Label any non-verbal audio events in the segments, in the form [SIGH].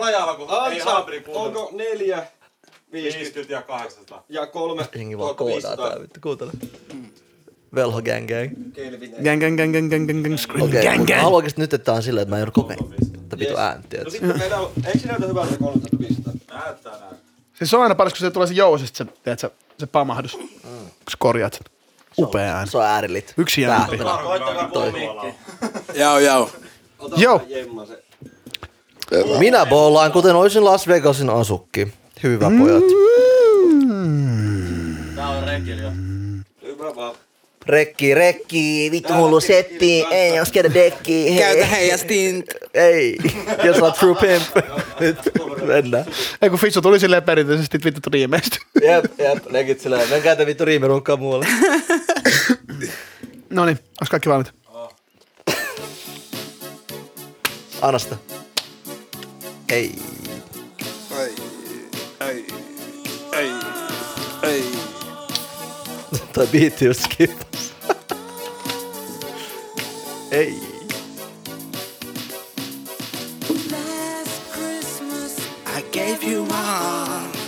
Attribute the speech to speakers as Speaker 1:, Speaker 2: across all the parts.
Speaker 1: rajalla, kun ei
Speaker 2: Ansa,
Speaker 1: haaperi kuuntele.
Speaker 2: onko neljä, 50
Speaker 1: 50 ja 800.
Speaker 2: ja kolme,
Speaker 3: Jengi vaan koodaa
Speaker 2: 1500
Speaker 3: tää vittu, kuuntele. Velho gang gang.
Speaker 4: Gang, gang, gang, gang, gang, gang, gang, scream,
Speaker 3: Okei,
Speaker 4: gang, gang.
Speaker 3: haluan oikeesti nyt, että tää on silleen, että mä en joudu kokeen. Tätä vitu
Speaker 2: Yes.
Speaker 3: ääntä,
Speaker 2: No sitten meillä on, eikö se näytä hyvältä 1300?
Speaker 1: Näyttää näin.
Speaker 4: Siis se on aina paras, kun se tulee se jousista, se, tiedät, se, se pamahdus. Kun sä korjaat sen. Upea ääni.
Speaker 3: Se on äärilit.
Speaker 4: Yksi äänti.
Speaker 2: Koittakaa puhua
Speaker 5: Jao, jao.
Speaker 2: Ota
Speaker 4: Joo.
Speaker 2: Jemma se.
Speaker 3: Minä boolaan, kuten olisin Las Vegasin asukki. Hyvä pojat.
Speaker 6: Tää on renkili jo.
Speaker 2: Hyvä vaan.
Speaker 3: Rekki, rekki, vittu hullu setti, ei jos käydä dekki, hei.
Speaker 5: Käytä heijastin.
Speaker 3: Ei, jos olet true pimp. Nyt mennään.
Speaker 4: Ei kun Fitsu tuli silleen perinteisesti vittu riimeistä.
Speaker 3: Jep, jep, legit silleen. Menkää te vittu riimerunkaan muualle.
Speaker 4: No niin, onks kaikki valmiit?
Speaker 3: Anna sitä. Ei.
Speaker 5: Ei, ei, ei, ei.
Speaker 3: Toi biitti just skippas. Ei.
Speaker 7: Last Christmas,
Speaker 5: I gave you my heart.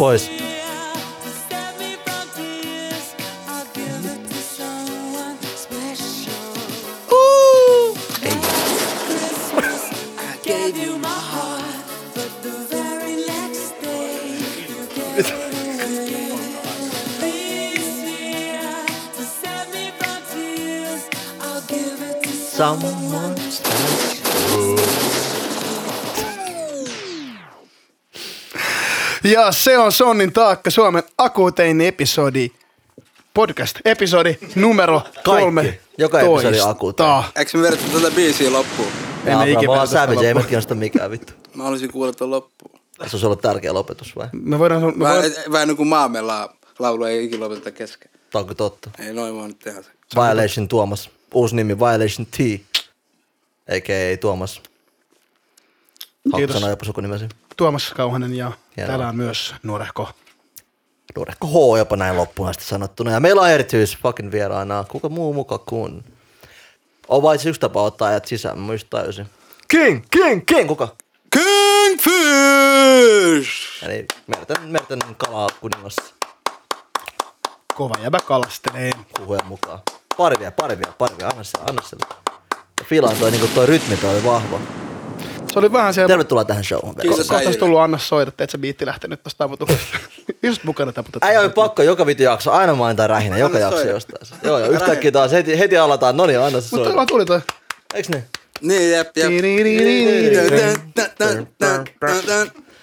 Speaker 7: but Someone
Speaker 4: Ja se on Sonnin taakka Suomen akuutein episodi. Podcast-episodi numero kolme.
Speaker 3: Joka episodi akuutein.
Speaker 5: Eikö me vedetty tätä biisiä loppuun?
Speaker 4: Emme
Speaker 3: Emme
Speaker 4: ikinä tästä
Speaker 3: Savage, ei me
Speaker 4: loppuun.
Speaker 3: kiinnosta mikään vittu.
Speaker 5: Mä haluaisin kuulla ton loppuun.
Speaker 3: Se olisi ollut tärkeä lopetus vai?
Speaker 4: Me voidaan... Me
Speaker 5: Vähän,
Speaker 4: voidaan
Speaker 5: vähän niin kuin maamme la- laulu ei ikinä lopeteta kesken.
Speaker 3: Tää onko totta?
Speaker 5: Ei noin vaan nyt tehdä se.
Speaker 3: Violation Tuomas. Uusi nimi Violation T. Eikä ei Tuomas. Haluatko
Speaker 4: Kiitos.
Speaker 3: sanoa jopa sukunimesi?
Speaker 4: Tuomas Kauhanen ja
Speaker 3: Hienoa.
Speaker 4: täällä on myös nuorehko.
Speaker 3: Nuorekko H jopa näin loppuun asti sanottuna. Ja meillä on erityis fucking vieraana. Kuka muu muka kuin? On vain yksi tapa ottaa ajat sisään, mä just tajusin. King, King, King, kuka?
Speaker 5: Kingfish!
Speaker 3: Eli merten, merten kalaa kuningas
Speaker 4: Kova jäbä kalastelee.
Speaker 3: huhujen mukaan. Pari vielä, pari vielä, pari vielä, anna sille, anna sille. Ja fiilaan toi, niinku toi rytmi toi oli vahva.
Speaker 4: Se oli vähän siellä...
Speaker 3: Tervetuloa tähän showhun.
Speaker 5: Kiitos.
Speaker 4: Kohta olisi tullut Anna soida, että se biitti lähtenyt tosta taputuksesta. Just mukana taputat.
Speaker 3: Ei ole pakko joka vitu jakso, aina mainita rähinä, joka
Speaker 5: Anna
Speaker 3: jakso
Speaker 5: soida.
Speaker 3: jostain. Joo, joo, yhtäkkiä taas heti, heti alataan, no niin, anna se
Speaker 4: Mutta
Speaker 3: soida.
Speaker 4: tuli toi.
Speaker 3: Eiks niin?
Speaker 5: Niin, jep, jep.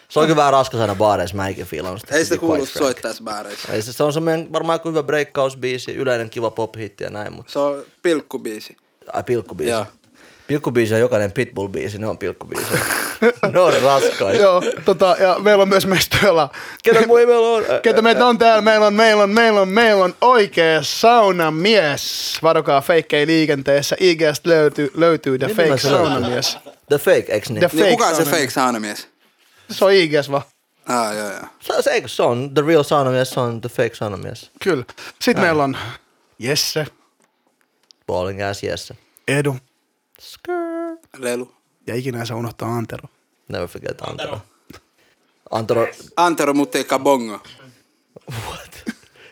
Speaker 3: Se on kyllä vähän raskas aina baareissa, mä eikin fiilannut sitä.
Speaker 5: Ei sitä kuulu soittaessa bääreissä.
Speaker 3: Ei se, se on semmoinen varmaan aika hyvä breakhouse-biisi, yleinen kiva pop-hitti ja näin, mutta
Speaker 5: Se on pilkkubiisi.
Speaker 3: ai pilkkubiisi.
Speaker 5: Joo.
Speaker 3: Pilkkubiisi on jokainen Pitbull-biisi, ne on pilkkubiisi. [LAUGHS] ne on raskaita.
Speaker 4: Joo, tota, ja meillä on myös mestoilla.
Speaker 3: Ketä mui meillä on?
Speaker 4: Ketä meitä on täällä? Meillä on, meillä on, meillä on, meillä on oikea saunamies. Varokaa feikkei liikenteessä. IGstä löytyy, löytyy The Fake? Saunamies.
Speaker 3: The Fake, eiks niin?
Speaker 4: The
Speaker 5: Niin
Speaker 4: Fake
Speaker 5: kuka on se
Speaker 4: saunamies.
Speaker 5: fake saunamies?
Speaker 4: Se on IGs vaan.
Speaker 5: Ah, joo, joo.
Speaker 3: Se, se, eikö se on The Real Saunamies, se on The Fake Saunamies.
Speaker 4: Kyllä. Sitten meillä on Jesse,
Speaker 3: Balling ass yes.
Speaker 4: Edu
Speaker 3: Skrrr.
Speaker 5: Lelu.
Speaker 4: ja ikinä saa unohtaa Antero.
Speaker 3: Never forget Antero. Antero,
Speaker 5: Antero Muteika Bongo.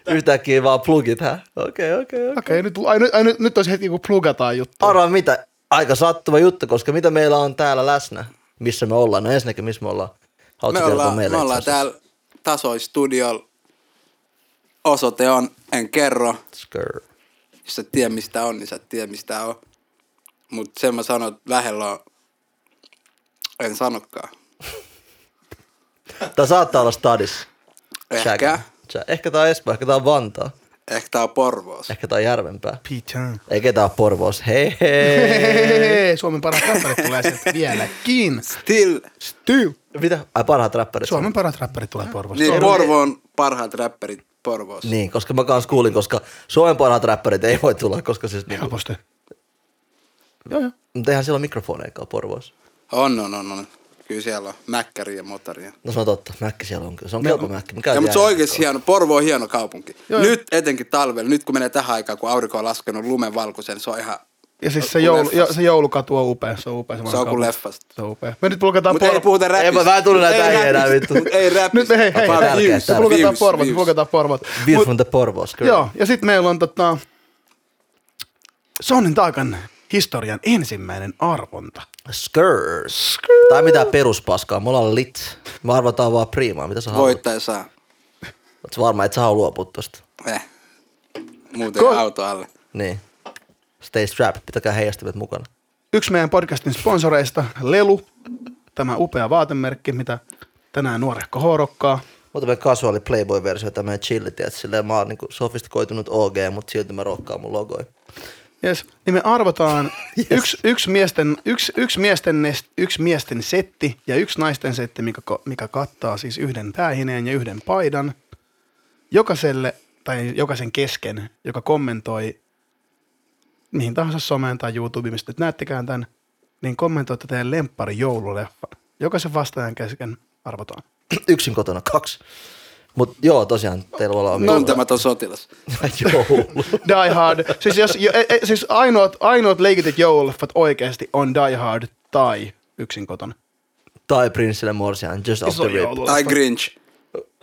Speaker 3: yhtäkkiä vaan plugit, hä? Okei, okei, okei.
Speaker 4: Okei, nyt, ai, nyt, ai, nyt, nyt olisi heti kun plugataan juttu.
Speaker 3: Arvaa mitä, aika sattuva juttu, koska mitä meillä on täällä läsnä, missä me ollaan. No ensinnäkin, missä me ollaan.
Speaker 5: Me ollaan,
Speaker 3: meille
Speaker 5: me ollaan täällä tasoistudiolla. Osoite on, en kerro.
Speaker 3: Skrrr.
Speaker 5: Jos sä tiedä mistä on, niin sä tiedä mistä on. Mut sen mä sanon, että lähellä on, en sanokaan.
Speaker 3: Tää saattaa olla stadis.
Speaker 5: Ehkä,
Speaker 3: Ehkä tää on Espoo, ehkä tää on Vantaa.
Speaker 5: Ehkä tää on Porvoos.
Speaker 3: Ehkä tää on Järvenpää.
Speaker 4: Peter.
Speaker 3: Eikä tää on Porvoos. Hei hei.
Speaker 4: Suomen paras räppärit tulee sieltä vieläkin.
Speaker 5: Still,
Speaker 4: Still.
Speaker 3: Mitä? Ai parhaat räppärit.
Speaker 4: Suomen paras räppärit tulee Porvosta.
Speaker 5: niin Porvoon parhaat räppärit Porvoos.
Speaker 3: Niin, koska mä kans kuulin, koska Suomen parhaat räppärit ei voi tulla, koska siis niin,
Speaker 4: Helposti. Joo, joo.
Speaker 3: mutta eihän siellä ole mikrofonejakaan Porvoossa.
Speaker 5: On, on, on, on. Kyllä siellä on mäkkäriä ja motoria.
Speaker 3: No se on totta, Mäkki siellä on kyllä. Se on kelpo Mäkki.
Speaker 5: Ja, mutta se on oikeasti hieno. Porvo on hieno kaupunki.
Speaker 4: Joo,
Speaker 5: nyt etenkin talvella, nyt kun menee tähän aikaan, kun aurinko on laskenut lumen valkoisen, se on ihan
Speaker 4: Ja siis se, joulu, jo, se joulukatu on upea. Se on upea.
Speaker 5: Se on
Speaker 4: vanha
Speaker 5: kuin leffasta.
Speaker 4: Se on upea. Me nyt plukataan
Speaker 5: Mutta ei
Speaker 4: por...
Speaker 5: puhuta räpistä.
Speaker 3: Ei, mä- en tullut näitä
Speaker 5: Ei
Speaker 3: äijä enää, vittu.
Speaker 5: Ei räpistä.
Speaker 4: Nyt hei, hei,
Speaker 5: views,
Speaker 3: tärkeä.
Speaker 4: Me plukataan
Speaker 5: views,
Speaker 4: porvat, me
Speaker 5: views.
Speaker 4: plukataan porvat.
Speaker 3: View
Speaker 4: Mut-
Speaker 3: from the Porvos, girl.
Speaker 4: Joo, ja sitten meillä on tota, Sonin taakan historian ensimmäinen arvonta.
Speaker 3: Skrs. Tai mitään peruspaskaa. Me ollaan lit. Me arvotaan vaan priimaa. Mitä sä haluat?
Speaker 5: Voittaja saa.
Speaker 3: Oot sä varma, että sä halua luopua tosta?
Speaker 5: Eh. Muuten
Speaker 4: Ko-
Speaker 5: auto alle.
Speaker 3: Niin. Stay strapped. Pitäkää heijastimet mukana.
Speaker 4: Yksi meidän podcastin sponsoreista, Lelu, tämä upea vaatemerkki, mitä tänään nuorehko horokkaa.
Speaker 3: Mutta meidän casuaali Playboy-versio, tämä meidän chilli, tiedät, silleen mä oon niinku sofistikoitunut OG, mutta silti mä rokkaan mun logoi.
Speaker 4: Yes. Niin me arvotaan [LAUGHS] yes. yksi, yksi, miesten, yksi, yksi, miesten, yksi miesten setti ja yksi naisten setti, mikä, mikä kattaa siis yhden päähineen ja yhden paidan. Jokaiselle tai jokaisen kesken, joka kommentoi mihin tahansa someen tai YouTubeen, mistä nyt näettekään tämän, niin kommentoitte teidän lemppari joululeffa. Jokaisen vastaajan kesken arvotaan. [CLEARS THROAT]
Speaker 3: Yksin kotona kaksi. Mut joo, tosiaan, teillä voi olla omia.
Speaker 5: Tuntematon sotilas. [LAUGHS]
Speaker 3: Joulu.
Speaker 4: Die Hard. Siis, jos, jo, e, e, siis ainoat, ainoat leikitit joululeffat oikeasti on Die Hard tai Yksin kotona.
Speaker 3: tai Prinssille Morsian, just off the rip.
Speaker 5: Tai Grinch.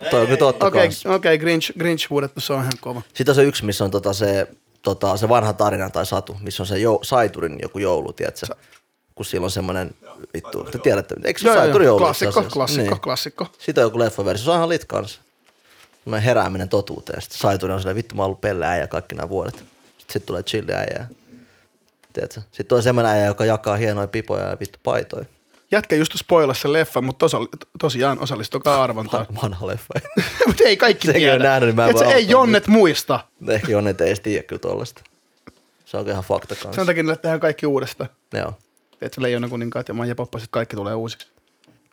Speaker 3: Toi on totta
Speaker 4: Okei, okay, okay, Grinch, Grinch huudettu, se on ihan kova.
Speaker 3: Sitten on se yksi, missä on tota se, tota, se vanha tarina tai satu, missä on se jou, Saiturin joku joulu, tiedätkö? Kun sillä on semmoinen, vittu, te tiedätte, eikö se
Speaker 4: joo.
Speaker 3: joulu?
Speaker 4: Klassikko, klassikko,
Speaker 3: Niin.
Speaker 4: klassikko.
Speaker 3: Sitten on joku leffaversio, se on ihan lit kanssa. Semmoinen herääminen totuuteen. Sitten Saituri on silleen, vittu mä oon ollut pelle äijä kaikki nämä vuodet. Sitten sit tulee chilli äijä. Tiedätkö? Sitten on semmoinen äijä, joka jakaa hienoja pipoja ja vittu paitoja.
Speaker 4: Jätkä just spoilasi sen leffan, mutta tosa, tosiaan osallistukaa arvontaan. [LAUGHS]
Speaker 3: Vanha leffa. [LAUGHS]
Speaker 4: mutta ei kaikki
Speaker 3: Sekin
Speaker 4: tiedä.
Speaker 3: nähnyt, niin mä
Speaker 4: Et se ei Jonnet muista.
Speaker 3: Ehkä Jonne ei tiedä kyllä tollasta. Se on ihan fakta kanssa.
Speaker 4: Sen takia tehdään kaikki uudestaan.
Speaker 3: Joo.
Speaker 4: Tiedätkö, Leijona kuninkaat ja Maija Poppaset, kaikki tulee uusiksi.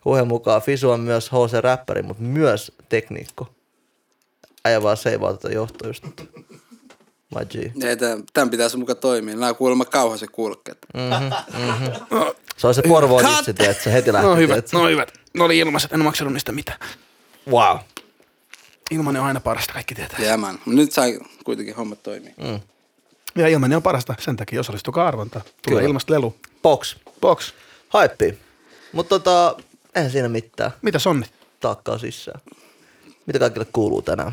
Speaker 3: Huhen mukaan Fisu on myös HC-räppäri, mutta myös tekniikko. Äijä vaan seivaa tätä johtoa just. My G.
Speaker 5: Ei, tämän, tämän pitäisi muka toimia. Nämä kuulemma kauhaisen kuulokkeet.
Speaker 3: Se on se Porvo
Speaker 5: Cut!
Speaker 3: itse, että se heti lähti.
Speaker 4: No hyvät,
Speaker 3: tiedätkö?
Speaker 4: no hyvät. Ne oli ilmaiset, en maksanut niistä mitään.
Speaker 3: Wow.
Speaker 4: Ilmanen on aina parasta, kaikki tietää.
Speaker 5: Jäämään. Nyt sai kuitenkin hommat toimia.
Speaker 3: Mm.
Speaker 4: Ja ilmanen on parasta, sen takia osallistukaa arvontaan. Tulee
Speaker 3: Kyllä.
Speaker 4: ilmasta lelu.
Speaker 3: Box.
Speaker 4: Box.
Speaker 3: Haippi. Mutta tota, eihän siinä mitään.
Speaker 4: Mitä sonni?
Speaker 3: Taakkaa sisään. Mitä kaikille kuuluu tänään?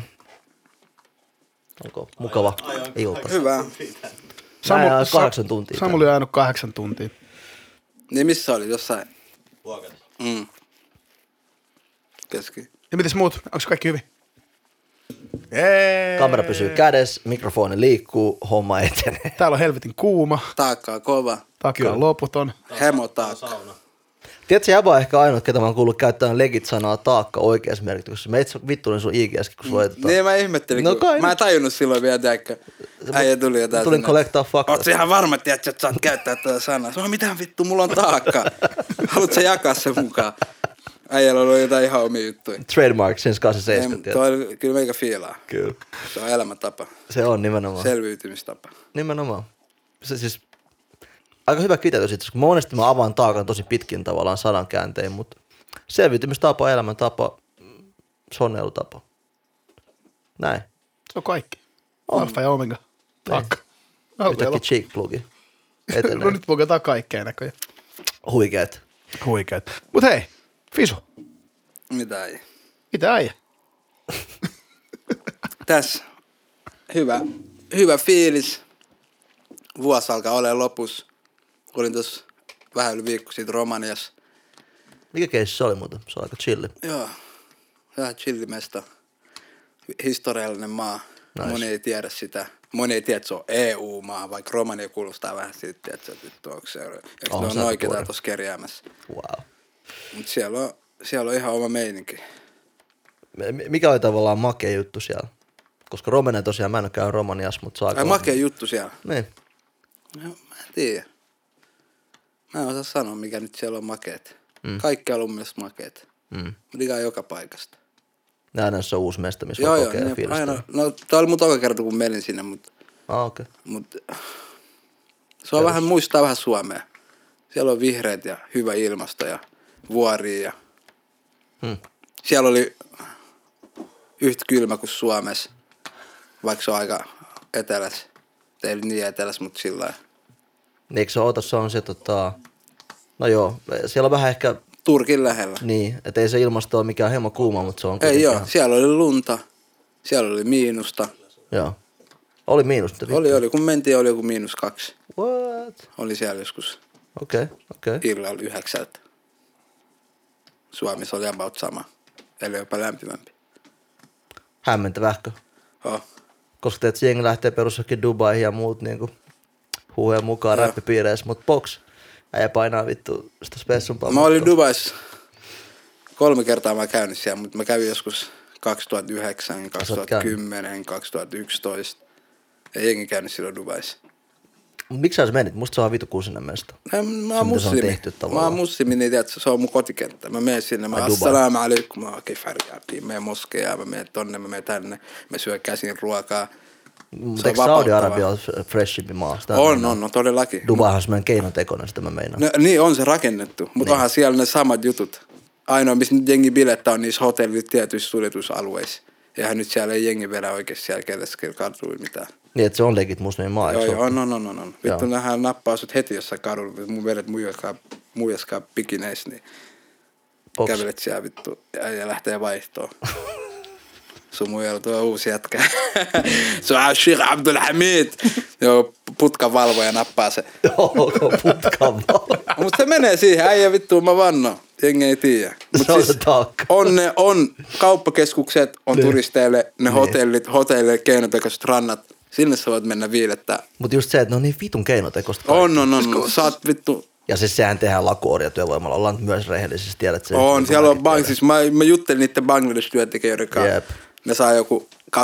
Speaker 3: Onko mukava ilta?
Speaker 5: Hyvä.
Speaker 3: Mä en aja kahdeksan tuntia
Speaker 4: Samuli on ajanut kahdeksan tuntia.
Speaker 5: Niin missä oli? Jossain.
Speaker 1: Luokassa.
Speaker 5: Mm. Keski.
Speaker 4: Ja mitäs muut? Onko kaikki hyvin? Jee.
Speaker 3: Kamera pysyy kädessä, mikrofoni liikkuu, homma etenee.
Speaker 4: Täällä on helvetin kuuma,
Speaker 5: Taakkaa kova.
Speaker 4: takka on loputon.
Speaker 5: Hemo taakka.
Speaker 3: Tiedätkö, Jaba on ehkä ainut, ketä mä oon kuullut käyttämään legit-sanaa taakka oikeassa merkityksessä. Mä itse vittuilin sun IGSkin, kun sulla tota...
Speaker 5: Niin mä ihmettelin,
Speaker 3: No kai.
Speaker 5: mä en tajunnut silloin vielä, tiedätkö. Äijä tuli jotain.
Speaker 3: Tulin kollektaa faktat.
Speaker 5: Oot sä ihan varma, tiedätkö, että saat käyttää tätä sanaa? Se on mitään vittu, mulla on taakka. [LAUGHS] Haluatko sä jakaa sen mukaan? Äijällä on jotain ihan omia juttuja.
Speaker 3: Trademark since 87,
Speaker 5: Ei, kyllä meikä fiilaa.
Speaker 3: Kyllä.
Speaker 5: Se on elämäntapa.
Speaker 3: Se on nimenomaan.
Speaker 5: Selviytymistapa.
Speaker 3: Nimenomaan. Se siis, aika hyvä kiteytys itse, kun monesti mä avaan taakan tosi pitkin tavallaan sadan kääntein, mutta selviytymistapa, elämäntapa, sonneilutapa. Näin.
Speaker 4: Se on kaikki. Alfa ja omega. Takka.
Speaker 3: Yhtäkkiä cheek plugi.
Speaker 4: No [LAUGHS] nyt puhutaan kaikkea näköjään.
Speaker 3: Huikeet.
Speaker 4: Huikeet. Mut hei, Fisu,
Speaker 5: Mitä ei.
Speaker 4: mitä äijä? [LAUGHS]
Speaker 5: Tässä. Hyvä. Hyvä fiilis. Vuosi alkaa olemaan lopussa. Olin tuossa vähän yli viikko siitä Romaniassa.
Speaker 3: Mikä keissi se oli muuten? Se on aika chilli.
Speaker 5: Joo. Hyvä chillimesta. Historiallinen maa.
Speaker 3: Nice.
Speaker 5: Moni ei tiedä sitä. Moni ei tiedä, että se on EU-maa, vaikka Romania kuulostaa vähän siitä, että vittu, onko se, eikö
Speaker 3: On
Speaker 5: ne
Speaker 3: se
Speaker 5: on oikeita tuossa kerjäämässä.
Speaker 3: Wow.
Speaker 5: Mutta siellä on, siellä on ihan oma meininki.
Speaker 3: Mikä oli tavallaan makea juttu siellä? Koska Romania tosiaan, mä en ole käynyt Romaniassa, mutta se on aika...
Speaker 5: Ai makea juttu siellä.
Speaker 3: Niin.
Speaker 5: No, mä en tiedä. Mä en osaa sanoa, mikä nyt siellä on makeet. Mm. Kaikki on mielestä makeet.
Speaker 3: Mm.
Speaker 5: Joka paikasta.
Speaker 3: Näin jos se on uusi mesta, missä
Speaker 5: Joo,
Speaker 3: voi
Speaker 5: joo.
Speaker 3: kokea
Speaker 5: Ne, aina, no, tää oli mun toka kerta, kun menin sinne, mutta
Speaker 3: Ah, okei. Okay.
Speaker 5: mut, se on vähän, muistaa vähän Suomea. Siellä on vihreät ja hyvä ilmasto ja vuoria ja
Speaker 3: Hmm.
Speaker 5: siellä oli yhtä kylmä kuin
Speaker 3: Niin eikö se oota, se on se tota... No joo, siellä on vähän ehkä
Speaker 5: Turkin lähellä.
Speaker 3: niin, että ei se ilmasto ole mikään hemmo kuuma, mutta se on
Speaker 5: Ei joo,
Speaker 3: ihan-
Speaker 5: siellä oli lunta, siellä oli miinusta.
Speaker 3: Joo. Oli miinus. mitä
Speaker 5: Oli, oli, kun mentiin, oli joku miinus kaksi.
Speaker 3: What?
Speaker 5: Oli siellä joskus
Speaker 3: Okei, okay, okei. Okay.
Speaker 5: illalla yhdeksältä. Suomessa oli about sama, eli jopa lämpimämpi.
Speaker 3: Hämmentävähkö.
Speaker 5: Oh.
Speaker 3: Koska teet jengi lähtee perussakin Dubaihin ja muut niinku huhujen mukaan
Speaker 5: Joo.
Speaker 3: räppipiireissä, mutta box. Äijä painaa vittu sitä spessumpaa.
Speaker 5: Mä olin. Dubais kolme kertaa mä käynyt siellä, mutta mä kävin joskus 2009, 2010, 2011. Ei jengi käynyt silloin Dubais.
Speaker 3: Miksi sä menit? Musta se on vitu kuusinen mesta.
Speaker 5: Mä, mä
Speaker 3: Se,
Speaker 5: oon
Speaker 3: mitä se on
Speaker 5: muslimi.
Speaker 3: tehty
Speaker 5: Mä oon muslimi, niin tiedät, se on mun kotikenttä. Mä menen sinne, mä assalamu alaikum, mä oon kefärjääpiin, menen moskejaan, mä menen tonne, mä menen tänne, mä syön käsin ruokaa.
Speaker 3: Mutta
Speaker 5: on
Speaker 3: eikö Saudi-Arabia ole freshimpi maa? Sitä
Speaker 5: On,
Speaker 3: meinaan.
Speaker 5: on, no todellakin.
Speaker 3: Dubaihan on semmoinen keinotekoinen, sitä mä meinaan.
Speaker 5: No, niin on se rakennettu, mutta
Speaker 3: Niin.
Speaker 5: onhan siellä ne samat jutut. Ainoa, missä nyt jengi bilettä on niissä hotellit tietyissä suljetusalueissa. Eihän nyt siellä ei jengi vedä oikeasti siellä keskellä kadulla mitään.
Speaker 3: Niin, että se on legit muslimin maa,
Speaker 5: Joo, joo, on, on, on, on, on. Vittu, nähdään nappaa sut heti jossain kadulla, mun vedet muijaskaa, muijaskaa pikineissä, niin
Speaker 3: Box.
Speaker 5: kävelet siellä vittu ja, ja lähtee vaihtoon. [LAUGHS] Muijalla tuo uusi jätkä. [LAUGHS] se on Sheikh Abdul Hamid. Joo, putkan valvoja nappaa se. [LAUGHS]
Speaker 3: Joo, putkan
Speaker 5: Mutta se menee siihen, äijä vittu, mä vannon. Jengi ei tiedä. Mut
Speaker 3: Se on taakka.
Speaker 5: on, ne, on kauppakeskukset, on
Speaker 3: Niin.
Speaker 5: turisteille, ne
Speaker 3: Niin.
Speaker 5: hotellit, hotelleille keinotekoiset rannat. Sinne sä voit mennä viilettää.
Speaker 3: Mutta just se, että ne on niin vitun keinotekoista.
Speaker 5: On, on, on. Saat vittu.
Speaker 3: Ja siis sehän tehdään lakuoria työvoimalla. Ollaan myös rehellisesti, tiedät sen.
Speaker 5: On, siellä on
Speaker 3: tiedän.
Speaker 5: siis mä, mä juttelin niiden Bangladesh-työntekijöiden kanssa.
Speaker 3: Jep.
Speaker 5: Ne saa joku 200-300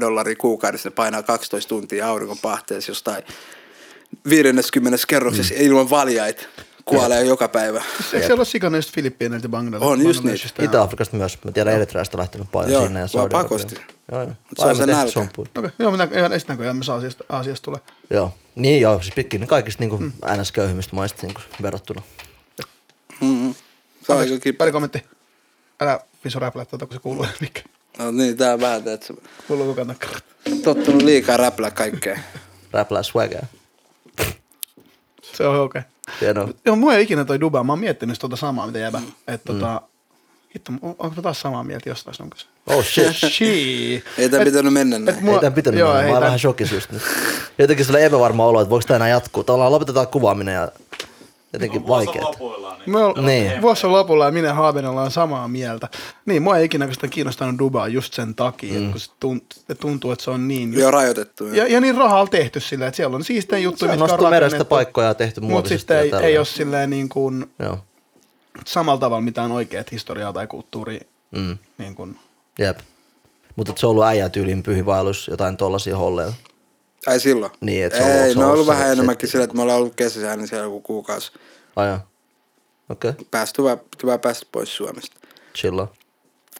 Speaker 5: dollaria kuukaudessa, ne painaa 12 tuntia auringon pahteessa jostain 50 kerroksessa mm. ilman valjaita. Kuolee joka päivä.
Speaker 4: Eikö siellä ole sikana just Filippiineiltä ja Bangladesh?
Speaker 5: On, just
Speaker 4: ja-
Speaker 3: Itä-Afrikasta myös. Mä tiedän Eritreasta lähtenyt paljon
Speaker 5: Joo,
Speaker 3: sinne ja saudi
Speaker 5: pakosti.
Speaker 3: Joo, joo.
Speaker 5: se on se nälkä.
Speaker 4: Okei, joo, minä ihan esitän, kun me Aasiasta, Aasiasta tulee.
Speaker 3: Joo. Niin joo, siis pitkin kaikista niin mm. NS-köyhimmistä maista niin verrattuna.
Speaker 5: Mm-hmm. Se on.
Speaker 4: Pari kommentti. Älä visu räplää tuota, kun se kuuluu. [LAUGHS] Mikä?
Speaker 5: No niin, tää on vähän, että
Speaker 4: Kuuluu koko ajan.
Speaker 5: tottunut liikaa räplää kaikkea.
Speaker 3: Räplää swagger.
Speaker 4: Se on okei.
Speaker 3: Hienoa.
Speaker 4: Joo, mua ei ikinä toi Dubai. Mä oon miettinyt tota samaa, mitä jäbä.
Speaker 3: Mm.
Speaker 4: Että tota, hitto, on- onko mä taas samaa mieltä jostain sun kanssa?
Speaker 3: Oh shit. [LAUGHS]
Speaker 4: Shit.
Speaker 5: Ei tää pitänyt mennä
Speaker 4: et
Speaker 5: näin.
Speaker 4: mua-
Speaker 3: ei tämän pitänyt
Speaker 4: joo,
Speaker 3: mennä.
Speaker 4: ei
Speaker 3: Mä oon vähän shokissa just nyt. Jotenkin sellainen epävarma olo, että voiko tämä enää jatkuu. Tavallaan lopetetaan kuvaaminen ja jotenkin
Speaker 1: Vuosi on
Speaker 3: vaikeet.
Speaker 1: lopuillaan, niin
Speaker 4: Me ol,
Speaker 3: Niin.
Speaker 4: Vuosi on lopulla ja minä Haaben ollaan samaa mieltä. Niin, mua ei ikinä oikeastaan kiinnostanut Dubai just sen takia, mm. kun se tuntuu, että tuntuu, että se on niin... Just,
Speaker 5: Joo, rajoitettu.
Speaker 4: ja, ja niin rahalla tehty sillä, että siellä on siistejä juttuja,
Speaker 3: Se on
Speaker 4: mitkä on
Speaker 3: nostu merestä paikkoja ja tehty
Speaker 4: Mutta sitten
Speaker 3: ja
Speaker 4: ei, ei ole silleen niin kuin
Speaker 3: Joo.
Speaker 4: samalla tavalla mitään oikeat historiaa tai kulttuuria.
Speaker 3: Mm.
Speaker 4: Niin kuin,
Speaker 3: Jep. Mutta se on ollut äijä tyyliin pyhivaellus, jotain tollasia holleja.
Speaker 5: Ai silloin?
Speaker 3: Niin, että se on ollut-
Speaker 5: Ei,
Speaker 3: se
Speaker 5: ne
Speaker 3: on
Speaker 5: on ollut
Speaker 3: ollut
Speaker 5: vähän
Speaker 3: se
Speaker 5: enemmänkin sillä, että me ollaan ollut kesässä niin siellä joku kuukausi.
Speaker 3: Aja. Okei, okay.
Speaker 5: Päästy piti vaan päästä pois Suomesta.
Speaker 3: chilla.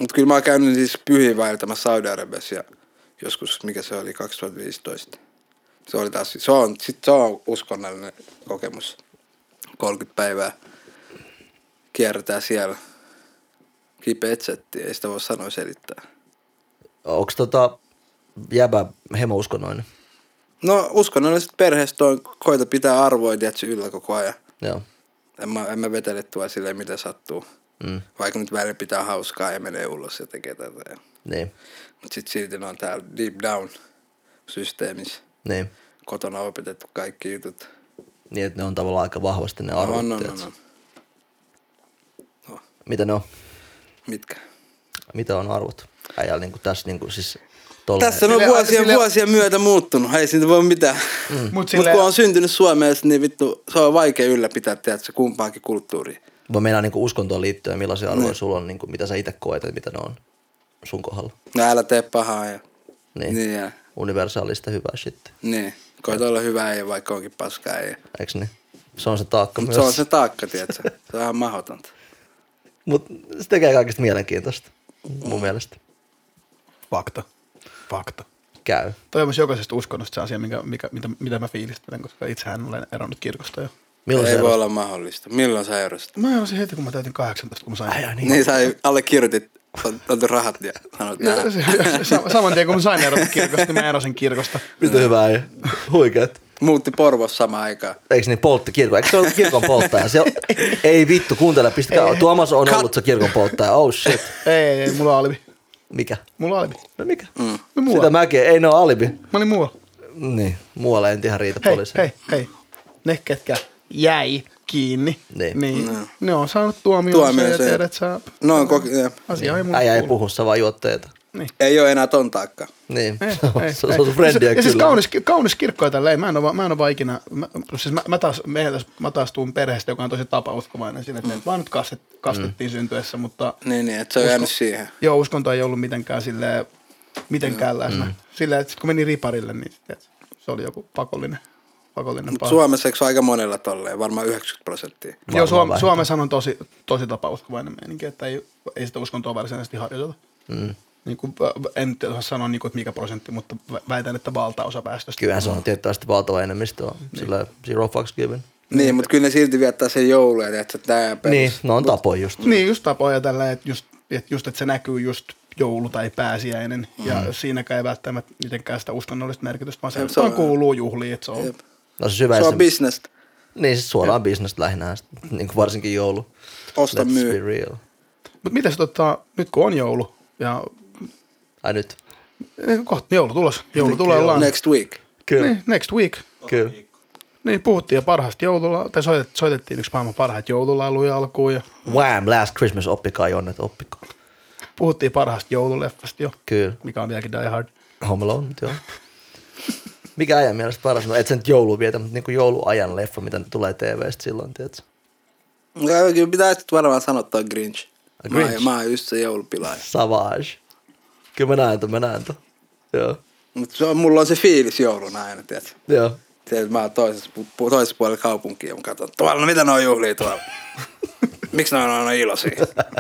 Speaker 5: Mutta kyllä mä oon käynyt siis pyhiin vaeltamassa Saudi-Arabiassa ja joskus, mikä se oli, 2015. Se oli taas, se on, sit se on uskonnollinen kokemus. 30 päivää kierretään siellä. Kipeät setti, ei sitä voi sanoa selittää.
Speaker 3: Onko tota jäbä hemouskonnoinen?
Speaker 5: No uskonnollisesta perheestä on, koita pitää arvoja tiedätkö, yllä koko ajan.
Speaker 3: Joo.
Speaker 5: En mä, en mä vetele tuo silleen, mitä sattuu.
Speaker 3: Mm.
Speaker 5: Vaikka nyt välillä pitää hauskaa ja menee ulos ja tekee tätä.
Speaker 3: Niin.
Speaker 5: Mutta sitten silti ne on täällä deep down systeemissä.
Speaker 3: Niin.
Speaker 5: Kotona opetettu kaikki jutut.
Speaker 3: Niin, että ne on tavallaan aika vahvasti ne arvot.
Speaker 5: on, on, on,
Speaker 3: tiedätkö?
Speaker 5: on.
Speaker 3: Mitä ne on?
Speaker 5: Mitkä?
Speaker 3: Mitä on arvot? Äijällä niin tässä niin kuin, siis tolle,
Speaker 5: Tässä on
Speaker 4: Sille-
Speaker 5: vuosien,
Speaker 4: sille-
Speaker 5: vuosien myötä muuttunut. Ei siitä voi mitään.
Speaker 4: mm. Mutta
Speaker 5: Mutta
Speaker 4: sille,
Speaker 5: kun on syntynyt Suomessa, niin vittu, se on vaikea ylläpitää, tiedätkö, kumpaankin kulttuuriin.
Speaker 3: Vaan meinaa niin uskontoon liittyen, millaisia arvoja
Speaker 5: Niin.
Speaker 3: sulla on, niin kuin, mitä sä itse koet, että mitä ne on sun kohdalla.
Speaker 5: No älä tee pahaa ja
Speaker 3: Niin.
Speaker 5: niin, ja,
Speaker 3: Universaalista hyvää shit.
Speaker 5: niin. Koita olla hyvä ja vaikka onkin paskaa ja.
Speaker 3: Eiks niin? Se on se taakka
Speaker 5: Mutta
Speaker 3: myös.
Speaker 5: se on se taakka, tiedätkö. Se on ihan mahdotonta.
Speaker 3: Mut se tekee kaikista mielenkiintoista. Mun mielestä.
Speaker 4: fakta. Fakta.
Speaker 3: Käy.
Speaker 4: Toi on myös jokaisesta uskonnosta se asia, mikä, mikä, mitä, mitä mä fiilistelen, koska itsehän olen eronnut kirkosta jo.
Speaker 3: Milloin
Speaker 5: Ei
Speaker 3: se
Speaker 5: voi olla mahdollista. Milloin sä erosit?
Speaker 4: Mä erosin heti, kun mä täytin 18, kun mä sain.
Speaker 3: Äijä,
Speaker 5: Niin, niin sä allekirjoitit, otit rahat ja sanoit nää.
Speaker 4: Sa- Saman tien kun mä sain erota kirkosta, niin mä erosin kirkosta.
Speaker 3: Mitä hyvää ei. Huikeet.
Speaker 5: Muutti Porvossa samaan aikaan.
Speaker 3: Eikö niin poltti kirkon? Eikö se ollut kirkon polttaja? Se on, ei vittu, kuuntele, pistäkää. Tuomas on ollut se kirkon polttaja. Oh shit.
Speaker 4: Ei, ei, ei, mulla on alibi.
Speaker 3: Mikä?
Speaker 4: Mulla on alibi.
Speaker 3: No mikä?
Speaker 4: No
Speaker 3: Sitä mäkin, ei ne ole alibi.
Speaker 4: Mä olin muualla.
Speaker 3: Niin, muualla ei ihan riitä
Speaker 4: Hei,
Speaker 3: poliisia.
Speaker 4: hei, hei. Ne, ketkä jäi kiinni,
Speaker 3: Niin.
Speaker 4: niin ne on saanut tuomioon
Speaker 5: Tuomioon
Speaker 4: ja
Speaker 5: se.
Speaker 4: tiedät sä,
Speaker 5: No, ja.
Speaker 4: asia ei mun
Speaker 3: Äijä ei puhu, sä vaan juot teetä.
Speaker 5: ei ole enää ton taakka.
Speaker 3: Niin,
Speaker 4: Ei,
Speaker 3: se on
Speaker 4: ei,
Speaker 3: se on sun frendiä
Speaker 4: ja siis
Speaker 3: kyllä.
Speaker 4: kaunis, kaunis kirkko ja tälleen. Mä en ole, mä en ole vaan ikinä, mä, siis mä, mä, taas, meillä, mä taas tuun perheestä, joka on tosi tapauskovainen siinä, että mm. vaan nyt kastet, kastettiin mm. syntyessä, mutta
Speaker 5: Niin, niin, että se on jäänyt siihen.
Speaker 4: joo, uskonto ei ollut mitenkään silleen, mitenkään läsnä. Mm. Silleen, että sit kun meni riparille, niin tiedät, se oli joku pakollinen, pakollinen
Speaker 5: Mut. Suomessa eikö se on aika monella tolleen, varmaan 90 prosenttia.
Speaker 4: Joo, Suom-. Suomessa on tosi, tosi tapauskovainen meininki, että ei, ei sitä uskontoa varsinaisesti harjoiteta.
Speaker 3: Mm.
Speaker 4: Niin kuin, en nyt osaa sanoa, niin kuin, että mikä prosentti, mutta vä- väitän, että valtaosa väestöstä.
Speaker 3: Kyllähän se on tietysti valtava enemmistö. on Sillä zero fucks given.
Speaker 5: Niin, mutta kyllä ne silti viettää sen joulun, ja että tämä perus.
Speaker 3: Niin, no on tapoja just.
Speaker 4: Niin, just tapoja tällä, että just, että just, että se näkyy just joulu tai pääsiäinen. Mm. Ja siinäkään ei välttämättä mitenkään sitä uskonnollista merkitystä, vaan se,
Speaker 5: Jep,
Speaker 4: se
Speaker 5: on-
Speaker 4: kuuluu juhliin. Että se on,
Speaker 5: Jep.
Speaker 3: No se syvä
Speaker 5: Se on bisnestä.
Speaker 3: Niin, siis suoraan bisnestä lähinnä, niin kuin varsinkin joulu.
Speaker 5: Osta
Speaker 3: Let's be
Speaker 5: myy.
Speaker 3: real.
Speaker 4: Mutta miten se tota, nyt kun on joulu, ja
Speaker 3: Ai nyt.
Speaker 4: eh, kohta joulu tulos, joulu tulee ollaan.
Speaker 5: Next week.
Speaker 3: Kyllä.
Speaker 4: Niin, next week.
Speaker 3: Kyllä.
Speaker 4: Niin, puhuttiin jo parhaasta joulula, tai soitet, soitettiin yksi maailman parhaita joululauluja alkuun, ja
Speaker 3: Wham! Last Christmas, oppikaa Jonnet, oppikaa.
Speaker 4: puhuttiin parhaasta joululeffasta jo,
Speaker 3: Kyllä.
Speaker 4: mikä on vieläkin Die Hard.
Speaker 3: Home Alone, joo. Mikä ajan mielestä paras? No et sä nyt joulua vietä, mutta niinku jouluajan leffa, mitä tulee TVstä silloin, tiedätkö?
Speaker 5: Ja Kyllä pitää sitten varmaan sanoa toi Grinch. Mä,
Speaker 3: Grinch?
Speaker 5: mä oon just se joulupilaaja.
Speaker 3: Savage. Kyllä mä näen ton, mä näen ton. Joo.
Speaker 5: Mutta se on, mulla on se fiilis jouluna aina, tiedätkö?
Speaker 3: Joo.
Speaker 5: Tiedät, mä oon toisessa, pu- toisessa puolella kaupunkia ja mä katson, tuolla, no mitä ne on juhlia tuolla? [LAUGHS] Miksi ne on aina iloisia?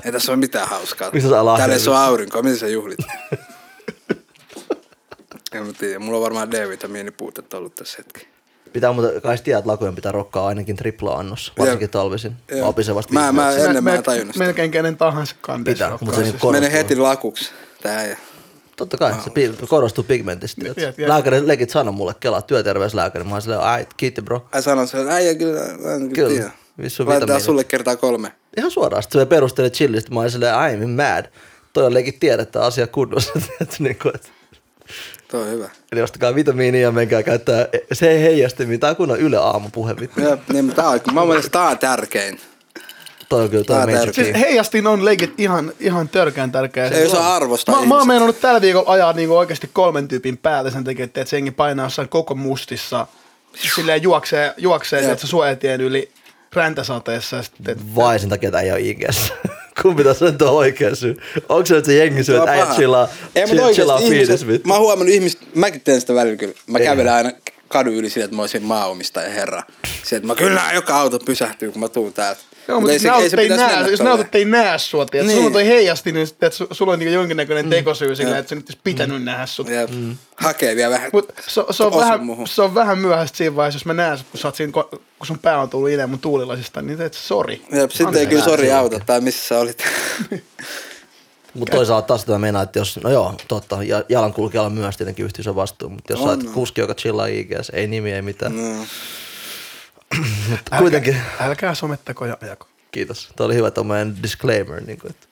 Speaker 5: Ei tässä ole mitään hauskaa.
Speaker 3: Missä lahjoja?
Speaker 5: Täällä ei ole aurinkoa, miten sä juhlit? [LAUGHS] en mä tiedä, mulla on varmaan D-vitamiinipuutetta ollut tässä hetki.
Speaker 3: Pitää muuten, kai sä tiedät, että lakujen pitää rokkaa ainakin tripla-annos, varsinkin
Speaker 5: Jep.
Speaker 3: talvisin. Mä opin sen vasta
Speaker 5: Mä- mä- ennen mä en tajunnut sitä.
Speaker 4: Melkein kenen tahansa kandeessa.
Speaker 3: Pitää,
Speaker 4: rokkaa.
Speaker 3: mutta se
Speaker 4: Siis-.
Speaker 5: Mene heti lakuksi. Tää ei.
Speaker 3: Totta kai, se pi- korostuu pigmentistä.
Speaker 4: Jep, jep.
Speaker 3: Lääkäri legit sanoi mulle, kelaa työterveyslääkäri. Mä oon silleen, ai, kiitti bro.
Speaker 5: Ai sanon sen, äijä kyllä, mä en kyllä,
Speaker 3: Kyllä, vissu
Speaker 5: Laitetaan sulle kertaa kolme.
Speaker 3: Ihan suoraan. Sitten se perusteli chillistä. Mä olin silleen, I'm mad. Toi on legit tiedettä asia kunnossa. [LAUGHS] niinku, että-
Speaker 5: Toi on hyvä.
Speaker 3: Eli ostakaa vitamiinia ja menkää käyttää, se ei heijasti Tää on kunnon Yle aamupuhe.
Speaker 5: Jep, niin, mutta tää on, mä mielestä tää on tärkein.
Speaker 3: Toi on kyllä toi on major.
Speaker 4: Siis heijastin on legit ihan, ihan törkeän tärkeä.
Speaker 5: Ei osaa arvostaa
Speaker 4: Mä, mä oon meinannut tällä viikolla ajaa niinku oikeasti kolmen tyypin päälle sen takia, että se jengi painaa jossain koko mustissa. Silleen juoksee, juoksee että se suojatien yli räntäsateessa. Sitten,
Speaker 3: Vai sen takia, että ei ole IGS. [LAUGHS] Kumpi tässä on tuo oikea syy? Onko se, että se jengi syy,
Speaker 5: Se on
Speaker 3: että äijät chillaa,
Speaker 5: Ei,
Speaker 3: chill- chillaa fiilis,
Speaker 5: mä oon huomannut ihmiset, mäkin teen sitä välillä kyllä. Mä kävelen aina kadun yli sillä, että mä olisin maaomistaja herra. Se, että mä kyllä joka auto pysähtyy, kun mä tuun täältä.
Speaker 4: Joo, mutta
Speaker 5: ei
Speaker 4: jos autot ei näe, jos
Speaker 5: tolleen.
Speaker 4: autot ei näe sua, tiedät, niin. Sulla on toi heijasti, niin että su- sulla on niinku jonkinnäköinen tekosyy sillä, että se nyt olisi pitänyt nähdä sut.
Speaker 5: Jep. Hakee vielä vähän.
Speaker 4: Mut se, se, on vähän,
Speaker 5: muhun.
Speaker 4: se on vähän myöhäistä siinä vaiheessa, jos mä näen, sut, kun, sä siinä, kun sun pää on tullut ilman mun tuulilasista, niin teet sori.
Speaker 5: Jep, sitten ei kyllä sori auta, tai missä sä olit. [LAUGHS]
Speaker 3: Mutta toisaalta taas tämä meinaa, että jos, no joo, totta, ja- jalankulkijalla myös tietenkin yhteisön vastuu, mutta jos
Speaker 5: On,
Speaker 3: sä oot
Speaker 5: no.
Speaker 3: kuski, joka chillaa IGS, ei nimi, ei mitään.
Speaker 5: No.
Speaker 3: Mutta kuitenkin,
Speaker 4: Älkää somettako ja ajako.
Speaker 3: kiitos. Toi oli hyvä tommoinen disclaimer. Niin kuin, että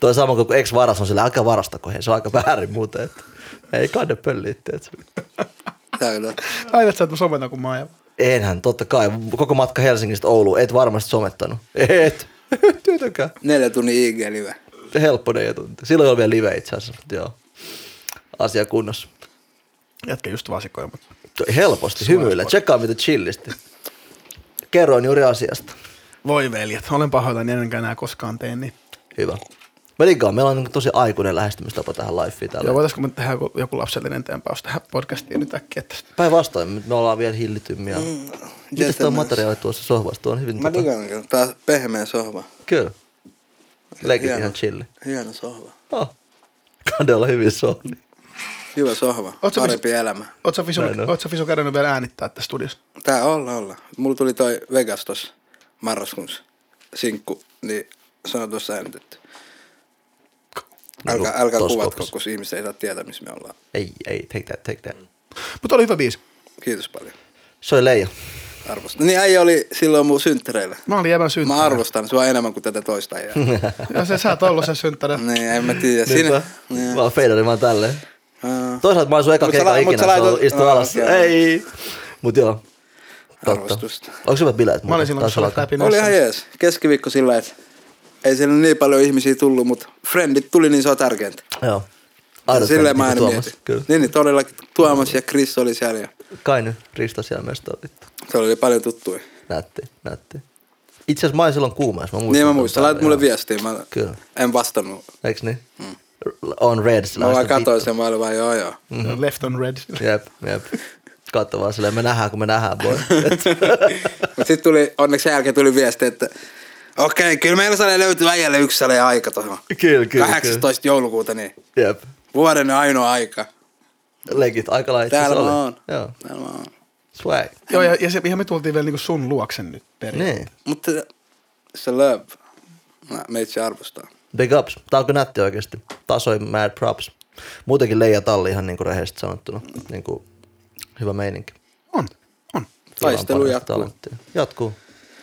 Speaker 3: toi sama kuin kun ex-varas on sillä, älkää varastako, hei, se on aika väärin muuten, että ei kade pölliä,
Speaker 5: totta.
Speaker 4: Aidat sä, että mä sometan, kun mä ajan.
Speaker 3: Enhän, totta kai. Koko matka Helsingistä Ouluun, et varmasti somettanut. Et. Et [LAUGHS] tietenkään.
Speaker 5: Neljä tunnin IG-live.
Speaker 3: Helppo neljä tuntia. Silloin oli vielä live itse asiassa, mutta joo. Asia kunnossa.
Speaker 4: Jätkä just vasikoja, mutta
Speaker 3: Helposti, hymyillä. Tsekkaa mitä chillisti. Kerroin juuri asiasta.
Speaker 4: voi veljet, olen pahoillani, enkä enää koskaan tee niin.
Speaker 3: Hyvä. Mä liikaa, meillä on niin tosi aikuinen lähestymistapa tähän lifeen
Speaker 4: Joo,
Speaker 3: täällä.
Speaker 4: voitaisko me tehdä joku, joku lapsellinen tempaus tähän podcastiin nyt äkkiä, että
Speaker 3: Päinvastoin, me ollaan vielä hillitymmiä. Mm, Miten tuo materiaali tuossa sohvassa? Tuo on hyvin...
Speaker 5: Mä
Speaker 3: tota-
Speaker 5: digaan kyllä. Tää on pehmeä sohva.
Speaker 3: Kyllä. Legit
Speaker 5: Hieno.
Speaker 3: ihan chilli.
Speaker 5: Hieno sohva.
Speaker 3: Oh. Kadella hyvin sohvi.
Speaker 5: Hyvä sohva.
Speaker 4: Oot sä
Speaker 5: Parempi elämä.
Speaker 4: Oot sä Fisu,
Speaker 3: Näin on.
Speaker 4: oot sä Fisu käydnyt vielä äänittää tässä studiossa?
Speaker 5: Tää olla olla. Mulla tuli toi Vegas tossa marraskuussa sinkku, niin se on tuossa äänitetty. Älkää, älkää
Speaker 3: Tossa
Speaker 5: kuvatko, kun ihmiset ei saa tietää, missä me ollaan.
Speaker 3: Ei, ei, take that, take that.
Speaker 4: Mutta oli hyvä biisi.
Speaker 5: Kiitos paljon.
Speaker 3: Se oli Leija.
Speaker 5: Arvostan. Niin äijä oli silloin mun synttäreillä.
Speaker 4: Mä olin jäbän synttäri.
Speaker 5: Mä arvostan sua enemmän kuin tätä toista äijää. [LAUGHS]
Speaker 4: Ja se sä oot ollut se synttäri.
Speaker 5: niin, en mä tiedä. Siinä, niin.
Speaker 3: Mä oon feidarin vaan tälleen.
Speaker 5: Aa,
Speaker 3: Toisaalta mä oon sun eka
Speaker 5: mut
Speaker 3: ikinä,
Speaker 5: sä
Speaker 3: se on
Speaker 5: laitat-
Speaker 3: istu alas. Ei. Mut joo. Totta.
Speaker 5: Arvostusta.
Speaker 3: Onko hyvät bileet?
Speaker 4: Mä olin silloin, kun sä olet läpi
Speaker 5: Oli ihan jees. Keskiviikko sillä, että ei siellä niin paljon ihmisiä tullut, mutta friendit tuli, niin se on tärkeintä.
Speaker 3: Joo. Aidot
Speaker 5: Silleen mä aina
Speaker 3: Tuomas,
Speaker 5: mietin.
Speaker 3: Kyllä.
Speaker 5: Niin, niin todellakin Tuomas ja Chris oli siellä ja
Speaker 3: Kai nyt, Risto siellä mestoon vittu.
Speaker 5: se oli paljon tuttuja.
Speaker 3: Nätti, nätti. Itse asiassa mä olin silloin kuumeessa. Mä
Speaker 5: Niin mä muistan, laitat mulle viestiä, mä
Speaker 3: Kyllä.
Speaker 5: en vastannut.
Speaker 3: Eiks niin? On red.
Speaker 5: Mä vaan katsoin sen, mä olin vaan joo joo.
Speaker 4: Mm-hmm. Left on red. [LAUGHS]
Speaker 3: Jep, jep. Katso vaan silleen, me nähdään kun me nähdään, boy. [LAUGHS]
Speaker 5: Mutta sitten tuli, onneksi sen jälkeen tuli viesti, että okei, kyllä meillä sale löytyy äijälle yksi sale aika tuohon.
Speaker 3: kyllä, kyllä,
Speaker 5: 18. joulukuuta, niin
Speaker 3: kyllä. Jep.
Speaker 5: vuoden ainoa aika.
Speaker 3: Legit, aika lailla
Speaker 5: Täällä mä
Speaker 3: oli.
Speaker 5: oon.
Speaker 3: Joo.
Speaker 5: Täällä mä oon.
Speaker 3: Swag.
Speaker 4: Joo, ja, ja, se, ihan me tultiin vielä niinku sun luoksen nyt perin.
Speaker 3: Niin.
Speaker 5: Mutta se love, mä meitsi arvostaa.
Speaker 3: Big ups. Tää onko nätti oikeesti. Tasoi mad props. Muutenkin Leija Talli ihan niinku rehellisesti sanottuna. Niinku hyvä meininki.
Speaker 4: On, on.
Speaker 5: Taistelu
Speaker 3: Kyllä on
Speaker 5: jatkuu.
Speaker 3: talenttia. Jatkuu.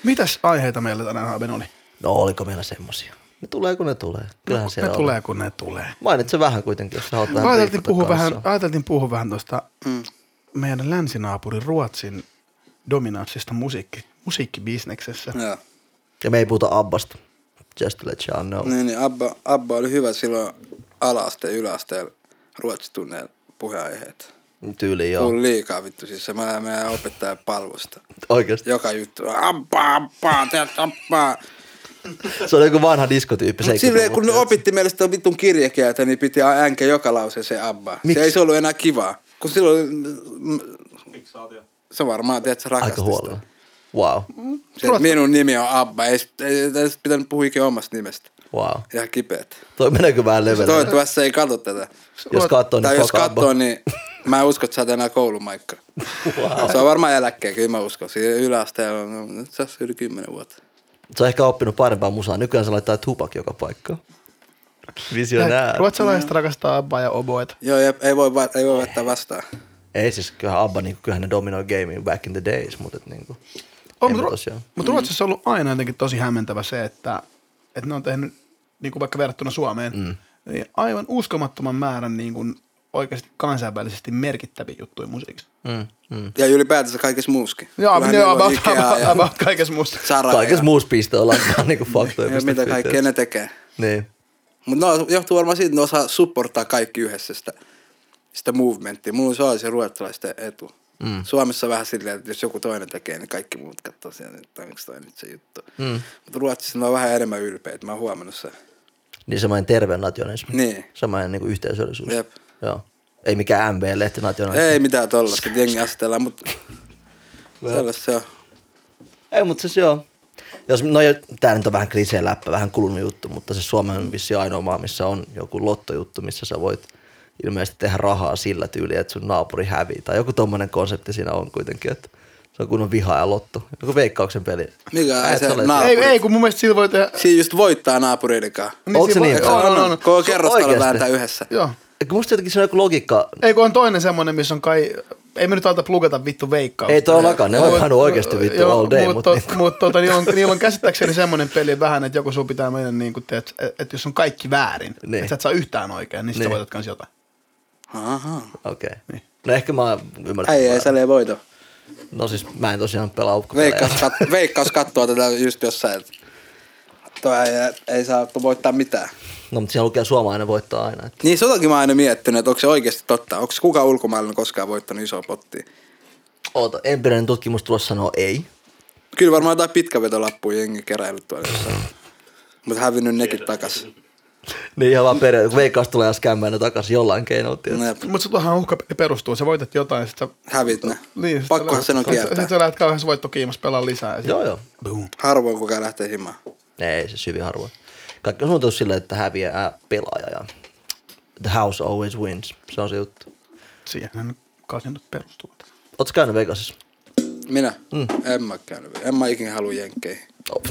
Speaker 4: Mitäs aiheita meillä tänään Haben oli?
Speaker 3: No oliko meillä semmosia? Ne tulee kun ne tulee. Kyllähän
Speaker 4: Ne
Speaker 3: siellä
Speaker 4: tulee kun ne tulee.
Speaker 3: Mainitse vähän kuitenkin, jos sä haluat vähän
Speaker 4: Ajateltiin puhua, vähän, ajateltiin puhua vähän tuosta mm. meidän länsinaapurin Ruotsin dominanssista musiikki, musiikkibisneksessä.
Speaker 5: Joo.
Speaker 3: Ja me ei puhuta Abbasta. Just to let you know.
Speaker 5: Niin, niin Abba, Abba oli hyvä silloin ala-asteen, yläasteen ruotsitunneilla puheenaiheet.
Speaker 3: Tyyliin joo.
Speaker 5: Kuulin liikaa vittu, siis se mä meidän opettaja palvosta.
Speaker 3: Oikeesti.
Speaker 5: Joka juttu, Abba, Abba, teet Abba.
Speaker 3: Se oli joku vanha diskotyyppi.
Speaker 5: Mut
Speaker 3: 70-luvulta,
Speaker 5: silleen, kun opitti meille sitä vitun kirjakieltä, niin piti äänkä joka lause se Abba.
Speaker 3: Miksi?
Speaker 5: Se ei se ollut enää kivaa. Kun silloin,
Speaker 1: Fiksaatio.
Speaker 5: se varmaan, tiedät, se rakasti
Speaker 3: Aika huolella.
Speaker 5: sitä.
Speaker 3: Wow.
Speaker 5: Se, minun nimi on Abba, ei, ei, ei edes pitänyt puhua ikinä omasta nimestä.
Speaker 3: Wow.
Speaker 5: Ihan kipeät.
Speaker 3: Toi meneekö vähän levelille?
Speaker 5: Toivottavasti ei katso tätä.
Speaker 3: Jos katsoo, niin
Speaker 5: tai jos katsoo, niin mä en usko, että sä oot enää koulumaikka.
Speaker 3: Wow.
Speaker 5: Se on varmaan eläkkeen, kyllä mä uskon. Siinä yläasteella on no, nyt se on yli 10 vuotta.
Speaker 3: Se on ehkä oppinut parempaa musaa. Nykyään se laittaa tupak joka paikkaan. Visionää.
Speaker 4: Ruotsalaiset rakastaa Abbaa ja oboeta.
Speaker 5: Joo, jep, ei voi, ei voi vetää vastaan.
Speaker 3: Ei siis, kyllähän Abba, niin kyllähän ne dominoi gaming back in the days, mutta et niinku.
Speaker 4: On, mutta,
Speaker 3: me
Speaker 4: Ru-
Speaker 3: tosiaan.
Speaker 4: mutta Ruotsissa on ollut aina jotenkin tosi hämmentävä se, että, että ne on tehnyt, niin kuin vaikka verrattuna Suomeen, mm. niin aivan uskomattoman määrän niin kuin oikeasti kansainvälisesti merkittäviä juttuja musiikissa.
Speaker 3: Mm, mm.
Speaker 5: Ja ylipäätänsä kaikessa muuskin.
Speaker 4: Joo,
Speaker 5: Vähän
Speaker 4: joo,
Speaker 5: niin kuin
Speaker 4: about,
Speaker 5: Ikea
Speaker 4: about,
Speaker 5: ja
Speaker 4: about kaikessa muusta.
Speaker 5: Zara
Speaker 3: Kaikessa muussa piste ollaan vaan niinku faktoja.
Speaker 5: ja mitä kaikkea ne tekee.
Speaker 3: Niin.
Speaker 5: Mutta no, johtuu varmaan siitä, että ne osaa supporttaa kaikki yhdessä sitä, sitä movementtia. Mulla se on se ruotsalaisten etu. Mm. Suomessa on vähän silleen, että jos joku toinen tekee, niin kaikki muut katsoo siellä, että onko toi nyt se juttu. Mm. Mutta Ruotsissa on vähän enemmän ylpeitä, mä oon huomannut sen.
Speaker 3: Niin semmoinen terve nationalismi.
Speaker 5: Niin.
Speaker 3: Samainen niinku yhteisöllisyys.
Speaker 5: Jep.
Speaker 3: Joo. Ei mikään MB-lehti nationalismi.
Speaker 5: Ei mitään tollasta, että jengi asetellaan, mutta [LAUGHS] sellaista se on.
Speaker 3: Ei, mutta siis joo. Jos, no, tää nyt on vähän klisee läppä, vähän kulunut juttu, mutta se Suomi on vissi ainoa maa, missä on joku lottojuttu, missä sä voit ilmeisesti tehdä rahaa sillä tyyliin, että sun naapuri hävii. Tai joku tommonen konsepti siinä on kuitenkin, että se on kunnon viha ja lotto. Joku veikkauksen peli.
Speaker 5: Mikä ei se
Speaker 3: et
Speaker 5: naapuri.
Speaker 4: Ei, ei, kun mun mielestä sillä voi tehdä...
Speaker 5: Siinä just voittaa naapureiden kanssa.
Speaker 3: Onko se niin?
Speaker 4: On, on, on.
Speaker 5: Koko kerrostalo vääntää yhdessä.
Speaker 4: Joo.
Speaker 3: Eikö musta jotenkin se on joku logiikka,
Speaker 4: Ei, kun on toinen semmonen, missä on kai... Ei me nyt alta plugata vittu veikkaa.
Speaker 3: ei todellakaan, ne on vahannut oikeasti vittu all day,
Speaker 4: mutta
Speaker 3: mutta
Speaker 4: mut, mut, tota, niillä, on, niillä on käsittääkseni semmoinen peli vähän, että joku sun pitää mennä niin kuin, että et jos on kaikki väärin,
Speaker 3: Niin.
Speaker 4: että sä et saa yhtään oikein, niin, niin.
Speaker 3: Niin.
Speaker 4: sä voitat kans jotain.
Speaker 5: Aha.
Speaker 3: okei. Okay.
Speaker 4: Niin.
Speaker 3: No ehkä mä ymmärrän.
Speaker 5: Ei, ei sälee voito.
Speaker 3: No siis mä en tosiaan pelaa.
Speaker 5: Veikkaus, kat, [LAUGHS] veikkaus kattoo tätä just jossain. Tuo ei, ei saa voittaa mitään.
Speaker 3: No mutta siellä lukee suomalainen voittaa aina. Että.
Speaker 5: Niin sotakin mä oon aina miettinyt, että onko se oikeasti totta. Onko kukaan ulkomailla koskaan voittanut isoa pottia?
Speaker 3: Oota, empiirinen tutkimus tulossa sanoo ei.
Speaker 5: Kyllä varmaan jotain pitkävetolappuja jengi keräillyt tuolla jossain. Mutta hävinnyt nekin takas.
Speaker 3: Niin ihan vaan periaatteessa, kun veikkaus tulee ja skämmää ne takaisin jollain.
Speaker 5: Jep,
Speaker 4: Mutta se tuohon uhkapeli perustuu, sä voitat jotain, sit sä...
Speaker 5: hävit ne.
Speaker 4: Niin,
Speaker 5: Pakkohan sen on
Speaker 4: lähdet-
Speaker 5: kieltää.
Speaker 4: Sit sä lähdet kauhean voittokiimassa pelaa lisää.
Speaker 3: Joo, joo.
Speaker 4: boom.
Speaker 5: Harvoin kukaan lähtee himaan.
Speaker 3: Ei, se syvi harvoin. Kaikki on suunniteltu silleen, että häviää pelaaja ja the house always wins. Se on se juttu.
Speaker 4: Siihen kai nyt perustuu.
Speaker 3: Ootko käynyt Vegasissa?
Speaker 5: Minä? Mm. En mä käynyt. En mä ikinä halua jenkkeihin.
Speaker 3: Oh.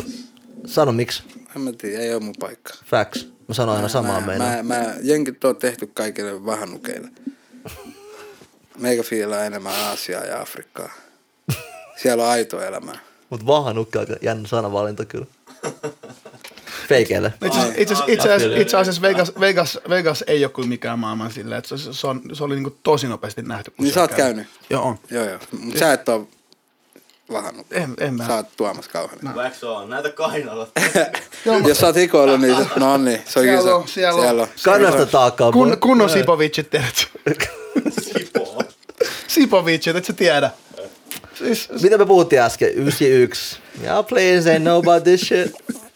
Speaker 3: Sano miksi.
Speaker 5: En mä tiedä, ei ole mun paikka.
Speaker 3: Facts. Mä sanoin aina samaa
Speaker 5: mä,
Speaker 3: meinaa.
Speaker 5: mä, mä, jenkit on tehty kaikille vahannukeille. Meikä fiilaa enemmän Aasiaa ja Afrikkaa. Siellä on aitoa elämää.
Speaker 3: Mut vahanukka on jännä sanavalinta kyllä. Feikeille.
Speaker 4: Itse asiassa, Vegas, Vegas, Vegas ei ole kuin mikään maailman silleen, että se, se, on, se oli niin tosi nopeasti nähty.
Speaker 5: Niin sä oot käynyt?
Speaker 4: Joo, on.
Speaker 5: Joo, joo. Mut sä et oo vahannut.
Speaker 4: En, en mä.
Speaker 5: Sä oot Tuomas Kauhanen.
Speaker 1: Wax on, näitä kainaloa. [LAUGHS]
Speaker 5: Jos sä oot hikoillut, niin no niin, se on
Speaker 4: Siellä
Speaker 5: kyllä
Speaker 4: on,
Speaker 5: se.
Speaker 4: siellä on.
Speaker 5: siellä on.
Speaker 3: Kannasta taakkaa.
Speaker 4: Kun, kunnon Sipovicit, tiedät. [LAUGHS] Sipovicit, et sä tiedä. Siis,
Speaker 3: Mitä me puhuttiin äsken? 91. Yeah, please ain't know about this shit.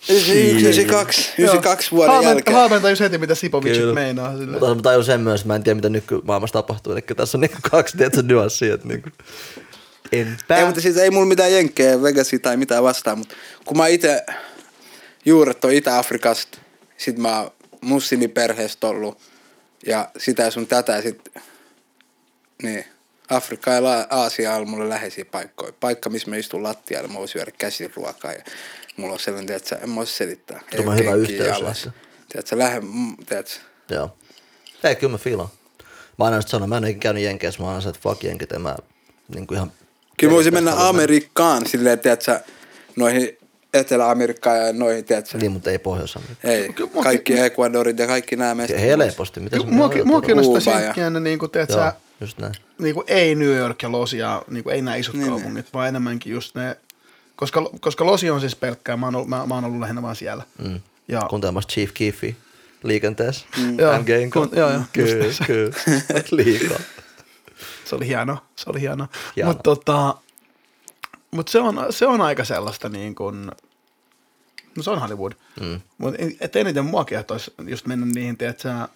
Speaker 5: 92, 92 vuoden
Speaker 4: Haamen-
Speaker 5: jälkeen.
Speaker 4: Haamen tajus heti, mitä Sipovicit
Speaker 3: Kyllä.
Speaker 4: meinaa. Sille.
Speaker 3: Mutta mä tajun sen myös, että mä en tiedä mitä nykymaailmassa tapahtuu. Eli tässä on niinku kaksi tietysti nyanssia. Että niinku. Enpä.
Speaker 5: Ei, mutta siis ei mulla mitään jenkkejä Vegasia tai mitään vastaan, mutta kun mä itse juuret on Itä-Afrikasta, sit mä oon muslimiperheestä ollut ja sitä sun tätä sit, niin, Afrikka ja Aasia on mulle läheisiä paikkoja. Paikka, missä mä istun lattialla, mä voin syödä käsiruokaa ja mulla on sellainen, että en mä voi selittää.
Speaker 3: Tuo on hyvä yhteys.
Speaker 5: Tiedätkö, lähde, mm, tiedätkö,
Speaker 3: Joo. Ei, kyllä mä fiilaan. Mä aina sanon, mä en ole ikinä käynyt Jenkeissä, mä aina sanon, että fuck Jenkit, en mä niinku ihan...
Speaker 5: Kyllä mä voisin mennä Amerikkaan silleen, tiedätkö, noihin Etelä-Amerikkaan ja noihin, tiedätkö,
Speaker 3: Niin, mutta ei pohjois
Speaker 5: Ei, kaikki Ecuadorit ja kaikki nämä meistä.
Speaker 3: Helposti, mitä se
Speaker 4: Muakin, mua kiinnostaa jenkkiä, niin kuin,
Speaker 3: Joo,
Speaker 4: sä,
Speaker 3: just näin.
Speaker 4: niin kuin ei New York ja Losi ja niin kuin ei nämä isot
Speaker 5: Niin,
Speaker 4: niin, kaupungit, vaan enemmänkin just ne, koska, koska Losi on siis pelkkää, mä oon ollut, mä, mä oon ollut lähinnä vaan siellä.
Speaker 3: Mm.
Speaker 4: Ja,
Speaker 3: Kuuntelemassa Chief Keefi liikenteessä. Mm.
Speaker 4: Joo, kun- joo, joo,
Speaker 3: Kyllä, kyllä. [LAUGHS] Liikaa.
Speaker 4: Se oli hieno, se oli hieno.
Speaker 3: Hieno.
Speaker 4: Mutta tota, mut se, on, se on aika sellaista niin kuin, no se on Hollywood.
Speaker 3: Mm.
Speaker 4: Mutta et eniten mua kiehtoisi just mennä niihin, tiedät sä,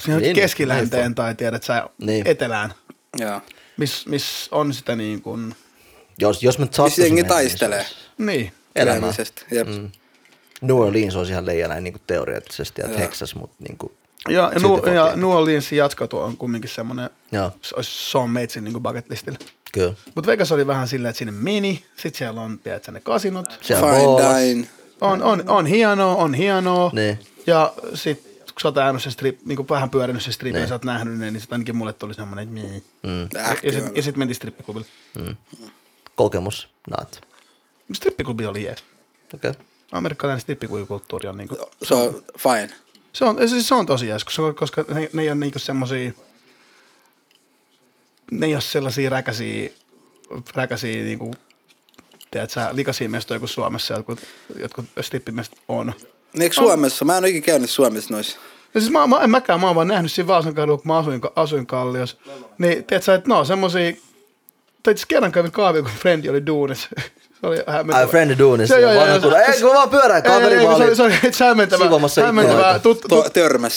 Speaker 4: siihen
Speaker 3: Niin,
Speaker 4: keskilänteen
Speaker 3: niin.
Speaker 4: tai tiedät sä
Speaker 3: Niin.
Speaker 4: etelään,
Speaker 5: Joo.
Speaker 4: missä mis on sitä niin kuin,
Speaker 3: Jos, jos mä sattuisin
Speaker 5: jengi
Speaker 3: niin se
Speaker 5: taistelee?
Speaker 4: niin.
Speaker 3: Elämää.
Speaker 5: Elämisestä. Jep.
Speaker 3: Mm. New Orleans on ihan leijä näin niin kuin teoreettisesti ja
Speaker 5: Joo.
Speaker 3: Texas, mutta niin kuin,
Speaker 4: Ja, ja,
Speaker 3: Silti fucking.
Speaker 4: ja New Orleansin jatkotuo on kumminkin semmoinen,
Speaker 3: joo,
Speaker 4: se olisi Sean Matesin niin bucket listillä.
Speaker 3: kyllä.
Speaker 4: Mutta Vegas oli vähän silleen, että sinne mini, sit siellä on, tiedätkö, ne kasinot.
Speaker 3: Siellä
Speaker 5: Fine dine.
Speaker 4: On, on, on hienoa, on hienoa.
Speaker 3: Niin.
Speaker 4: Ja sit kun sä oot ajanut sen strip, niin vähän pyörinyt sen stripin
Speaker 3: Niin.
Speaker 4: ja sä oot nähnyt ne, niin sit ainakin mulle tuli semmoinen, että mii.
Speaker 3: Mm.
Speaker 4: Ja, ja, sit,
Speaker 5: on.
Speaker 4: ja sit mentiin strippiklubille.
Speaker 3: Kokemus, not.
Speaker 4: Strippiklubi oli jees.
Speaker 3: Okei. Okay.
Speaker 4: Amerikkalainen strippiklubikulttuuri on niinku,
Speaker 5: Se on fine.
Speaker 4: Se on, siis se on tosi jees, koska, koska ne, ne ei ole niinku semmosia, ne ei ole sellaisia räkäsiä, räkäsiä niinku, tiedätkö sä, likaisia mestoja kuin Suomessa, jotkut, jotkut strippimestot on.
Speaker 5: Eikö Suomessa? Mä en ole ikinä käynyt Suomessa noissa.
Speaker 4: Ja siis mä, mä, en mäkään, mä oon vaan nähnyt siinä Vaasan kadulla, kun mä asuin, asuin Kalliossa. Niin, tiedätkö sä, että no semmosia, tai itse kerran kävin kahvilla, kun Frendi oli duunissa. [LAUGHS] Se oli hämmentävä.
Speaker 3: Ai, friend duunissa.
Speaker 4: Se- joo, joo, joo, se-
Speaker 3: Ei, kun vaan pyörää, kaveri vaan
Speaker 4: se,
Speaker 3: oli.
Speaker 4: se oli
Speaker 5: To,
Speaker 4: tuttu,
Speaker 5: törmäs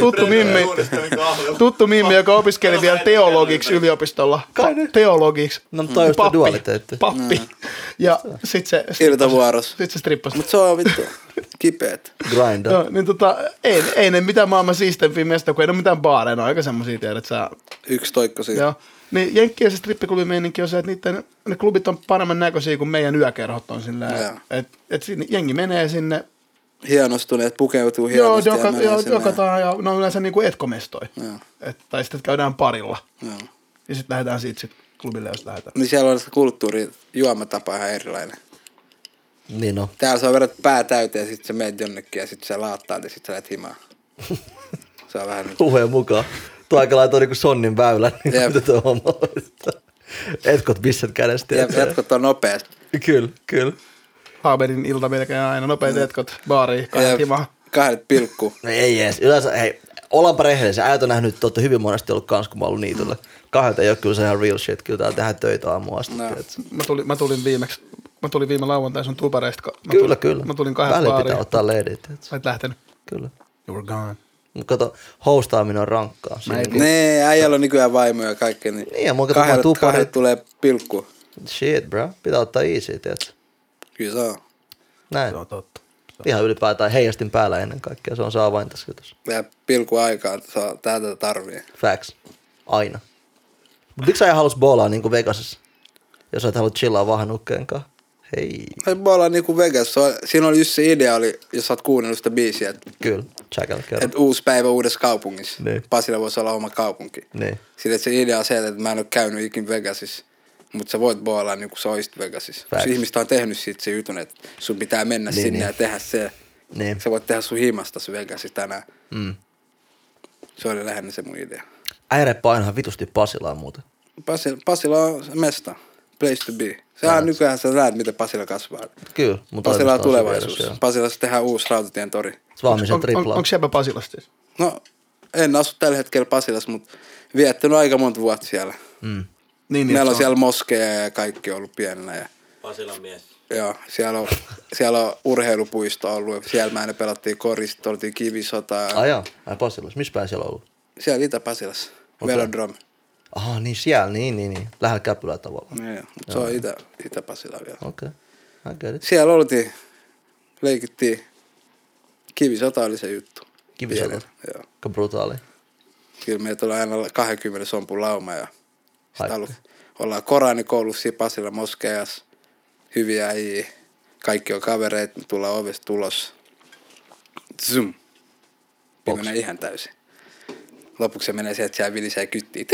Speaker 4: tuttu, mimmi. Tuttu mimmi, joka opiskeli vielä teologiksi yliopistolla. Teologiksi.
Speaker 3: No, toi just
Speaker 4: Pappi.
Speaker 3: dualiteetti.
Speaker 4: Pappi. Ja sit se...
Speaker 5: Iltavuorossa.
Speaker 4: Sit se strippasi.
Speaker 5: Mutta se on vittu kipeät.
Speaker 3: Grinda.
Speaker 4: Joo, niin tota, ei, ei ne mitään maailman siistempiä mesta, kun ei ole mitään baareja, ne on aika semmosia, tiedät sä.
Speaker 5: Yksi toikko siinä.
Speaker 4: Joo. Niin Jenkkien se strippiklubimeininki on se, että niiden, ne klubit on paremman näköisiä kuin meidän yökerhot on sillä
Speaker 5: Joo.
Speaker 4: että et sinne, jengi menee sinne,
Speaker 5: Hienostuneet, pukeutuu
Speaker 4: joo,
Speaker 5: hienosti.
Speaker 4: joka,
Speaker 5: ja
Speaker 4: joo,
Speaker 5: sinne.
Speaker 4: jokataan, ja ne on yleensä niinku etkomestoi.
Speaker 5: Joo,
Speaker 4: Et, tai sitten käydään parilla,
Speaker 5: joo.
Speaker 4: ja sitten lähdetään siitä sit klubille, jos lähdetään.
Speaker 5: Niin siellä on se kulttuuri, juomatapa ihan erilainen.
Speaker 3: Niin no.
Speaker 5: Täällä sä vedät pää täyteen, sit sä menet jonnekin ja sit sä laattaat ja sit sä lähdet himaan. [LAUGHS] Se on vähän.
Speaker 3: Puheen mukaan. Tuo aika laitoi niinku sonnin väylän, niin
Speaker 5: Jep.
Speaker 3: kuin tuo homma on. Etkot bisset kädestä.
Speaker 5: Ja
Speaker 3: tiedätkö?
Speaker 5: jatkot on nopeasti.
Speaker 3: Kyllä, kyllä.
Speaker 4: Haaberin ilta melkein aina nopeat etkot, baariin, kahdet himaa.
Speaker 5: kahdet pilkku.
Speaker 3: No ei edes. Yleensä, hei, ollaanpa rehellisiä. Äijät on nähnyt, että hyvin monesti ollut kans, kun mä ollut niityllä. Kahdelta ei ole kyllä se ihan real shit. Kyllä täällä tehdään töitä aamu asti.
Speaker 5: No.
Speaker 4: Mä tulin, mä tulin viimeksi, mä tulin viime lauantai sun tupareista. Mä
Speaker 3: Kyllä,
Speaker 4: tulin,
Speaker 3: kyllä.
Speaker 4: Mä tulin kahden
Speaker 3: Välillä pitää
Speaker 4: baariin.
Speaker 3: ottaa leidit.
Speaker 4: Sä et lähtenyt.
Speaker 3: Kyllä.
Speaker 4: You were gone.
Speaker 3: Mut kato, hostaaminen on rankkaa. Kun-
Speaker 5: Nee, äijällä on nykyään vaimoja ja kaikkea. Niin,
Speaker 3: Niin, ja mua kato,
Speaker 5: kahdet,
Speaker 3: tuparit.
Speaker 5: kahdet tulee pilkku.
Speaker 3: Shit, bro. Pitää ottaa easy, tiedätkö?
Speaker 5: Kyllä se on.
Speaker 3: Näin.
Speaker 4: Se on totta.
Speaker 3: Ihan ylipäätään heijastin päällä ennen kaikkea. Se on se avain tässä jutussa.
Speaker 5: Vielä pilkku aikaa, että saa, täältä tarvii.
Speaker 3: Facts. Aina. Mut miksi sä halus boolaa niinku Vegasissa? Jos sä et halua chillaa vahanukkeen kanssa? Hei.
Speaker 5: Ollaan niinku Vegas. Se on, siinä oli just se idea, oli, jos sä oot kuunnellut sitä biisiä, että
Speaker 3: Kyllä. Jackal kerro.
Speaker 5: et uusi päivä uudessa kaupungissa.
Speaker 3: Niin.
Speaker 5: Pasilla voisi olla oma kaupunki.
Speaker 3: Niin.
Speaker 5: Että se idea on se, että mä en ole käynyt ikin Vegasissa, mutta sä voit boolaa niin kuin sä olisit Vegasissa.
Speaker 3: Facts.
Speaker 5: Koska ihmiset on tehnyt siitä se jutun, että sun pitää mennä
Speaker 3: Niin,
Speaker 5: sinne
Speaker 3: niin.
Speaker 5: ja tehdä se.
Speaker 3: Niin.
Speaker 5: Sä voit tehdä sun himasta sun Vegasissa tänään.
Speaker 3: Mm.
Speaker 5: Se oli lähinnä se mun idea.
Speaker 3: Äire painaa vitusti Pasilaa muuten.
Speaker 5: Pasila, Pasila on se mesta. Place to be. Sehän on nykyään sä näet, miten Pasila kasvaa.
Speaker 3: Kyllä. Mutta
Speaker 5: Pasila on tulevaisuus.
Speaker 3: vieressä, joo.
Speaker 5: Pasilassa tehdään uusi rautatien tori.
Speaker 3: Svaamisen
Speaker 4: On, on,
Speaker 3: triplaa.
Speaker 4: onko Sebä Pasilasta siis?
Speaker 5: No, en asu tällä hetkellä Pasilassa, mutta viettänyt aika monta vuotta siellä.
Speaker 3: Mm.
Speaker 4: Niin,
Speaker 5: Meillä
Speaker 4: se
Speaker 5: on siellä moskeja ja kaikki ollut pienenä. Ja
Speaker 1: Pasilan mies.
Speaker 5: Joo, siellä on, siellä on urheilupuisto ollut. Siellä mä aina pelattiin korista, oltiin kivisotaa.
Speaker 3: Ai jaa, ai Pasilassa. Missä päin siellä on ollut?
Speaker 5: Siellä Itä-Pasilassa. Okay. Velodrome.
Speaker 3: Aha, niin siellä, niin, niin, niin. Lähellä Käpylää tavallaan.
Speaker 5: Joo, mutta se on Itä, Itä-Pasila vielä.
Speaker 3: Okei. Okay. I get it.
Speaker 5: Siellä oltiin, leikittiin. Kivisota oli se juttu.
Speaker 3: Kivisota?
Speaker 5: Joo.
Speaker 3: Aika brutaali.
Speaker 5: Kyllä meitä oli aina 20 sompun lauma ja alu, ollaan Koranikoulussa siinä Pasilla moskejas. Hyviä äijiä. Kaikki on kavereita, me tullaan ovesta tulos. Zoom.
Speaker 3: Box.
Speaker 5: Menee ihan täysin. Lopuksi se menee sieltä, että siellä vilisee kyttiin.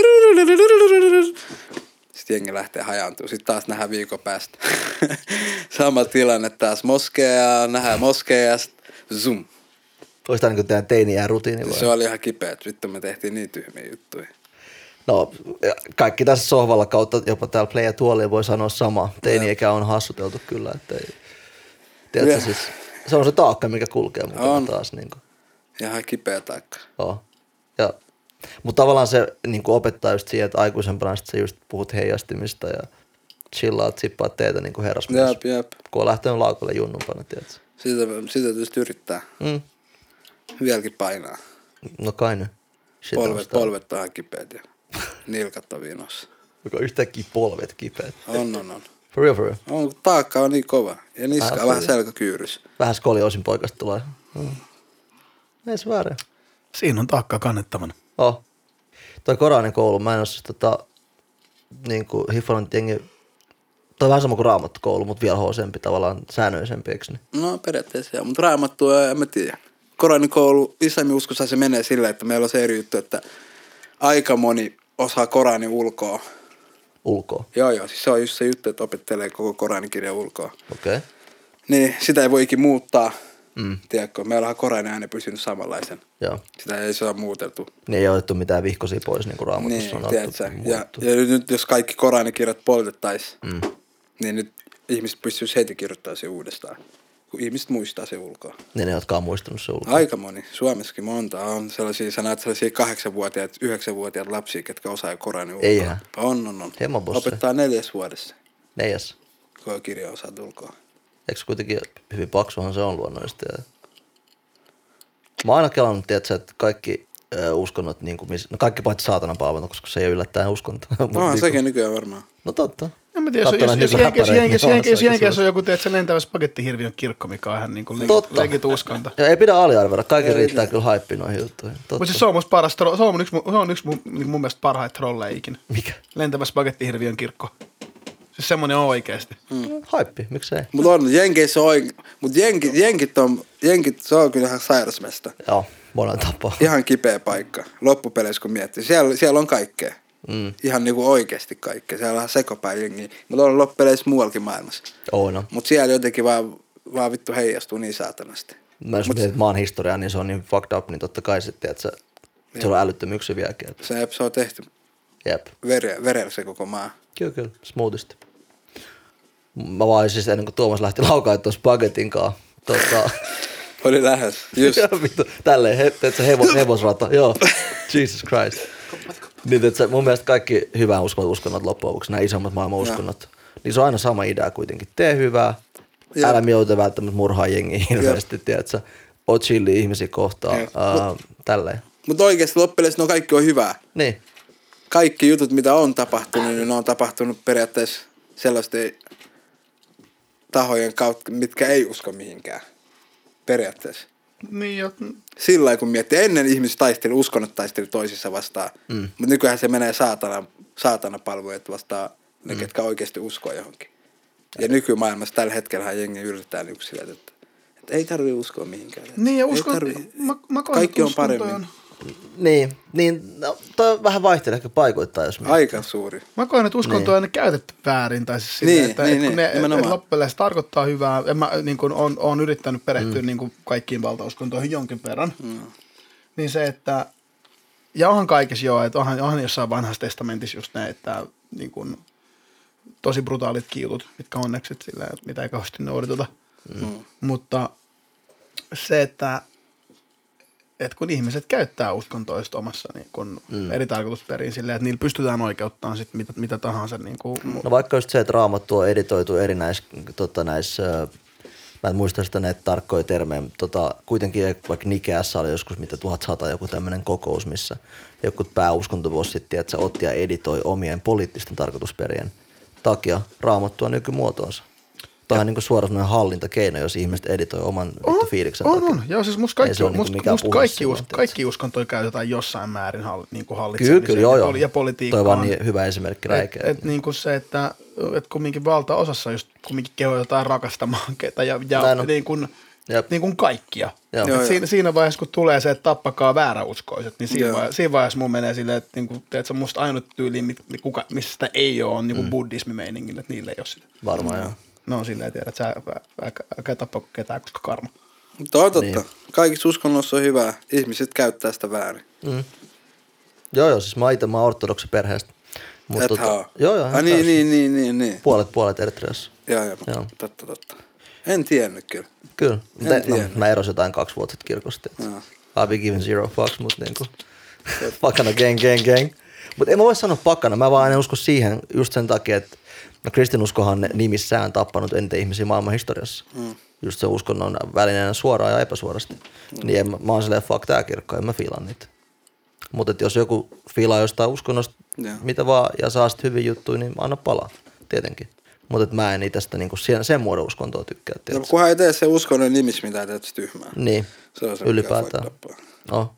Speaker 5: Sitten jengi lähtee hajaantuu. Sitten taas nähdään viikon päästä. Sama tilanne taas moskeja, nähdään moskeijasta. Zoom.
Speaker 3: Olisi tämä niin teiniä rutiini vai?
Speaker 5: Se oli ihan kipeä, että vittu me tehtiin niin tyhmiä juttuja.
Speaker 3: No, kaikki tässä sohvalla kautta, jopa täällä Playa tuolilla voi sanoa sama. Teiniäkään on hassuteltu kyllä, että ei. Tiedätkö, siis, se on se taakka, mikä kulkee mukana
Speaker 5: On.
Speaker 3: taas. Niin kuin,
Speaker 5: Ihan kipeä taikka.
Speaker 3: joo. Mutta tavallaan se niin kuin opettaa just siihen, että aikuisempana sit sä just puhut heijastimista ja chillaat, sippaat teitä niin kuin herrasmies.
Speaker 5: Jep, jep.
Speaker 3: Kun on lähtenyt laukalle junnumpana, tiedätkö?
Speaker 5: Sitä, sitä tietysti yrittää.
Speaker 3: Mm.
Speaker 5: Vieläkin painaa.
Speaker 3: No kai nyt. Shit
Speaker 5: Polvet, polvet on ihan kipeät ja nilkat on vinossa.
Speaker 3: Joka on yhtäkkiä polvet kipeät.
Speaker 5: On, on, on.
Speaker 3: For real, for real.
Speaker 5: on taakka on niin kova. Ja niska
Speaker 3: Vähän
Speaker 5: on vähän selkäkyyrys.
Speaker 3: Vähän skolioosin poikasta tulee. Mm. Ei se väärin.
Speaker 4: Siinä on taakkaa kannettavana.
Speaker 3: Oh. Toi Koranin koulu, mä en ole siis tota, niin kuin hiffannut jengi, toi on vähän sama kuin raamattu koulu, mutta vielä hoosempi tavallaan säännöllisempi, eikö niin?
Speaker 5: No periaatteessa joo, mutta raamattua en mä tiedä. Koranikoulu, islamiuskossa se menee sillä, että meillä on se eri juttu, että aika moni osaa Koranin ulkoa.
Speaker 3: Ulkoa.
Speaker 5: Joo, joo, siis se on just se juttu, että opettelee koko Koranikirjan ulkoa.
Speaker 3: Okei. Okay.
Speaker 5: Niin sitä ei voi ikin muuttaa.
Speaker 3: Mm.
Speaker 5: Tiedätkö, meillä on Koranin ääni pysynyt samanlaisen.
Speaker 3: Joo.
Speaker 5: Sitä ei saa muuteltu.
Speaker 3: Niin ei ole otettu mitään vihkosia pois, niin kuin raamatussa
Speaker 5: Niin,
Speaker 3: on
Speaker 5: tiedätkö? Ja, ja nyt jos kaikki Koranikirjat poltettaisiin,
Speaker 3: Mm.
Speaker 5: niin nyt ihmiset pystyisi heti kirjoittamaan sen uudestaan. Kun ihmiset muistaa sen ulkoa.
Speaker 3: Niin ne, jotka on muistanut se ulkoa.
Speaker 5: Aika moni. Suomessakin monta. On sellaisia, sä näet sellaisia kahdeksanvuotiaat, yhdeksänvuotiaat lapsia, ketkä osaa Koranin ulkoa.
Speaker 3: Eihän.
Speaker 5: On, on, on.
Speaker 3: Hemabosseja.
Speaker 5: Opettaa neljäs vuodessa,
Speaker 3: Neijäs.
Speaker 5: kun kirja osaa ulkoa.
Speaker 3: Eikö se kuitenkin hyvin paksuhan se on luonnollisesti. Ja... Mä oon aina kelannut, tiedätkö, että kaikki ö, uskonnot, niin kuin, no kaikki paitsi saatanan palvonta, koska se ei ole yllättäen uskonto. [LAUGHS]
Speaker 5: No,
Speaker 3: niinku-
Speaker 5: sekin nykyään varmaan.
Speaker 3: No totta.
Speaker 4: En mä tiedä, jos, jos, jenkeissä-
Speaker 3: niin on
Speaker 4: on joku, tiedät, se lentävä spagettihirviön kirkko, mikä on ihan niin kuin legit uskonto.
Speaker 3: Ja ei pidä aliarvioida, kaikki riittää kyllä haippi noihin juttuihin. Totta.
Speaker 4: Mutta siis se on paras, se on yksi, mu- se on yksi mun, niin mun mielestä parhaita trolleja ikinä.
Speaker 3: Mikä?
Speaker 4: Lentävä spagettihirviön kirkko. Siis semmonen on oikeesti.
Speaker 3: Haippi, miksei?
Speaker 5: Mutta on, Jenkeissä on oikein. Mutta jenkit, jenkit, on, jenkit, se on kyllä ihan sairasmesta.
Speaker 3: Joo, monella tapaa.
Speaker 5: Ihan kipeä paikka. Loppupeleissä kun miettii. Siellä, siellä on kaikkea.
Speaker 3: Mm.
Speaker 5: Ihan niinku oikeasti kaikkea. Siellä on ihan sekopäin jengiä. Mutta on loppupeleissä muuallakin maailmassa.
Speaker 3: Oona.
Speaker 5: Mutta siellä jotenkin vaan, vaan vittu heijastuu niin saatanasti.
Speaker 3: Mä jos mietit maan historiaa, niin se on niin fucked up, niin totta kai sitten, että se, se on älyttömyyksiä vieläkin.
Speaker 5: Se, se on tehty
Speaker 3: Jep.
Speaker 5: vere, verellä se koko maa.
Speaker 3: Kyllä, kyllä, smoothisti. Mä vaan siis ennen kuin Tuomas lähti laukaa tuon spagetin kanssa. Tota, [LAUGHS]
Speaker 5: Oli lähes. Just.
Speaker 3: Joo, vittu, tälleen, he, teet se hevos, [LAUGHS] hevosrata, joo, Jesus Christ. Niin, että se, mun mielestä kaikki hyvää uskonnot, uskonnot loppujen nämä isommat maailman uskonnot, niin se on aina sama idea kuitenkin. Tee hyvää,
Speaker 5: Joo.
Speaker 3: älä mieluiten välttämättä murhaa jengiä hirveästi, tiedätkö? Oo chilli ihmisiä kohtaan,
Speaker 5: Jep.
Speaker 3: uh, tälleen.
Speaker 5: Mutta oikeasti loppupeleissä no kaikki on hyvää.
Speaker 3: Niin,
Speaker 5: Kaikki jutut, mitä on tapahtunut, niin ne on tapahtunut periaatteessa sellaisten tahojen kautta, mitkä ei usko mihinkään. Periaatteessa.
Speaker 4: Niin, jo,
Speaker 5: Sillä lailla, kun miettii, ennen ihmiset taisteli, uskonnot taisteli toisissa vastaan. Mm. Mutta nykyään se menee saatana, saatana palveluja vastaan ne, mm. ketkä oikeasti uskoo johonkin. Ja nykymaailmassa tällä hetkellä jengi yrittää niin sillä, että, että ei tarvitse uskoa mihinkään.
Speaker 4: Niin ja
Speaker 5: ei
Speaker 4: uskon,
Speaker 5: tarvii-
Speaker 4: mä, mä koen,
Speaker 5: Kaikki on paremmin.
Speaker 4: On,
Speaker 3: Niin, niin no, toi vähän vaihtelee ehkä paikoittain, jos miettii.
Speaker 5: Aika suuri.
Speaker 4: Mä koen, että uskonto
Speaker 3: Niin.
Speaker 4: on käytetty väärin. Tai siis
Speaker 5: Niin,
Speaker 4: että,
Speaker 5: niin,
Speaker 4: että kun
Speaker 5: niin,
Speaker 4: ne et loppujen se tarkoittaa hyvää. Ja mä niin kun, on, on yrittänyt perehtyä mm. niin kun kaikkiin valtauskontoihin jonkin verran. Mm. Niin se, että ja onhan kaikessa joo, että onhan, onhan jossain vanhassa testamentissa just ne, että niin kun, tosi brutaalit kiilut, mitkä onneksi sillä, että mitä ei kauheasti noudateta. Mm. Mutta se, että, että kun ihmiset käyttää uskontoista omassa niin kun mm. eri tarkoitusperiin silleen, että niillä pystytään oikeuttamaan sit mitä, mitä tahansa. Niin kun,
Speaker 3: No vaikka just se, että raamattu on editoitu eri näissä, tota, näissä mä en muista sitä näitä tarkkoja termejä, mutta tota, kuitenkin vaikka Nikeassa oli joskus mitä 1100 joku tämmöinen kokous, missä joku pääuskontovossit, että se otti ja editoi omien poliittisten tarkoitusperien takia raamattua nykymuotoonsa. Tämä on niin kuin suora semmoinen hallintakeino, jos ihmiset editoi oman vittu fiiliksen
Speaker 4: on,
Speaker 3: takia.
Speaker 4: on. Joo, siis musta kaikki,
Speaker 3: niinku
Speaker 4: musta, kaikki, us, kaikki uskontoja käytetään jossain määrin hall, niin kuin
Speaker 3: Kyllä,
Speaker 4: hallitsemiseen
Speaker 3: kyllä, joo,
Speaker 4: ja,
Speaker 3: joo.
Speaker 4: ja
Speaker 3: Toi
Speaker 4: politiikkaan.
Speaker 3: on vaan niin hyvä esimerkki
Speaker 4: Et,
Speaker 3: räikeä.
Speaker 4: et niin kuin se, että et kumminkin valtaosassa just kumminkin kehotetaan rakastamaan ketä ja, ja
Speaker 3: Näin on.
Speaker 4: niin kuin,
Speaker 3: Jep.
Speaker 4: niin kuin kaikkia.
Speaker 3: Joo.
Speaker 4: Et
Speaker 5: Joo,
Speaker 4: siinä, siinä vaiheessa, kun tulee se, että tappakaa vääräuskoiset, niin siinä, vaiheessa, siinä vaiheessa mun menee silleen, että niin kuin, tiedätkö, musta ainut tyyli, mit- mi- kuka, missä sitä ei ole, on niin kuin mm. buddhismimeiningin, että niillä ei ole sitä.
Speaker 3: Varmaan joo.
Speaker 4: No on silleen, tiedät, että sä älkää, älkää tappako ketään, koska karma.
Speaker 5: Mutta on totta.
Speaker 3: Niin.
Speaker 5: Kaikissa uskonnoissa on hyvä. Ihmiset käyttää sitä väärin.
Speaker 3: Joo, joo, siis mä itse mä oon ortodoksi perheestä. Mut
Speaker 5: Et haa.
Speaker 3: joo, joo,
Speaker 5: Ah, niin, niin, niin, niin, niin.
Speaker 3: Puolet, puolet Eritreassa.
Speaker 5: Joo, joo.
Speaker 3: Joo.
Speaker 5: Totta, totta. En tiennyt kyllä.
Speaker 3: Kyllä.
Speaker 5: En
Speaker 3: Te, no,
Speaker 5: tiedä.
Speaker 3: mä erosin jotain kaksi vuotta sitten kirkosta. I'll be giving zero fucks, mutta niinku, pakana [LAUGHS] gang, gang, gang. Mutta en mä voi sanoa pakana, mä vaan en usko siihen just sen takia, että no kristinuskohan nimissään tappanut eniten ihmisiä maailman historiassa. Mm. Just se uskonnon välineenä suoraan ja epäsuorasti. Mm. Niin en, mä, oon silleen, fuck tää kirkko, en mä fiilan niitä. Mutta jos joku fiilaa jostain uskonnosta,
Speaker 5: Joo.
Speaker 3: mitä vaan, ja saa sitten hyvin juttuja, niin anna palaa, tietenkin. Mutta mä en itsestä niinku sen, sen muodon uskontoa tykkää.
Speaker 5: Ja
Speaker 3: tiedätkö?
Speaker 5: kunhan ei tee se uskonnon nimissä mitään, teet tyhmää.
Speaker 3: Niin,
Speaker 5: Se on se,
Speaker 3: ylipäätään. No.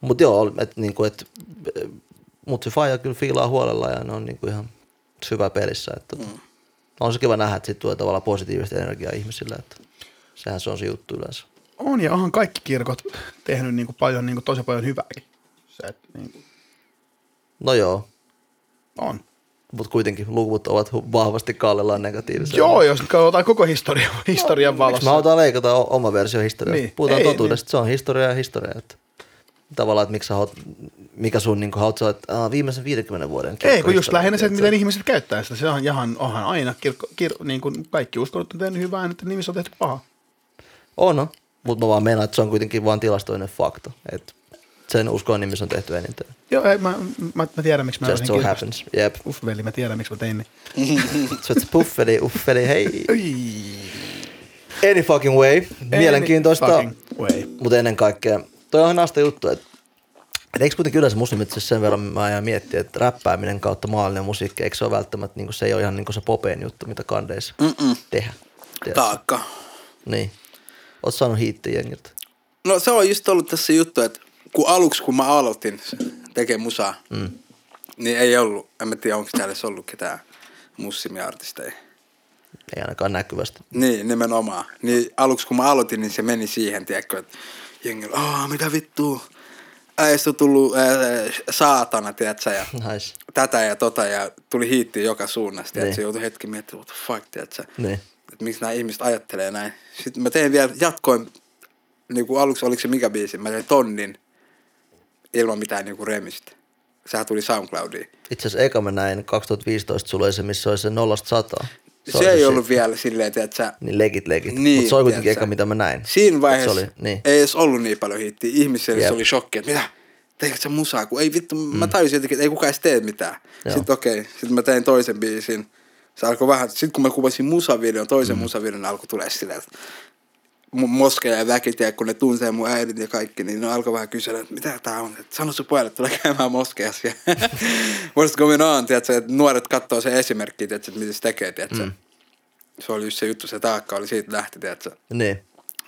Speaker 3: Mut joo, että niinku, et, mut se faija kyllä fiilaa huolella ja ne on niinku ihan syvä pelissä. Että, mm. On se kiva nähdä, että tulee tavallaan positiivista energiaa ihmisille, että sehän se on se juttu yleensä.
Speaker 4: On ja onhan kaikki kirkot tehnyt niin kuin paljon, niin kuin tosi paljon hyvääkin. Se, että niin kuin,
Speaker 3: No joo,
Speaker 4: on.
Speaker 3: mutta kuitenkin luvut ovat vahvasti kallellaan negatiivisia.
Speaker 4: Joo, jos katsotaan koko historia, historian
Speaker 3: Miksi
Speaker 4: valossa.
Speaker 3: me halutaan leikata oma versio historiasta?
Speaker 4: Niin.
Speaker 3: Niin. Puhutaan
Speaker 4: Ei,
Speaker 3: totuudesta, se on historia ja historia. Että tavallaan, että miksi sä haluat, mikä sun niin sanoa, että aa, viimeisen 50 vuoden
Speaker 4: Ei, kun just lähinnä se, että miten ihmiset käyttää sitä. Se on ihan, onhan aina, kirkko, kir, niin kuin kaikki uskonnot on tehnyt hyvää, että nimissä on tehty pahaa.
Speaker 3: On, no. mutta mä vaan meinaan, että se on kuitenkin vain tilastoinen fakta. Että sen uskon nimissä on tehty eniten.
Speaker 4: Joo, ei, mä, mä, mä tiedän, miksi mä
Speaker 3: Just so happens. Jep.
Speaker 4: Uff, veli, mä tiedän, miksi mä tein niin. [LAUGHS]
Speaker 3: Se on puffeli, uffeli, hei. Any fucking way. Mielenkiintoista.
Speaker 4: Fucking way.
Speaker 3: Mutta ennen kaikkea, toi on hasta juttu, että et eikö kuitenkin yleensä muslimit siis sen verran mä ajan miettiä, että räppääminen kautta maallinen musiikki, eikö se ole välttämättä, niin se ei ole ihan niin se popeen juttu, mitä kandeissa
Speaker 5: Mm-mm.
Speaker 3: tehdä. Tiedätkö?
Speaker 5: Taakka.
Speaker 3: Niin. Oot saanut hiittiä jengiltä.
Speaker 5: No se on just ollut tässä juttu, että kun aluksi kun mä aloitin tekemään musaa, mm. niin ei ollut, en mä tiedä onko täällä ollut ketään mussimiartisteja.
Speaker 3: Ei ainakaan näkyvästi.
Speaker 5: Niin, nimenomaan. Niin aluksi kun mä aloitin, niin se meni siihen, tiedätkö, että jengi oli, aah, mitä vittua, äistä on tullut ää, saatana, tiedätkö, ja
Speaker 3: Nice.
Speaker 5: tätä ja tota, ja tuli hiitti joka suunnasta, tiedätkö,
Speaker 3: Niin.
Speaker 5: joutui hetki miettimään, what the fuck, tiedätkö,
Speaker 3: Niin.
Speaker 5: että miksi nämä ihmiset ajattelee näin. Sitten mä tein vielä, jatkoin, niin kuin aluksi oliko se mikä biisi, mä tein tonnin ilman mitään niin kuin remistä. Sehän tuli SoundCloudiin.
Speaker 3: Itse asiassa eka mä näin 2015, sulla oli se, missä oli se nollasta sataa.
Speaker 5: Se, se ei ollut vielä silleen, tiedätkö,
Speaker 3: Niin legit legit.
Speaker 5: Niin,
Speaker 3: Mutta se oli kuitenkin eka, mitä mä näin.
Speaker 5: Siinä vaiheessa
Speaker 3: oli, niin.
Speaker 5: ei edes ollut niin paljon hittiä. Ihmisille se oli shokki, että mitä? Teikö sä musaa? Kun ei vittu, mm. mä tajusin jotenkin, että ei kukaan edes tee mitään.
Speaker 3: Joo.
Speaker 5: Sitten okei, okay. sitten mä tein toisen biisin. Se alkoi vähän, sitten kun mä kuvasin musavideon, toisen mm. musavideon, alkoi tulee silleen, että moskeja ja väkit, ja kun ne tuntee mun äidit ja kaikki, niin ne alkoi vähän kysellä, että mitä tää on, että sano sun pojelle, tulee käymään moskeassa. [LAUGHS] What's going on, tiedätkö, että nuoret katsoo sen esimerkkiä, tiedätkö, että mitä se tekee, tiedätkö. Mm. Se oli just se juttu, se taakka oli siitä lähti, tiedätkö
Speaker 3: Niin.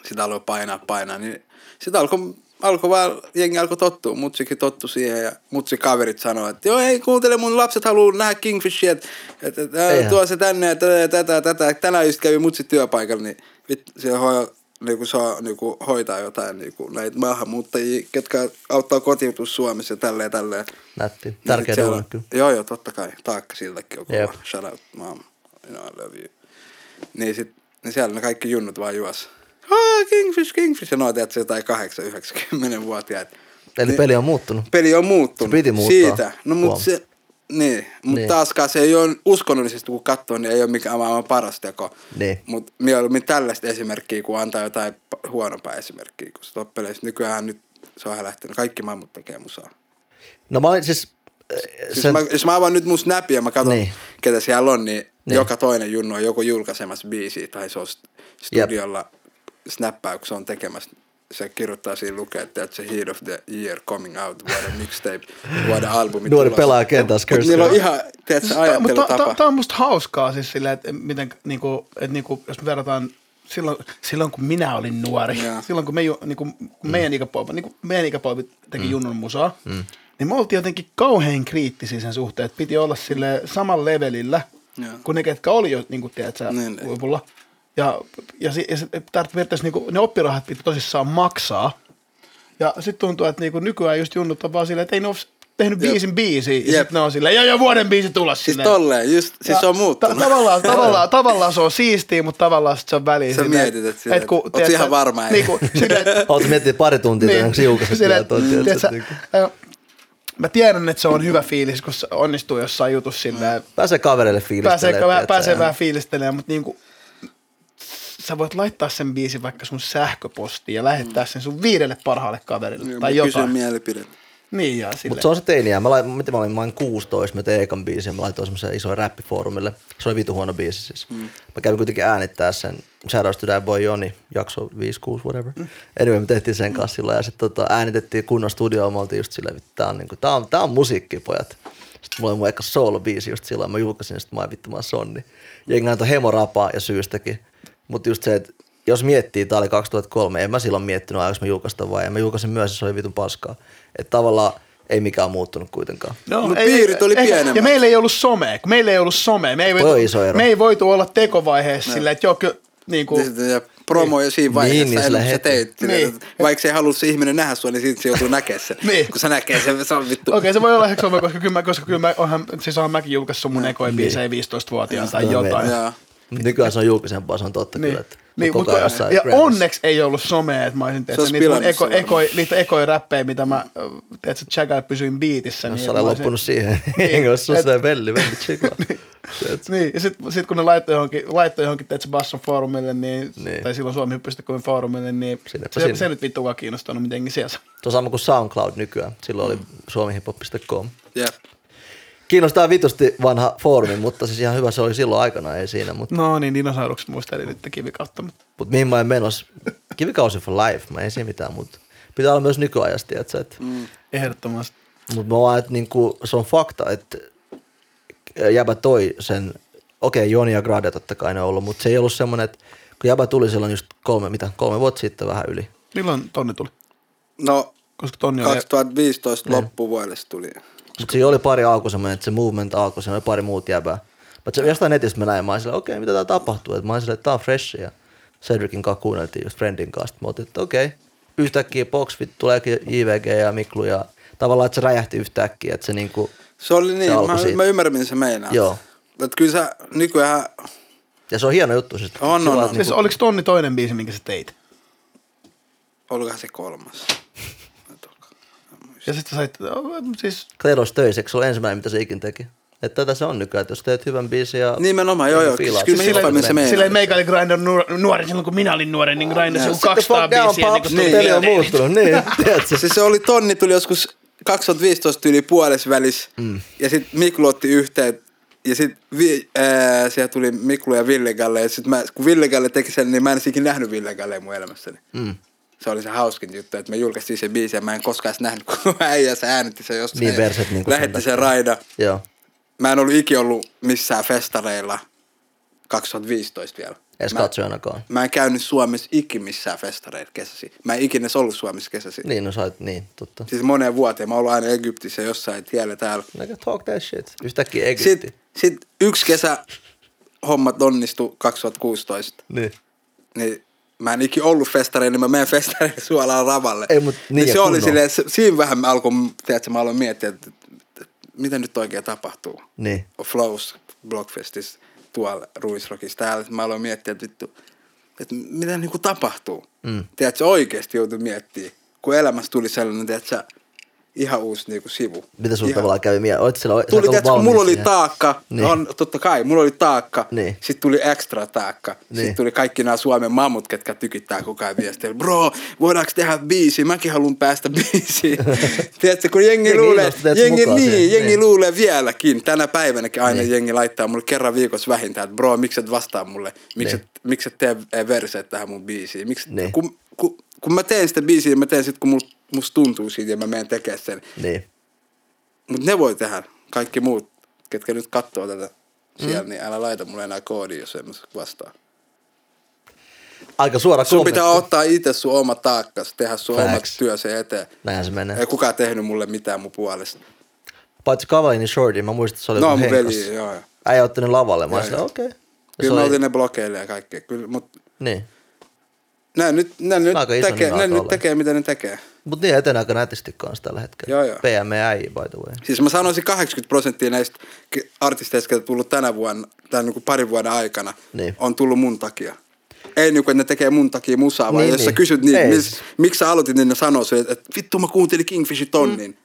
Speaker 5: sitä alkoi painaa, painaa, niin sitä alkoi alkoi vaan, jengi alkoi tottua, mutsikin tottu siihen ja mutsi kaverit sanoi, että joo ei kuuntele, mun lapset haluaa nähdä Kingfishia, että, että, että tuo se tänne ja tätä ja tätä, tätä. Tänään just kävi mutsi työpaikalla, niin vit, siellä niinku saa niinku hoitaa jotain niinku näitä maahanmuuttajia, ketkä auttaa kotiutus Suomessa ja tälleen tälleen.
Speaker 3: Nätti.
Speaker 5: Niin
Speaker 3: Tärkeä
Speaker 5: siellä-
Speaker 3: duuni kyllä.
Speaker 5: Joo, joo, totta kai. Taakka siltäkin on kova. Shout out, mom. You know, I love you. Niin, sit, niin siellä ne kaikki junnut vaan juos. Ah, Kingfish, Kingfish. Ja noita, että se jotain 8-90-vuotiaat.
Speaker 3: Eli
Speaker 5: Niin.
Speaker 3: peli on muuttunut.
Speaker 5: Peli on muuttunut.
Speaker 3: Se piti muuttaa.
Speaker 5: Siitä. No,
Speaker 3: Huom.
Speaker 5: mutta se, niin, mutta
Speaker 3: Niin.
Speaker 5: taaskaan se ei ole uskonnollisesti, kun katsoo, niin ei ole mikään maailman paras teko.
Speaker 3: Niin.
Speaker 5: Mutta mieluummin tällaista esimerkkiä, kun antaa jotain pa- huonompaa esimerkkiä. Koska toppeleissä nykyään nyt se on lähtenyt. Kaikki mammut tekee musaa.
Speaker 3: No mä olin siis... äh,
Speaker 5: Siis
Speaker 3: Sen,
Speaker 5: mä, jos mä avaan nyt mun snapia ja mä katson,
Speaker 3: Niin.
Speaker 5: ketä siellä on, niin,
Speaker 3: Niin.
Speaker 5: joka toinen junnu on joku julkaisemassa biisiä tai se on st- studiolla snappaa, kun se on tekemässä. Se kirjoittaa siinä lukee, että se Heat of the Year coming out, vuoden mixtape, vuoden [LAUGHS] albumi.
Speaker 3: Nuori kentällä,
Speaker 5: Mut
Speaker 3: skr,
Speaker 5: niillä on ihan, tiedätkö,
Speaker 4: Mutta Tämä
Speaker 5: ajattelutapa.
Speaker 4: on musta hauskaa siis silleen, että miten, niinku, että niinku, jos me verrataan silloin, silloin, kun minä olin nuori,
Speaker 5: Joo.
Speaker 4: silloin kun, me, ju- niinku, kun meidän, ikäpolvi, niinku, meidän ikäpolvi teki mm. junnun musaa, mm. niin me oltiin jotenkin kauhean kriittisiä sen suhteen, että piti olla sille samalla levelillä
Speaker 5: Joo.
Speaker 4: kuin ne, ketkä oli jo, niin kuin tiedät sä,
Speaker 5: Niin, niin.
Speaker 4: Ja, ja, si- ja se, periaatteessa niinku, ne oppirahat piti tosissaan maksaa. Ja sitten tuntuu, että niinku, nykyään just junnut on vaan silleen, että ei ne ole tehnyt
Speaker 5: Jep.
Speaker 4: biisin biisiä. Ja sitten ne on silleen, ja jo vuoden biisi tulla
Speaker 5: Siis
Speaker 4: silleen.
Speaker 5: tolleen, just, siis se on muuttunut.
Speaker 4: Ta- tavallaan, [LAUGHS] tavallaan, tavallaan se on siistiä, mutta tavallaan sit se on väliin.
Speaker 5: Sä
Speaker 4: silleen,
Speaker 5: mietit, että silleen,
Speaker 4: kun,
Speaker 5: oot
Speaker 4: tiedät
Speaker 5: ihan varma, ei?
Speaker 4: Niin kuin, silleen, [LAUGHS]
Speaker 3: Oletko miettinyt pari tuntia, niin, se julkaiset
Speaker 4: silleen,
Speaker 3: vielä toi,
Speaker 4: tiedät sä, Mä tiedän, että se on hyvä fiilis, kun se onnistuu jossain jutussa silleen,
Speaker 3: Pääsee kavereille fiilistelemään.
Speaker 4: pääsee, pääsee
Speaker 3: ja-
Speaker 4: vähän fiilistelemään, mutta niinku, sä voit laittaa sen biisin vaikka sun sähköpostiin ja lähettää sen sun viidelle parhaalle kaverille
Speaker 5: Joo,
Speaker 4: tai
Speaker 5: mä
Speaker 4: jotain.
Speaker 5: mielipide.
Speaker 4: Niin ja silleen.
Speaker 3: Mutta se on se teiniä. Mä, laitoin, miten mä olin, mä olin 16, mä tein ekan biisin ja mä laitoin semmoisen isoin räppifoorumille. Se oli vitu huono biisi siis. Mm. Mä kävin kuitenkin äänittää sen. Shoutouts to that boy Joni, jakso 5, 6, whatever. Mm. Anyway, me tehtiin sen kanssa silloin ja sitten tota, äänitettiin kunnon studioon. Me oltiin just silleen, että tää on, niinku, tää on, tää on musiikki, pojat. Sitten mulla oli mun eka solo-biisi just silloin, mä julkaisin, sitten mä vittu, mä oon sonni. Jengi antoi hemorapaa ja syystäkin. Mutta just se, että jos miettii, tää oli 2003, en mä silloin miettinyt, jos mä julkaista vai en mä julkaisin myös, se oli vitun paskaa. Että tavallaan ei mikään muuttunut kuitenkaan.
Speaker 4: No,
Speaker 5: Mut piirit oli pienemmät.
Speaker 4: Ja meillä ei ollut somea, kun meillä ei ollut somea. Me ei, voitu,
Speaker 3: iso ero.
Speaker 4: me ei voitu olla tekovaiheessa silleen, että joo, kyllä, niin kuin,
Speaker 5: Sitten ja promo jo siinä
Speaker 3: Niin,
Speaker 5: vaiheessa,
Speaker 3: niin,
Speaker 5: niin, sä teit. Niin.
Speaker 4: Niin.
Speaker 5: Vaikka se ei halua se ihminen nähdä sua, niin sitten se joutuu näkemään sen.
Speaker 4: Niin.
Speaker 5: Kun se näkee sen, se on vittu.
Speaker 4: Okei, okay, se voi olla ehkä some, koska kyllä, mä, koska kyllä mä, onhan, siis onhan mäkin julkaissut mun ekoja biisejä 15-vuotiaana tai
Speaker 3: Joo,
Speaker 4: jotain.
Speaker 5: Joo.
Speaker 3: Nykyään se on julkisempaa, se on totta
Speaker 4: Niin.
Speaker 3: kyllä. Että
Speaker 4: Niin,
Speaker 3: koko
Speaker 4: mutta,
Speaker 3: ajan jossain
Speaker 4: ja
Speaker 3: Grammys.
Speaker 4: onneksi ei ollut somea, että mä olisin tehnyt
Speaker 5: olisi
Speaker 4: niitä, eko, eko, niitä ekoja räppejä, mitä mä, tiedätkö, Chagall pysyin biitissä.
Speaker 3: Jos
Speaker 4: niin
Speaker 3: sä olet
Speaker 4: mä olisin-
Speaker 3: loppunut siihen,
Speaker 4: Niin. [LAUGHS]
Speaker 3: niin jos sun
Speaker 4: Et-
Speaker 3: se velli, velli chikla. [LAUGHS]
Speaker 4: Niin, ja sitten sit kun ne laittoi johonkin, laittoi johonkin teetkö, Basson foorumille, niin,
Speaker 3: Niin.
Speaker 4: tai silloin suomi.com foorumille, niin se,
Speaker 3: sinne.
Speaker 4: se, nyt vittukaan kiinnostanut mitenkin siellä.
Speaker 3: Se on sama kuin SoundCloud nykyään. Silloin oli suomihiphop.com.
Speaker 5: Jep.
Speaker 3: Kiinnostaa vitusti vanha foorumi, mutta siis ihan hyvä se oli silloin aikana, ei siinä. Mutta
Speaker 4: No niin, dinosaurukset muistelin nyt kivikautta. Mutta
Speaker 3: mut mihin mä en menossa? Kivikausi for life, mä ei siinä mitään, mutta pitää olla myös nykyajasta, tiedätkö, että
Speaker 4: Mm. ehdottomasti.
Speaker 3: Mutta mä vaan, että niinku, se on fakta, että Jäbä toi sen, okei, okay, Joni ja Grade totta kai ne on ollut, mutta se ei ollut semmoinen, että kun Jäbä tuli silloin just kolme, mitä, kolme vuotta sitten vähän yli.
Speaker 4: Milloin tonni tuli?
Speaker 5: No,
Speaker 4: Koska tonni oli...
Speaker 5: 2015
Speaker 3: Niin.
Speaker 5: loppuvuodesta tuli.
Speaker 3: Mutta siinä oli pari alku semmoinen, että se movement alkoi, siinä oli pari muut jäbää. Mutta se jostain netistä mä näin, mä olin okei, mitä tää tapahtuu? Et mä olin silleen, että tää on fresh ja Cedricin kanssa kuunneltiin just Friendin kanssa. Mä otin, että okei, yhtäkkiä Boxfit tuleekin JVG ja Miklu ja tavallaan, että se räjähti yhtäkkiä, että se niinku,
Speaker 5: Se oli niin,
Speaker 3: alkoi
Speaker 5: mä,
Speaker 3: siitä.
Speaker 5: mä ymmärrän, mitä se meinaa.
Speaker 3: Joo.
Speaker 5: Että kyllä sä nykyään,
Speaker 3: ja se on hieno juttu. Siis,
Speaker 5: On, on, on.
Speaker 4: Siis oliko tonni toinen biisi, minkä sä teit?
Speaker 5: olikohan se kolmas?
Speaker 4: Ja sitten sä sait, siis
Speaker 3: Kleros töissä, eikö se ole ensimmäinen, mitä se ikin teki? Että tätä se on nykyään, että jos teet hyvän biisin ja...
Speaker 5: Nimenomaan, joo, joo. Kyllä hiffaan,
Speaker 3: niin
Speaker 5: missä se
Speaker 4: silleen meikä oli nuor- nuori silloin, kun minä olin nuori, niin
Speaker 3: Sit the
Speaker 4: 200
Speaker 3: fuck down,
Speaker 4: biisiä. Niin,
Speaker 3: niin, peli on muuttunut, niin, [LAUGHS] tiedätkö?
Speaker 5: Siis se oli tonni, tuli joskus 2015 yli puolessa välissä. Mm. Ja sitten Miklu otti yhteen. Ja sitten vi, ää, siellä tuli Miklu ja Ville Galle. Ja sit mä, kun Ville Galle teki sen, niin mä en ikinä nähnyt Ville Galle mun elämässäni.
Speaker 3: Mm.
Speaker 5: Se oli se hauskin juttu, että me julkaistiin se biisi ja mä en koskaan nähnyt, kun [LAUGHS] äijä se äänitti sen jostain.
Speaker 3: Niin verset niin
Speaker 5: Lähetti
Speaker 3: sen
Speaker 5: raida.
Speaker 3: Joo.
Speaker 5: Mä en ollut ikinä ollut missään festareilla 2015 vielä.
Speaker 3: Edes
Speaker 5: Mä-
Speaker 3: katsojanakaan.
Speaker 5: Mä en käynyt Suomessa ikin missään festareilla kesäsi. Mä en ikinä ollut Suomessa kesäsi.
Speaker 3: Niin, no sait, niin, totta.
Speaker 5: Siis moneen vuoteen. Mä oon ollut aina Egyptissä jossain tiellä täällä.
Speaker 3: Nigga, talk that shit. Yhtäkkiä Egypti.
Speaker 5: Sitten sit yksi kesä hommat onnistu 2016.
Speaker 3: Niin.
Speaker 5: Niin mä en ikin ollut festareilla, niin mä menen festareille [LAUGHS] suolaan ravalle.
Speaker 3: Ei, mut niin ja
Speaker 5: se oli silleen, siinä vähän mä alkoin, tiedätkö, mä aloin miettiä, että, että mitä nyt oikein tapahtuu.
Speaker 3: Niin.
Speaker 5: Flows Blockfestissa tuolla Ruisrockissa täällä. Mä aloin miettiä, että vittu, että mitä niinku tapahtuu.
Speaker 3: Mm.
Speaker 5: Tiedätkö, oikeasti joutui miettimään. Kun elämässä tuli sellainen, tiedätkö, ihan uusi niinku sivu.
Speaker 3: Mitä sun
Speaker 5: Ihan-
Speaker 3: tavallaan kävi mieleen? Siellä,
Speaker 5: Tuli, tiedätkö, kun mulla oli taakka,
Speaker 3: Niin.
Speaker 5: niin. on, totta kai, mulla oli taakka,
Speaker 3: Niin.
Speaker 5: sitten tuli extra taakka,
Speaker 3: Niin.
Speaker 5: sitten tuli kaikki nämä Suomen mammut, ketkä tykittää koko ajan viestiä, bro, voidaanko tehdä biisi, mäkin haluan päästä [LAUGHS] biisiin. [LAUGHS] tiedätkö, kun jengi,
Speaker 3: Jengi
Speaker 5: luulee, jengi, niin,
Speaker 3: siihen,
Speaker 5: jengi
Speaker 3: niin.
Speaker 5: luulee vieläkin, tänä päivänäkin aina
Speaker 3: Niin.
Speaker 5: jengi laittaa mulle kerran viikossa vähintään, että bro, miksi et vastaa mulle, miksi,
Speaker 3: Niin.
Speaker 5: et, miksi et tee eh, verseet tähän mun biisiin, miksi,
Speaker 3: Niin.
Speaker 5: kun, kun, kun mä teen sitä biisiä, mä teen sit, kun mul- musta tuntuu siitä ja mä menen tekemään sen,
Speaker 3: Niin.
Speaker 5: mutta ne voi tehdä. Kaikki muut, ketkä nyt katsoo tätä siellä, mm. niin älä laita mulle enää koodia, jos en mä vastaa.
Speaker 3: Aika suora
Speaker 5: Sun
Speaker 3: kommentti.
Speaker 5: pitää ottaa itse sun oma taakkas, tehdä sun
Speaker 3: Facts.
Speaker 5: omat työsi eteen.
Speaker 3: Näinhän se menee.
Speaker 5: Ei kukaan tehnyt mulle mitään mun puolesta.
Speaker 3: Paitsi Kavalini Shorty, mä muistan, että se oli
Speaker 5: No mun veli, joo.
Speaker 3: Äijä otti ne lavalle. Mä okei. Okay.
Speaker 5: Kyllä me oltiin ne blokeille ja kaikkea. Kyllä, mut
Speaker 3: Niin.
Speaker 5: ne nyt, ne nyt, tekee,
Speaker 3: alkaa
Speaker 5: nyt tekee, mitä ne tekee.
Speaker 3: Mut niin etenee aika nätisti kanssa tällä hetkellä.
Speaker 5: Joo, joo.
Speaker 3: PM äijä, by the way.
Speaker 5: Siis mä sanoisin 80 prosenttia näistä artisteista, jotka on tullut tänä vuonna, tai niin parin vuoden aikana,
Speaker 3: Niin.
Speaker 5: on tullut mun takia. Ei niin kuin, että ne tekee mun takia musaa, vaan
Speaker 3: Niin,
Speaker 5: jos sä
Speaker 3: niin.
Speaker 5: kysyt niitä,
Speaker 3: Ei.
Speaker 5: mis, miksi sä aloitit, niin ne sanoo että vittu mä kuuntelin Kingfishin tonnin.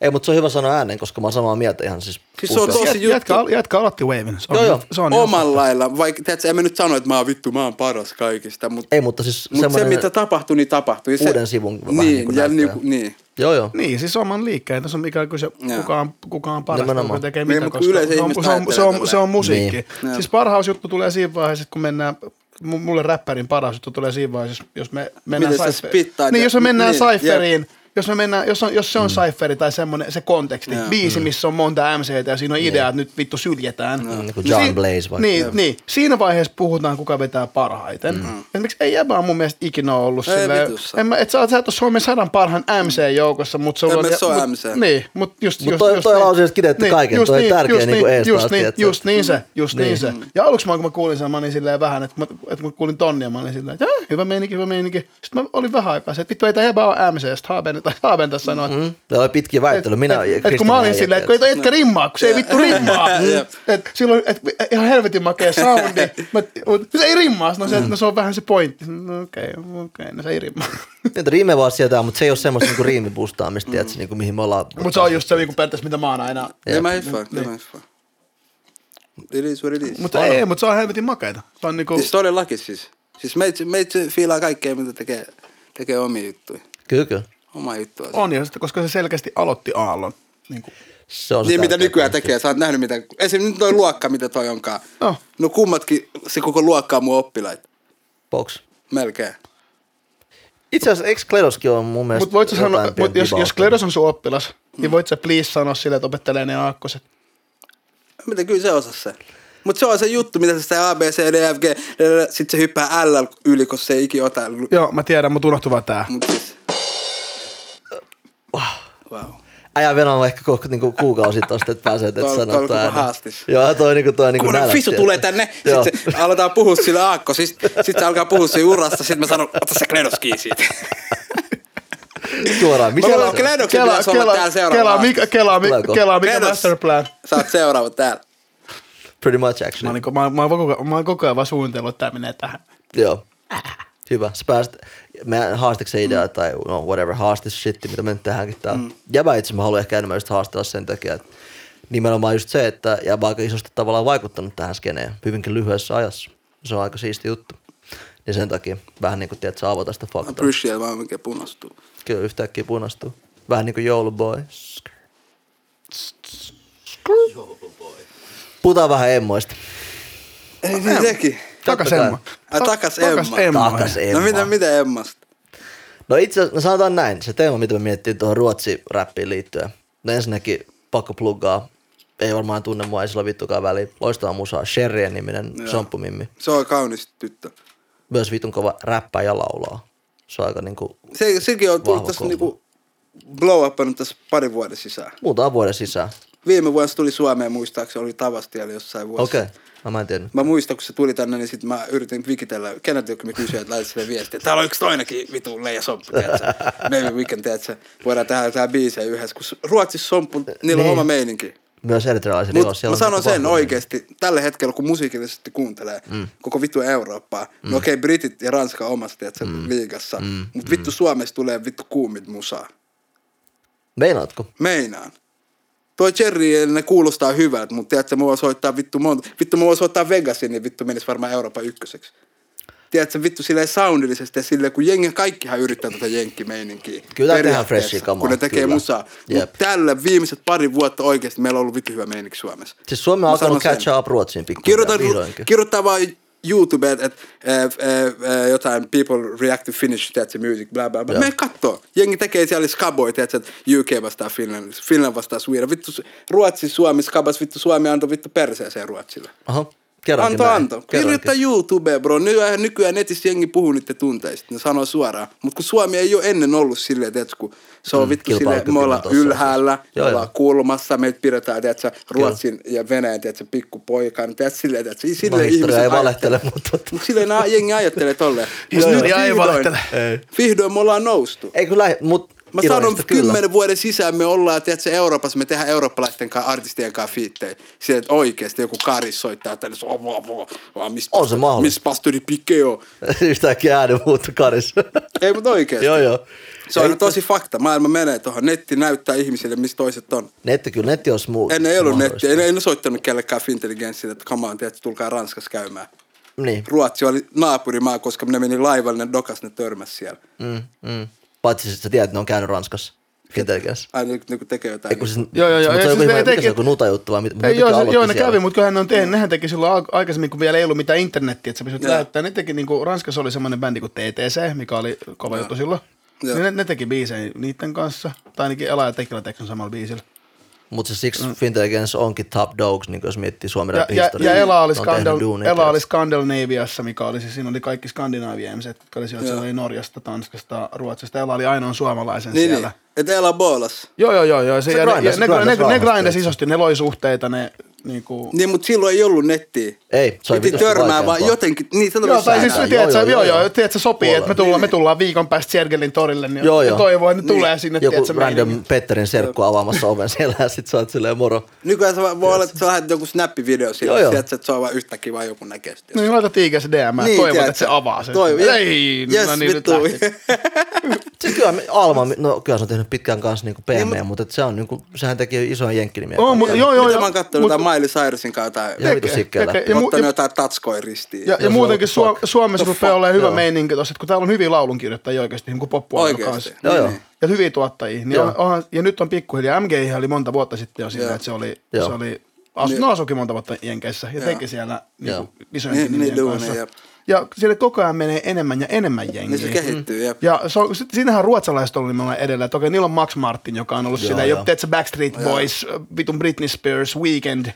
Speaker 3: Ei, mutta se on hyvä sanoa ääneen, koska mä oon samaa mieltä ihan siis.
Speaker 5: Siis se on tosi
Speaker 4: Jät,
Speaker 5: juttu.
Speaker 4: jätkä, jätkä aloitti Waven. Se on,
Speaker 3: Joo, joo.
Speaker 4: Se on
Speaker 5: Omalla lailla, vaikka tiedätkö, en mä nyt sano, että mä oon vittu, mä oon paras kaikista, mutta
Speaker 3: Ei, mutta siis
Speaker 5: mut se mitä tapahtui, niin tapahtui. Se,
Speaker 3: Uuden sivun vähän
Speaker 5: niin,
Speaker 3: niin kuin
Speaker 5: ja
Speaker 3: näyttää.
Speaker 5: niin, niin.
Speaker 3: Joo, joo.
Speaker 4: Niin, siis oman liikkeen. Tässä on ikään kuin se, kukaan, kukaan paras,
Speaker 3: Nimenomaan.
Speaker 4: kuka tekee
Speaker 5: Niin,
Speaker 4: mitä,
Speaker 5: mutta
Speaker 4: koska se on, se, on, se, on, se on musiikki.
Speaker 3: Niin.
Speaker 4: Siis parhaus juttu tulee siinä vaiheessa, kun mennään, mu- mulle räppärin paras juttu tulee siinä vaiheessa, jos me mennään
Speaker 5: Miten spittaat
Speaker 4: Niin, jos me mennään
Speaker 5: niin,
Speaker 4: cypheriin, jos, me mennään, jos, on, jos se on mm. cypheri tai semmoinen, se konteksti,
Speaker 5: Joo.
Speaker 4: biisi, missä on monta MCtä ja siinä on idea, että nyt vittu syljetään.
Speaker 3: Niin kuin John
Speaker 4: si-
Speaker 3: Blaze vaikka.
Speaker 4: Niin, niin, siinä vaiheessa puhutaan, kuka vetää parhaiten. Mm. Esimerkiksi ei jäbä on mun mielestä ikinä ollut
Speaker 5: Ei
Speaker 4: silleen, en mä, et sä sä et ole Suomen sadan parhaan MC-joukossa, mutta se on...
Speaker 5: mä se
Speaker 4: mut-
Speaker 5: MC.
Speaker 4: Niin, mutta just,
Speaker 3: Mut
Speaker 4: just,
Speaker 3: toi-
Speaker 4: just
Speaker 3: toi
Speaker 4: niin.
Speaker 3: lause just kiteytti kaiken, toi tärkeä
Speaker 4: just
Speaker 3: niinku ees
Speaker 4: just
Speaker 3: taas,
Speaker 4: niin, just niin se, just niin,
Speaker 3: Niin.
Speaker 4: se. Ja aluksi mä, kun mä kuulin sen, mä olin silleen vähän, että mä, kun kuulin tonnia, mä olin silleen, että "Äh, hyvä meininki, hyvä meininki. Sitten mä olin vähän aikaa se, että vittu ei tää jäbä ole MC, sitten Haaben, tai Haaben tässä sanoi, että
Speaker 3: Mm. Tämä oli pitkiä väittely. Minä
Speaker 4: et, et, kun mä olin silleen, että toi etkä rimmaa, kun se ei vittu rimmaa. [LAUGHS] Et silloin, et, ihan helvetin makea soundi. Mä, mut se ei rimmaa, no se, no se on vähän se pointti. No okei, okay, okei, okay, no se ei rimmaa. [LAUGHS]
Speaker 3: Niitä riime vaan sieltä, mutta se ei ole semmoista niinku riimibustaamista, mm. niinku, mihin me ollaan.
Speaker 4: Mutta se on just se niinku periaatteessa, mitä mä oon aina.
Speaker 5: Ei mä hiffaa, ei mä hiffaa. It is what it is.
Speaker 4: Mutta ei, mutta se on helvetin makeita. Se on niinku,
Speaker 5: Siis todellakin siis. Siis meitsi, meitsi fiilaa kaikkea, mitä tekee, tekee omia juttuja.
Speaker 3: Kyllä, kyllä.
Speaker 5: Oma juttua.
Speaker 4: on ja sitten, koska se selkeästi aloitti aallon. Niinku.
Speaker 3: Se on
Speaker 5: Niin mitä nykyään
Speaker 3: pointti.
Speaker 5: tekee, sä oot nähnyt mitä, esimerkiksi nyt toi luokka, mitä toi onkaan.
Speaker 4: No.
Speaker 5: No kummatkin, se koko luokka on mun oppilaita.
Speaker 3: Box.
Speaker 5: Melkein.
Speaker 3: Itse asiassa eikö Kledoskin on mun mielestä
Speaker 4: Mutta voit sä sanoa, mut jos, jos? Kledos on sun oppilas, niin voit sä please sanoa sille, että opettelee ne aakkoset.
Speaker 5: Mitä kyllä se osasi se. Mutta se on se juttu, mitä se sitä A, B, C, D, F, G, sit se hyppää L yli, koska se ei ikin ota.
Speaker 4: Joo, mä tiedän, mutta unohtu vaan tää.
Speaker 5: Mut siis. Wow.
Speaker 3: Äijä venannut ehkä koko niinku kuukausi tosta, että pääsee, että et
Speaker 5: Toi- on
Speaker 3: ääneen.
Speaker 5: haastis.
Speaker 3: Joo, toi niinku toi niinku
Speaker 5: Kun Fisu tulee tänne, sit se aletaan puhua sille Aakko, sit, sit se alkaa puhua siinä urasta, sit mä sanon, ota se Kledos kiinni siitä.
Speaker 3: Suoraan. Missä
Speaker 5: Mä luulen,
Speaker 3: on-
Speaker 5: että Kledoksen pitäisi olla täällä seuraava.
Speaker 4: Kela, mikä, kela, mikä, kela, mikä masterplan.
Speaker 5: Sä oot seuraava täällä.
Speaker 3: Pretty much
Speaker 4: Mä,
Speaker 3: actually.
Speaker 4: oon niinku, mä, mä, oon koko, mä oon koko ajan vaan suunnitellut, että tää menee tähän.
Speaker 3: Joo. Hyvä. Sä pääsit meidän haastiksen idea tai no whatever haastis shit, mitä me nyt tehdäänkin täällä. Mm. Jäbä itse mä haluan ehkä enemmän just haastella sen takia, että nimenomaan just se, että jäbä aika isosti tavallaan vaikuttanut tähän skeneen hyvinkin lyhyessä ajassa. Se on aika siisti juttu. Niin sen takia vähän niin kuin tiedät, sä avata sitä faktaa.
Speaker 5: Appreciate vaan mikä punastuu.
Speaker 3: Kyllä yhtäkkiä punastuu. Vähän niin kuin jouluboy. Puhutaan vähän emmoista.
Speaker 5: Ei niin sekin.
Speaker 4: Takas. Emma.
Speaker 5: Ai takas
Speaker 4: Takas
Speaker 5: Emma.
Speaker 4: Emma.
Speaker 3: Takas
Speaker 5: No
Speaker 3: Emma.
Speaker 5: mitä, mitä Emmasta?
Speaker 3: No itse asiassa, no sanotaan näin, se teema, mitä me miettii tuohon ruotsi-räppiin liittyen. No ensinnäkin pakko pluggaa ei varmaan tunne mua, ei sillä vittukaan väliä. Loistava musaa, Sherrien niminen
Speaker 5: Joo.
Speaker 3: somppumimmi.
Speaker 5: Se on kaunis tyttö.
Speaker 3: Myös vitun kova räppää ja laulaa. Se on aika niinku
Speaker 5: Se, sekin on tullut tässä niinku blow upannut tässä parin vuoden sisään.
Speaker 3: muutaman vuoden sisään.
Speaker 5: Viime vuonna se tuli Suomeen muistaakseni, oli Tavastialla jossain vuosi.
Speaker 3: Okei, okay. no, mä en tiennyt.
Speaker 5: Mä muistan, kun se tuli tänne, niin sit mä yritin vikitellä, kenet joku me kysyi, että laitat sille viestiä. Täällä on yksi toinenkin vitu leija somppu, tiedätkö? [LAUGHS] Maybe we can, tiedätkö? Voidaan tehdä tää biisejä yhdessä, kun Ruotsissa somppu, niillä on
Speaker 3: Niin.
Speaker 5: oma meininki.
Speaker 3: Myös eritrealaisilla, joo,
Speaker 5: Mutta
Speaker 3: siellä
Speaker 5: mä
Speaker 3: on
Speaker 5: sanon sen
Speaker 3: vahva-
Speaker 5: oikeesti, tällä hetkellä kun musiikillisesti kuuntelee mm. koko vittu Eurooppaa, mm. no okei, okay, Britit ja Ranska omasta, että mm. liigassa, mm. mutta vittu Suomessa tulee vittu kuumit musaa.
Speaker 3: Meinaatko?
Speaker 5: Meinaan. Toi Cherry, ne kuulostaa hyvältä, mutta tiedätkö, mua soittaa vittu monta. Vittu, mua soittaa Vegasin, niin vittu menisi varmaan Euroopan ykköseksi. Tiedätkö, vittu silleen soundillisesti ja silleen, kun jengi, kaikkihan yrittää tätä jenkkimeininkiä.
Speaker 3: Kyllä tehdään freshia kamaa,
Speaker 5: Kun ne tekee
Speaker 3: kyllä.
Speaker 5: musaa. Mutta tällä viimeiset pari vuotta oikeasti meillä on ollut vittu hyvä meininki Suomessa.
Speaker 3: Siis Suomi on
Speaker 5: Mä
Speaker 3: alkanut catch up Ruotsiin pikkuhiljaa, vihdoinkin.
Speaker 5: kirjoittaa vaan YouTubeen, että et, et, jotain people react to Finnish tiedätkö, music, bla bla bla.
Speaker 3: Joo.
Speaker 5: Me kattoo. Jengi tekee siellä skaboja, tiedätkö, että UK vastaa Finland, Finland vastaa Sweden. Vittu, Ruotsi, Suomi, skabas, vittu Suomi antoi vittu perseeseen Ruotsille.
Speaker 3: Aha, kerrankin
Speaker 5: Anto,
Speaker 3: näin.
Speaker 5: anto. Kirjoittaa YouTubeen, bro. Nykyään, nykyään netissä jengi puhuu niiden tunteista. Ne sanoo suoraan. Mutta kun Suomi ei ole ennen ollut silleen, tiedätkö, kun se on
Speaker 3: Mm,
Speaker 5: vittu silleen,
Speaker 3: kilpailukyky
Speaker 5: me ollaan
Speaker 3: tossa
Speaker 5: ylhäällä, me ollaan
Speaker 3: joo.
Speaker 5: kulmassa, meitä pidetään, tiedätkö, Ruotsin ja Venäjän, tiedätkö, pikkupoikana, tiedätkö, silleen, tiedätkö, silleen
Speaker 3: No,
Speaker 5: ihmiset
Speaker 3: ei
Speaker 5: ajattelee.
Speaker 3: valehtele, mutta...
Speaker 5: Mutta silleen nää jengi ajattelee tolleen. [LAUGHS] Mut
Speaker 4: Joo,
Speaker 5: nyt
Speaker 4: joo, ei
Speaker 5: vihdoin-
Speaker 4: valehtele.
Speaker 5: Vihdoin me ollaan noustu.
Speaker 3: Ei kyllä, mut
Speaker 5: Mä sanon,
Speaker 3: kyllä.
Speaker 5: kymmenen vuoden sisään me ollaan, tiedätkö, Euroopassa, me tehdään eurooppalaisten kanssa, artistien kanssa fiittejä. Sieltä että oikeasti joku karis soittaa tänne, se vaan, vaan, missä
Speaker 3: On se mahdollista.
Speaker 5: Missä pastori Pike on? [LAUGHS]
Speaker 3: Yhtäkkiä ääni muuttu karissa.
Speaker 5: Ei, mutta oikeasti.
Speaker 3: joo, joo.
Speaker 5: Se on
Speaker 3: Ei,
Speaker 5: tosi fakta. Maailma menee tuohon. Netti näyttää ihmisille, missä toiset on.
Speaker 3: Netti kyllä, netti on smooth.
Speaker 5: Ennen ei ollut
Speaker 3: mahdollista.
Speaker 5: nettiä. Ei, ei ne soittanut kellekään Fintelligenssille, että come on, tiedätkö, tulkaa Ranskassa käymään.
Speaker 3: Niin,
Speaker 5: Ruotsi oli naapurimaa, koska ne meni laivalle, ne dokas, ne törmäs siellä.
Speaker 3: mm, mm. Paitsi että sä tiedät, että ne on käynyt Ranskassa. Fintelligens.
Speaker 5: Aina nyt niin tekee jotain.
Speaker 3: Ei kun siis,
Speaker 4: Joo, joo, joo.
Speaker 3: Mutta
Speaker 4: siis
Speaker 3: joku,
Speaker 4: ne
Speaker 3: mikä
Speaker 4: teki-
Speaker 3: se on joku nutajuttu vai mit-
Speaker 4: Ei,
Speaker 3: mitä
Speaker 4: joo,
Speaker 3: ne
Speaker 4: se, joo, ne
Speaker 3: siellä?
Speaker 4: kävi, mutta kyllähän ne on tehnyt, nehän teki silloin aikaisemmin, kun vielä ei ollut mitään internettiä, että sä pystyt lähettämään. Ne teki, niin kuin, Ranskassa oli semmoinen bändi kuin TTC, mikä oli kova juttu silloin. Niin ne, ne, teki biisejä niiden kanssa, tai ainakin Ela ja Tekila teki samalla biisillä.
Speaker 3: Mutta se siksi mm. Fintelligens onkin top dogs, niin jos miettii Suomen
Speaker 4: Ja, ja, ja Ela oli,
Speaker 3: duunia,
Speaker 4: Ela oli
Speaker 3: tiedätkö?
Speaker 4: Scandinaviassa, mikä oli siis, siinä oli kaikki Skandinavia ihmiset, jotka oli sieltä, oli Norjasta, Tanskasta, Ruotsista. Ela oli ainoa suomalaisen
Speaker 5: Niin,
Speaker 4: siellä.
Speaker 5: niin. Että älä boolas.
Speaker 4: Joo, joo, joo. joo. Se,
Speaker 3: Se
Speaker 4: ja, ne,
Speaker 3: grindas-
Speaker 4: ja ne,
Speaker 3: grindas
Speaker 4: ne, ne, ne grindas isosti, ne loi suhteita, ne niinku...
Speaker 5: Niin, mutta silloin ei ollut nettiä.
Speaker 3: Ei, se oli
Speaker 5: Piti
Speaker 3: vitusti
Speaker 5: törmää vaan jotenkin. Niin, se
Speaker 4: Joo, tai siis
Speaker 3: Joo,
Speaker 4: tiedätkö,
Speaker 3: joo,
Speaker 4: joo,
Speaker 3: joo,
Speaker 4: joo,
Speaker 3: joo.
Speaker 4: tiedätkö, sopii, että me tullaan, me tullaan viikon päästä Sergelin torille, niin
Speaker 3: Joo,
Speaker 4: ja
Speaker 3: joo.
Speaker 4: toivoo, että ne
Speaker 5: Niin.
Speaker 4: tulee sinne,
Speaker 3: Joku
Speaker 4: tiedätkö,
Speaker 3: random
Speaker 4: meininki.
Speaker 3: Petterin serkku avaamassa oven siellä ja sit sä oot silleen moro.
Speaker 5: Nykyään se voi olla, että sä lähdet joku snappivideo
Speaker 3: Joo,
Speaker 5: sille,
Speaker 3: joo.
Speaker 5: tiedätkö, että se on vaan yhtäkkiä vaan joku näkee sitä.
Speaker 4: Niin laita tiikässä DM, niin, toivot, että se avaa sen.
Speaker 5: Toivo.
Speaker 4: Ei,
Speaker 5: yes,
Speaker 4: no niin, nyt. [LAUGHS]
Speaker 3: Siis kyllä Alma, no kyllä se on tehnyt pitkään kanssa niinku
Speaker 5: Niin,
Speaker 3: pehmeä, mutta et se on niinku, sehän teki isoja jenkkinimiä.
Speaker 4: On,
Speaker 3: kanssa.
Speaker 4: mutta joo, joo,
Speaker 5: Mitä
Speaker 4: joo.
Speaker 5: mä oon kattonut
Speaker 4: mut-
Speaker 5: jotain Miley Cyrusin kanssa jotain.
Speaker 3: Ihan vitu sikkeellä.
Speaker 4: Ja mu-
Speaker 5: Ottanut
Speaker 4: ja-
Speaker 5: jotain tatskoja ristiin.
Speaker 4: Ja, ja
Speaker 3: se on
Speaker 4: muutenkin Suom-
Speaker 3: fuck.
Speaker 4: Suomessa rupeaa olemaan hyvä
Speaker 3: Joo.
Speaker 4: meininki tossa, että kun täällä on hyviä laulunkirjoittajia oikeasti, niin kuin poppuolella
Speaker 5: Oikeesti.
Speaker 4: kanssa.
Speaker 3: Joo, joo.
Speaker 5: Niin.
Speaker 4: Ja hyviä tuottajia. Niin
Speaker 3: Joo.
Speaker 4: on, onhan, ja nyt on pikkuhiljaa. MG oli monta vuotta sitten jo sillä,
Speaker 5: Joo.
Speaker 4: että se oli,
Speaker 3: Joo.
Speaker 4: se oli asu,
Speaker 5: Niin.
Speaker 4: no asukin monta vuotta Jenkeissä ja
Speaker 5: Joo.
Speaker 4: teki siellä
Speaker 3: Joo.
Speaker 4: niin isojen
Speaker 5: Niin,
Speaker 4: nimien
Speaker 5: niin
Speaker 4: kanssa.
Speaker 5: jep.
Speaker 4: Ja siellä koko ajan menee enemmän ja enemmän jengiä.
Speaker 5: Niin se kehittyy, jep.
Speaker 4: Ja se sit- siinähän ruotsalaiset on nimenomaan edellä. Että okei, niillä on Max Martin, joka on ollut
Speaker 3: Joo,
Speaker 4: sillä,
Speaker 3: joo.
Speaker 4: jo, tiedätkö, Backstreet Boys, vitun Britney Spears, Weekend.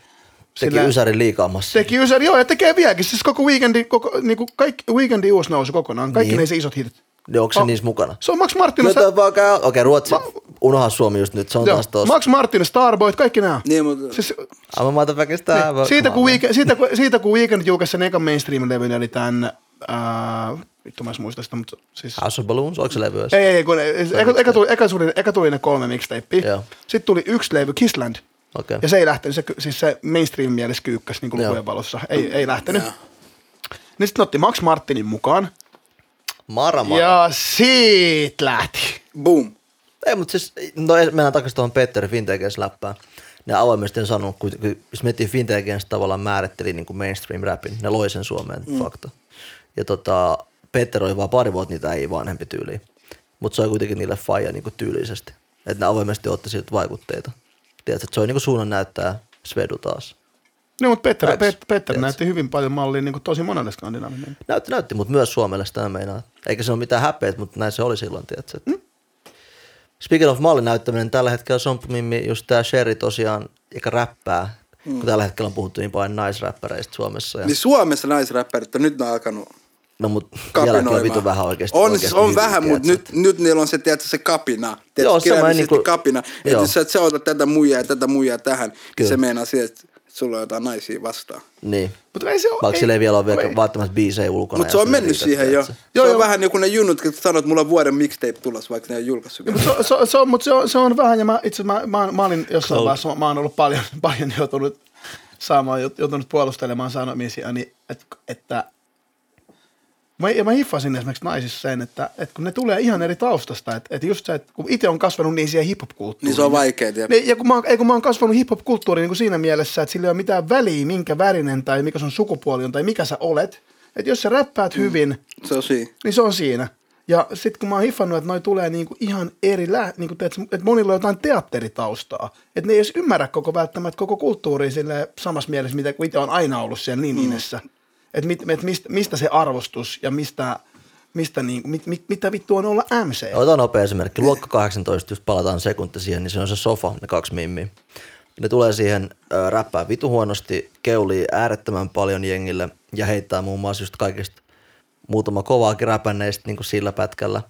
Speaker 3: Teki Ysärin liikaamassa.
Speaker 4: Teki Ysäri, joo, ja tekee vieläkin. Siis koko weekendi, koko, niinku kaikki, weekendi uusi nousu kokonaan. Kaikki
Speaker 3: Niin.
Speaker 4: ne isot hitit.
Speaker 3: Niin onko se
Speaker 4: Oh.
Speaker 3: niissä mukana?
Speaker 4: Se on Max Martin,
Speaker 3: vaan käy, okei Ruotsi, unoha Suomi just nyt, se on
Speaker 4: joo,
Speaker 3: taas tossa.
Speaker 4: Max Martin, Starboy, kaikki nämä.
Speaker 5: Niin, mutta
Speaker 4: Siis,
Speaker 3: Aivan maata väkistä.
Speaker 4: niin, siitä, kun weekend, siitä, kun, siitä kun Weekend julkaisi sen ekan mainstream-levyn, eli tämän, ää, vittu mä en muista sitä, mutta siis...
Speaker 3: House of Balloons, onko se levy edes?
Speaker 4: Ei, ei, kun eka, eka, tuli, eka, tuli, eka tuli ne kolme mixtapea.
Speaker 3: Joo.
Speaker 4: Sitten tuli yksi levy, Kissland.
Speaker 3: Okei.
Speaker 4: Ja se ei lähtenyt, se, siis se mainstream mielessä kyykkäs niin lukujen valossa. Ei, ei lähtenyt.
Speaker 5: Joo.
Speaker 4: Niin sitten otti Max Martinin mukaan.
Speaker 3: Mara Mara.
Speaker 4: Ja siitä lähti.
Speaker 5: boom.
Speaker 3: Ei, mutta siis, no mennään takaisin tuohon Petteri Fintegens läppään. Ne avoimesti on sanonut, kun, kun jos miettii Fintegens tavallaan määritteli niin kuin mainstream rapin, ne loi sen Suomeen, mm. fakta. Ja tota, Petter oli vaan pari vuotta niitä ei vanhempi tyyli. Mutta se oli kuitenkin niille faija niin kuin tyylisesti. Että ne avoimesti otti siltä vaikutteita. Tiedätkö, että se oli niin kuin suunnan näyttää Svedu taas.
Speaker 4: No, mutta Petter. Pet, Petter
Speaker 3: Tiedätkö?
Speaker 4: näytti hyvin paljon mallia niin kuin tosi monelle skandinaaville.
Speaker 3: Näytti, näytti, mutta myös Suomelle sitä meinaa. Eikä se ole mitään häpeät, mutta näin se oli silloin, tiedätkö. Mm? Speaking of mallin näyttäminen, tällä hetkellä Sompumimmi, just tämä Sherry tosiaan joka räppää, kun tällä hetkellä on puhuttu niin paljon naisräppäreistä Suomessa. Ja,
Speaker 5: Niin Suomessa naisräppärit on nyt ne on alkanut
Speaker 3: no mut vieläkin
Speaker 5: kapinoimaan.
Speaker 3: on vitu vähän oikeasti.
Speaker 5: On,
Speaker 3: oikeasti
Speaker 5: on vähän, mutta
Speaker 3: tiedätkö?
Speaker 5: nyt, nyt niillä on se, tiedätkö, se kapina. Tiedätkö,
Speaker 3: Joo, semmoinen
Speaker 5: kirjaimellisesti
Speaker 3: niinku-
Speaker 5: kapina. Että jos sä et seota tätä muijaa ja tätä muijaa tähän, niin se meinaa siihen, että sulla on jotain naisia vastaan.
Speaker 3: Niin.
Speaker 4: Mutta ei se ole.
Speaker 3: Vaikka sillä ei vielä ole vielä välttämättä biisejä ulkona.
Speaker 5: Mutta se on mennyt siihen jo. Se
Speaker 4: Joo,
Speaker 5: on
Speaker 4: joo.
Speaker 5: vähän niin kuin ne junnut, jotka sanoo, että mulla on vuoden mixtape tulossa, vaikka ne ei ole julkaissut.
Speaker 4: Mutta se, se, se, on, mutta se, on, se on vähän, ja mä, itse asiassa mä, mä, mä olin jossain vaiheessa, mä oon ollut paljon, [LAUGHS] paljon joutunut saamaan, joutunut puolustelemaan sanomisia, niin että, että Mä, ja mä hiffasin esimerkiksi naisissa sen, että, että kun ne tulee ihan eri taustasta, että, että just se, että kun itse on kasvanut niin siihen hip-hop-kulttuuriin.
Speaker 5: Niin se on vaikea, tiedä.
Speaker 4: Niin, ja kun mä, oon, ei, kun mä oon kasvanut hip-hop-kulttuuriin niin kuin siinä mielessä, että sillä ei ole mitään väliä, minkä värinen tai mikä sun sukupuoli on tai mikä sä olet. Että jos sä räppäät
Speaker 5: Mm.
Speaker 4: hyvin,
Speaker 5: Se on siinä.
Speaker 4: niin se on siinä. Ja sitten kun mä oon hiffannut, että noi tulee niinku ihan eri, lä- niinku, teet, että monilla on jotain teatteritaustaa. Että ne ei edes ymmärrä koko välttämättä koko kulttuuria sille samassa mielessä, mitä kun itse on aina ollut siellä niin inessä. Että mit, et mistä, mistä se arvostus ja mistä, mistä niinku, mit, mit, mitä vittu on olla MC.
Speaker 3: Otetaan nopea esimerkki. Luokka 18, just palataan sekunti siihen, niin se on se sofa, ne kaksi mimmiä. Ne tulee siihen äh, räppää vitu huonosti, keulii äärettömän paljon jengille ja heittää muun muassa just kaikista muutama kovaakin räpänneistä niin sillä pätkällä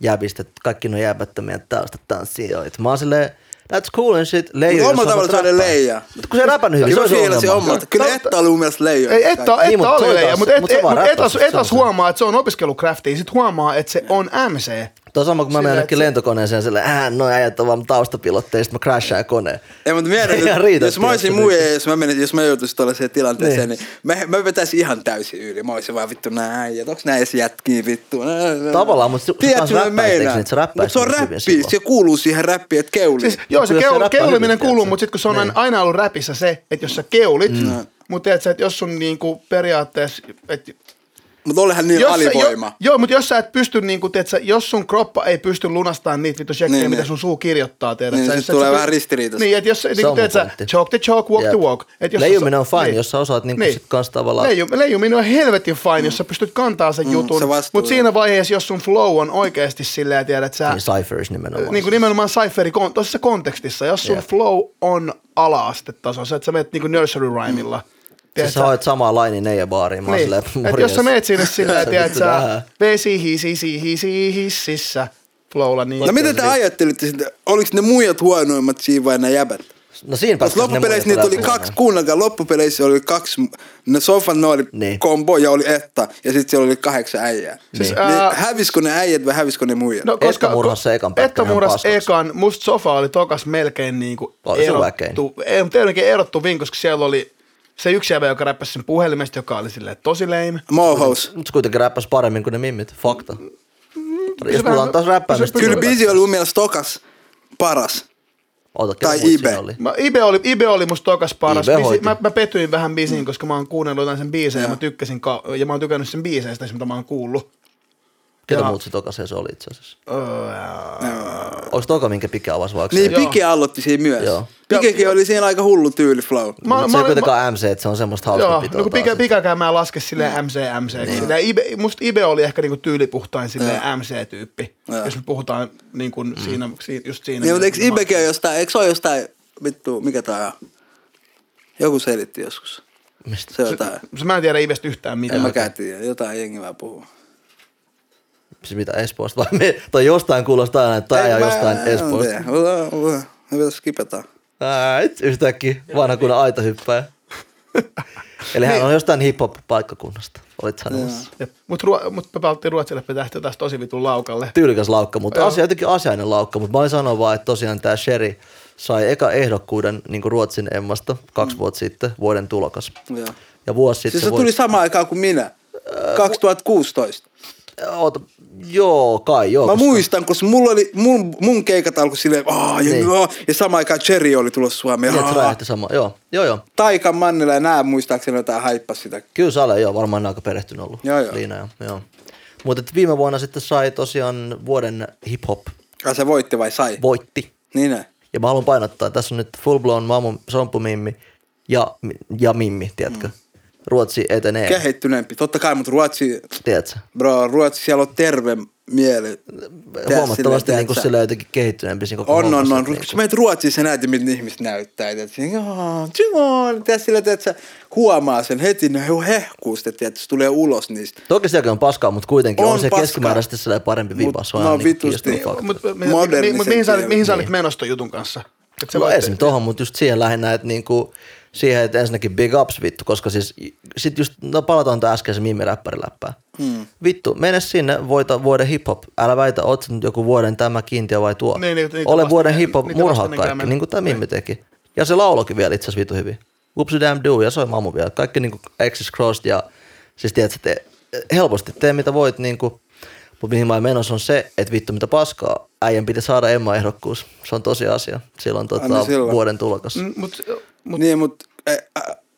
Speaker 3: jäbistä, kaikki ne on jäbättömiä taustatanssijoita. Mä oon silleen, that's cool and shit, jos
Speaker 5: omalla tavalla se oli
Speaker 3: räppää.
Speaker 5: leija.
Speaker 3: Mutta kun se ei räpännyt hyvin,
Speaker 5: Ja
Speaker 3: se on se ongelma.
Speaker 5: Kyllä Etta oli mun mielestä leija.
Speaker 4: Ei, Etta,
Speaker 3: Niin,
Speaker 4: Etta oli
Speaker 3: se on
Speaker 4: leija, mutta et, et, etas,
Speaker 3: on
Speaker 4: huomaa, että se on opiskelukraftia, sit huomaa, että se on MC.
Speaker 3: Tuo on sama, kun mä
Speaker 4: Sillä,
Speaker 3: menen
Speaker 4: että
Speaker 3: jonnekin
Speaker 4: se-
Speaker 3: lentokoneeseen silleen, äh, noi äijät on vaan taustapilotteja, sit mä crashaan koneen.
Speaker 5: Ei, mutta
Speaker 3: Se
Speaker 5: nyt,
Speaker 3: riitä,
Speaker 5: jos mä olisin muija, jos mä, menisin, jos mä joutuisin tuollaiseen tilanteeseen,
Speaker 3: Niin.
Speaker 5: niin, mä, mä vetäisin ihan täysin yli. Mä olisin vaan vittu näin, ja onks nää edes jätkiä vittu? Nää,
Speaker 3: Tavallaan, mutta se- se eikö niin, että se räppäisi
Speaker 5: Mut se on räppi, se kuuluu siihen räppiin, että keuli.
Speaker 4: Siis, joo, se
Speaker 3: se
Speaker 4: keul, keuliminen kuuluu, mutta sitten kun se on
Speaker 5: Niin.
Speaker 4: aina ollut räpissä se, että jos sä keulit, mm. mutta että jos sun niinku periaatteessa, että
Speaker 5: Mutta olehan niin
Speaker 4: jos sä-
Speaker 5: alivoima.
Speaker 4: Jo, joo, mutta jos sä et pysty, niinku, tiedätkö, jos sun kroppa ei pysty lunastamaan niitä vittu shekkejä,
Speaker 5: Niin,
Speaker 4: mitä
Speaker 5: niin.
Speaker 4: sun suu kirjoittaa, tiedätkö?
Speaker 5: Niin,
Speaker 4: sä,
Speaker 5: sit
Speaker 4: sä-
Speaker 5: tulee
Speaker 4: sä-
Speaker 5: vähän ristiriitaista.
Speaker 4: Niin, että jos, niin, tiedätkö,
Speaker 3: pointti.
Speaker 4: chalk the chalk, walk
Speaker 3: Jep.
Speaker 4: the walk. Et jos sä-
Speaker 3: Leijuminen on fine,
Speaker 4: niin.
Speaker 3: jos sä osaat niinku sit kans tavallaan...
Speaker 4: Leiju, leijuminen on helvetin fine, jos sä pystyt kantaa sen jutun,
Speaker 5: se
Speaker 4: mutta siinä vaiheessa, jos sun flow on oikeasti silleen, tiedät, että sä,
Speaker 3: Niin Cyphers nimenomaan.
Speaker 4: niin kuin nimenomaan cypheri tuossa kontekstissa, jos sun flow on ala-astetasossa, että sä menet niin kuin nursery rhymilla.
Speaker 3: Siis sä hoit samaa lainiin neijä baariin, mä oon
Speaker 4: niin.
Speaker 3: silleen,
Speaker 4: Et jos sä meet sinne [LAUGHS] silleen, tiedät sä, vesi hisi hisi hississä flowlla, niin...
Speaker 5: No mitä te ajattelitte sitten? Oliko ne muijat huonoimmat siinä vai ne jäbät?
Speaker 3: No siinä
Speaker 5: Koska
Speaker 3: ne
Speaker 5: loppupeleissä niitä oli kaksi, kuunnelkaa, loppupeleissä oli kaksi, ne sofan ne oli
Speaker 3: Niin.
Speaker 5: kombo ja oli etta, ja sitten siellä oli kahdeksan äijää.
Speaker 4: Siis,
Speaker 5: Niin,
Speaker 4: ää-
Speaker 5: hävisikö ne äijät vai hävisikö ne muijat?
Speaker 4: No,
Speaker 3: Etta murhasi se ekan pätkän
Speaker 4: Etta
Speaker 3: paskaksi.
Speaker 4: ekan. Musta Sofa oli tokas melkein niinku
Speaker 3: Oli se väkein.
Speaker 4: erottu. Ei, mutta jotenkin erottuvin, koska siellä oli se yksi jäbä, joka räppäsi sen puhelimesta, joka oli silleen tosi lame.
Speaker 5: Mohous.
Speaker 3: Mutta se kuitenkin räppäsi paremmin kuin ne mimmit, fakta. Jos
Speaker 4: vähän-
Speaker 3: puhutaan taas räppäämistä.
Speaker 5: Kyllä biisi oli mun mielestä tokas paras.
Speaker 3: Ota,
Speaker 5: tai Ibe.
Speaker 3: oli?
Speaker 4: Mä, Ibe, oli, Ibe oli musta tokas paras.
Speaker 3: Hoiti.
Speaker 4: mä, mä, petyin vähän bisiin, koska mä oon kuunnellut jotain sen biisejä ja mä
Speaker 5: Joo.
Speaker 4: tykkäsin, ka- ja mä oon tykännyt sen biiseistä, mitä mä oon kuullut.
Speaker 3: Ketä
Speaker 4: Ja-
Speaker 3: muut se tokaseen se oli itse asiassa?
Speaker 4: Öö,
Speaker 3: Onko toka minkä Pike avasi vaikka
Speaker 5: Niin
Speaker 3: se?
Speaker 5: Pike aloitti siinä myös.
Speaker 3: Joo.
Speaker 5: Pikekin oli siinä aika hullu tyyli flow.
Speaker 4: Mä-
Speaker 3: Mutta se ei kuitenkaan MC, että se on semmoista
Speaker 4: Joo,
Speaker 3: hauskapitoa
Speaker 4: no kun
Speaker 3: taas.
Speaker 4: pika, pikakään mä en laske silleen MC, MC. Niin. Ibe, musta Ibe oli ehkä niinku tyylipuhtain silleen MC-tyyppi,
Speaker 5: Joo.
Speaker 4: jos me puhutaan niinku siinä, siinä, just siinä.
Speaker 5: Niin, mutta eikö
Speaker 4: mielessä.
Speaker 5: Ibekin ole jostain, eikö se ole jostain, vittu, mikä tää on? Joku selitti joskus.
Speaker 3: Mistä?
Speaker 5: Se on jotain.
Speaker 4: Se, mä en tiedä Ibestä yhtään
Speaker 5: En
Speaker 4: mitään.
Speaker 5: mäkään tiedä, jotain jengi vaan puhuu.
Speaker 3: Siis mitä Espoosta vai me, tai jostain kuulostaa aina, että tai
Speaker 5: Ei,
Speaker 3: on
Speaker 5: mä-
Speaker 3: jostain Espoosta.
Speaker 5: Me pitäisi skipata.
Speaker 3: Äit, yhtäkkiä vanha kuin aita hyppää. [LAUGHS] Eli hän on jostain hip-hop-paikkakunnasta, olit sanomassa.
Speaker 4: Mutta ruo- mut me palattiin Ruotsille tähti taas tosi vitun laukalle.
Speaker 3: Tyylikäs laukka, mutta asia, jotenkin asiainen laukka. Mutta mä olin sanoa vaan, että tosiaan tämä Sherry sai eka ehdokkuuden niin Ruotsin emmasta kaksi vuotta sitten, vuoden tulokas.
Speaker 5: Joo.
Speaker 3: Ja vuosi sitten
Speaker 5: Siis se tuli samaan aikaan kuin minä. 2016.
Speaker 3: Oota, joo, kai joo.
Speaker 5: Mä
Speaker 3: koska-
Speaker 5: muistan, koska mulla oli, mun, mun keikat alkoi silleen, aah, ja,
Speaker 3: Niin.
Speaker 5: ja samaan aikaan Cherry oli tulossa Suomeen.
Speaker 3: Niin, räjähti sama. Joo, joo, joo.
Speaker 5: Taika Mannila ja nää muistaakseni jotain haippas sitä.
Speaker 3: Kyllä sä olet, joo, varmaan aika perehtynyt ollut.
Speaker 5: Joo, joo.
Speaker 3: Liina, joo. joo. Mutta viime vuonna sitten sai tosiaan vuoden hip-hop
Speaker 5: Ai se voitti vai sai?
Speaker 3: voitti.
Speaker 5: niin ne.
Speaker 3: Ja mä haluan painottaa, tässä on nyt full blown mamu, sompumimmi ja, ja mimmi, tiedätkö? Mm. Ruotsi etenee,
Speaker 5: Kehittyneempi. Totta kai, mutta Ruotsi,
Speaker 3: tiedätkö?
Speaker 5: bro, Ruotsi siellä on terve mieli.
Speaker 3: Huomattavasti niin kuin sillä jotenkin kehittyneempi siinä koko
Speaker 5: On, on, on.
Speaker 3: että
Speaker 5: Kun
Speaker 3: niinku-
Speaker 5: menet Ruotsiin, sä näet, miten ihmiset näyttää. Tiedätkö? Joo, Timon. Tiedätkö, sillä, että sä huomaa sen heti, ne jo hehkuu sitä, tiedätkö, se tulee ulos niistä.
Speaker 3: Toki sielläkin on paskaa, mutta kuitenkin on,
Speaker 5: On
Speaker 3: se
Speaker 5: paskaa.
Speaker 3: keskimääräisesti sellainen parempi
Speaker 5: Mut
Speaker 3: viba. Se on
Speaker 5: no
Speaker 3: ihan niin
Speaker 5: vitusti.
Speaker 4: Mutta mihin sä olit, menossa jutun kanssa?
Speaker 3: No esim. tohon, mutta just siihen lähinnä, että niinku, siihen, että ensinnäkin big ups vittu, koska siis sit just, no palataan tuon äskeisen mimiräppäriläppään. Hmm. Vittu, mene sinne, voita vuoden hip-hop. Älä väitä, oot nyt joku vuoden tämä kiintiö vai tuo.
Speaker 4: Niin, niitä- niitä
Speaker 3: Ole vuoden hip-hop, murhaa kaikki, niin kuin tämä mimmi teki. Ja se laulokin vielä itse asiassa vittu hyvin. Whoopsie damn do, ja soi mamu vielä. Kaikki niinku X's crossed ja siis tiedät, te, helposti tee mitä voit niinku. Mutta mihin mä menossa on se, että vittu mitä paskaa, äijän piti saada Emma-ehdokkuus. Se on tosi asia. Silloin tota,
Speaker 5: silloin.
Speaker 3: vuoden tulokas.
Speaker 4: Mm, Mut, mut,
Speaker 5: Niin, mutta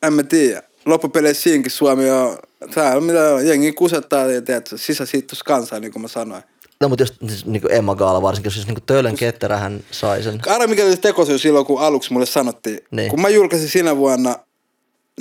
Speaker 5: en mä tiedä. Loppupeleissä siinkin Suomi on, tää on mitä on, jengi kusettaa, ja tiedätkö, sisäsiittus kansaa, niin kuin mä sanoin.
Speaker 3: No mutta jos siis, niin Emma Gaala varsinkin, jos siis niin Töölön ketterähän sai sen.
Speaker 5: Arvo mikä oli tekosyy silloin, kun aluksi mulle sanottiin.
Speaker 3: Niin.
Speaker 5: Kun mä julkaisin sinä vuonna,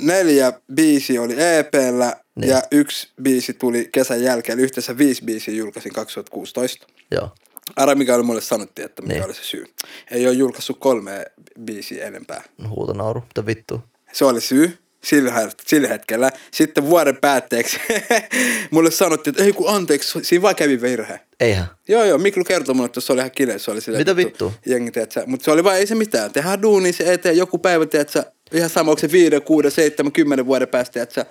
Speaker 5: neljä biisi oli EPllä
Speaker 3: Niin.
Speaker 5: ja yksi biisi tuli kesän jälkeen. Eli yhteensä viisi biisiä julkaisin 2016.
Speaker 3: Joo.
Speaker 5: Arvo mikä oli mulle sanottiin, että mikä
Speaker 3: Niin.
Speaker 5: oli se syy. Ei ole julkaissut kolme biisiä enempää.
Speaker 3: Huutonauru, mitä vittu.
Speaker 5: Se oli syy sillä, het- sillä hetkellä. Sitten vuoden päätteeksi [LAUGHS] mulle sanottiin, että ei kun anteeksi, siinä vaan kävi virhe.
Speaker 3: Eihän.
Speaker 5: Joo, joo, Miklu kertoi mulle, että se oli ihan kileä. Se oli silleen,
Speaker 3: Mitä vittua?
Speaker 5: Jengi, tiedätkö, mutta se oli vaan, ei se mitään. Tehdään duuni se eteen joku päivä, tiedätkö, ihan sama, onko se viiden, kuuden, seitsemän, kymmenen vuoden päästä, tiedätkö.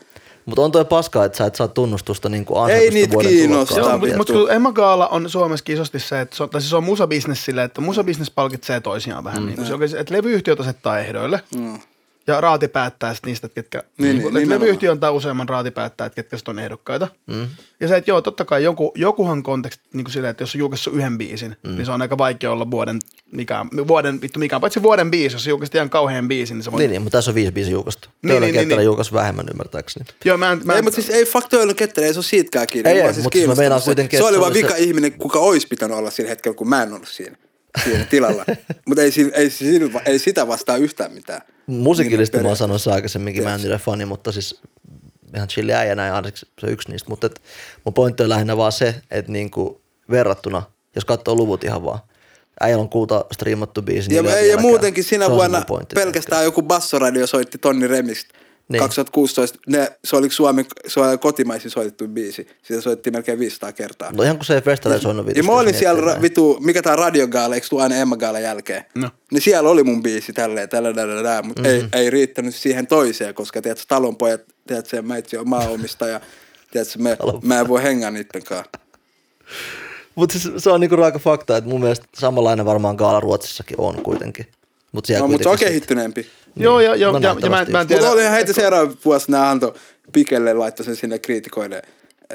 Speaker 3: Mutta on toi paskaa, että sä et saa tunnustusta niin kuin
Speaker 5: Ei niitä
Speaker 3: vuoden
Speaker 5: kiinnosta.
Speaker 3: tulokkaan.
Speaker 4: Joo, mutta kun Emma Gaala on Suomessa isosti se, että se on, tai siis on musabisnes silleen, että musabisnes palkitsee toisiaan vähän. Mm. Niin kuin se, oikein- että levyyhtiöt asettaa ehdoille. Mm. Ja raati päättää sit niistä, että ketkä,
Speaker 5: Niin,
Speaker 4: niin,
Speaker 5: niin,
Speaker 4: niin, levyyhtiö antaa useamman raati päättää, että ketkä on ehdokkaita. Mm. Ja se, että joo, totta kai joku, jokuhan konteksti niin kuin silleen, että jos on julkaissut yhden biisin, mm. niin se on aika vaikea olla vuoden, mikä, vuoden, vittu mikä, paitsi vuoden biisi, jos julkaisit ihan kauhean biisin, niin se voi...
Speaker 3: Niin, niin, mutta tässä on viisi biisi julkaistu.
Speaker 4: Niin,
Speaker 3: Töölön
Speaker 4: niin, niin,
Speaker 3: ketterä
Speaker 4: niin.
Speaker 3: julkaisi vähemmän ymmärtääkseni.
Speaker 4: Joo, mä en, mä
Speaker 5: Ei,
Speaker 4: en,
Speaker 5: mutta siis ei faktoilla ketterä, ei se ole siitäkään kiinni.
Speaker 3: Ei,
Speaker 5: Mua
Speaker 3: ei,
Speaker 5: siis
Speaker 3: mutta siis mä meinaan
Speaker 5: se.
Speaker 3: kuitenkin,
Speaker 5: Se
Speaker 3: että
Speaker 5: oli vaan vika ihminen, kuka olisi pitänyt olla sillä hetkellä, kun mä en ollut siinä, siinä tilalla. [LAUGHS] mutta ei, ei, sillä- ei sitä vastaa yhtään mitään.
Speaker 3: Musiikillisesti
Speaker 5: Niin,
Speaker 3: mä oon sanonut se aikaisemminkin, mä en niiden fani, mutta siis ihan chilli äijä näin, ainakin se on yksi niistä. Mutta et, mun pointti on lähinnä vaan se, että niinku verrattuna, jos katsoo luvut ihan vaan, äijällä on kuuta striimattu biisi.
Speaker 5: Ja,
Speaker 3: niin
Speaker 5: ei, ja muutenkin sinä vuonna pelkästään joku bassoradio soitti Tonni Remistä.
Speaker 3: Niin.
Speaker 5: 2016, ne, se oli Suomen se oli kotimaisin soitettu biisi. Sitä soitettiin melkein 500 kertaa.
Speaker 3: No ihan kun se ei festareilla soinut
Speaker 5: Ja
Speaker 3: vitusti,
Speaker 5: mä olin
Speaker 3: jos
Speaker 5: siellä, ra- vitu, mikä tää radiogaala, eikö tuu aina Emma Gaala jälkeen?
Speaker 4: No.
Speaker 5: Niin siellä oli mun biisi tälleen, tällä, tällä, tällä, mutta mm-hmm. ei, ei, riittänyt siihen toiseen, koska tiedätkö, talonpojat, tiedätkö, mä itse on maaomistaja, [LAUGHS] tiedätkö, me, mä en voi hengää niitten kanssa.
Speaker 3: Mutta siis se on niinku raaka fakta, että mun mielestä samanlainen varmaan Gaala Ruotsissakin on kuitenkin. Mut siellä
Speaker 5: No, mutta se on kehittyneempi.
Speaker 4: joo, ja, joo,
Speaker 3: No
Speaker 4: ja, ja, mä, mä en tiedä.
Speaker 5: Mutta oli heitä seuraava vuosi, nämä antoi Pikelle, laittoi sen sinne kriitikoille.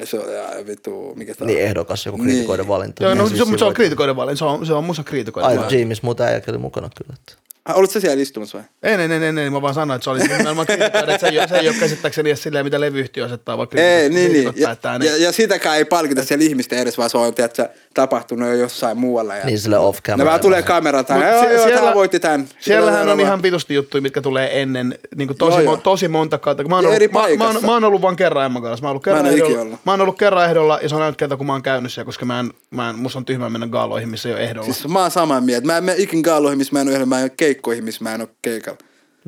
Speaker 5: Se on ja, vittu, mikä on?
Speaker 3: Niin ehdokas, joku
Speaker 5: Niin.
Speaker 3: kriitikoiden valinta.
Speaker 4: Joo, no,
Speaker 3: Niin
Speaker 4: se,
Speaker 3: siis
Speaker 4: mutta se on
Speaker 3: silloin-
Speaker 4: kriitikoiden valinta, se on, se on musa kriitikoiden
Speaker 3: Ai,
Speaker 4: valinta.
Speaker 3: James, muuta äijäkin oli mukana kyllä. että-
Speaker 5: Ah, Olit sä siellä istumassa vai?
Speaker 4: Ei, ei, ei, ei, ei, mä vaan sanoin, että se oli nimenomaan kriitikoiden, että se ei, ole- se ei ole käsittääkseni edes silleen, mitä levyyhtiö asettaa, vaan
Speaker 5: Ei, niin, niin. Ja,
Speaker 4: päättää.
Speaker 5: ja, ja, sitäkään ei palkita siellä ihmisten edes, vaan se on tiedätkö, tapahtunut jo jossain muualla. Ja
Speaker 3: Niin sille off
Speaker 5: Ne
Speaker 3: camera.
Speaker 5: vaan tulee kameralta.
Speaker 4: Mut
Speaker 5: Joo, joo,
Speaker 4: siellä-
Speaker 5: tää voitti tän.
Speaker 4: Siellähän
Speaker 5: Siellä
Speaker 4: on ihan vitusti juttuja, mitkä tulee ennen, niin kuin tosi,
Speaker 5: Joo, joo.
Speaker 4: tosi monta kautta. Mä oon,
Speaker 5: Ja
Speaker 4: ollut, mä, mä, oon,
Speaker 5: paikassa.
Speaker 4: mä oon ollut vain kerran Emma kanssa. Mä oon ollut kerran,
Speaker 5: en ikinä
Speaker 4: ehdolla, mä oon ollut kerran ehdolla ja se on ainut kerta, kun mä oon käynyt siellä, koska mä en, mä en, musta on tyhmä mennä gaaloihin, missä ei ole ehdolla.
Speaker 5: Siis mä oon samaa mieltä. Mä en mene ikin gaaloihin, missä mä en ole yhdellä, mä en ole keikkoihin, missä mä en ole keikalla.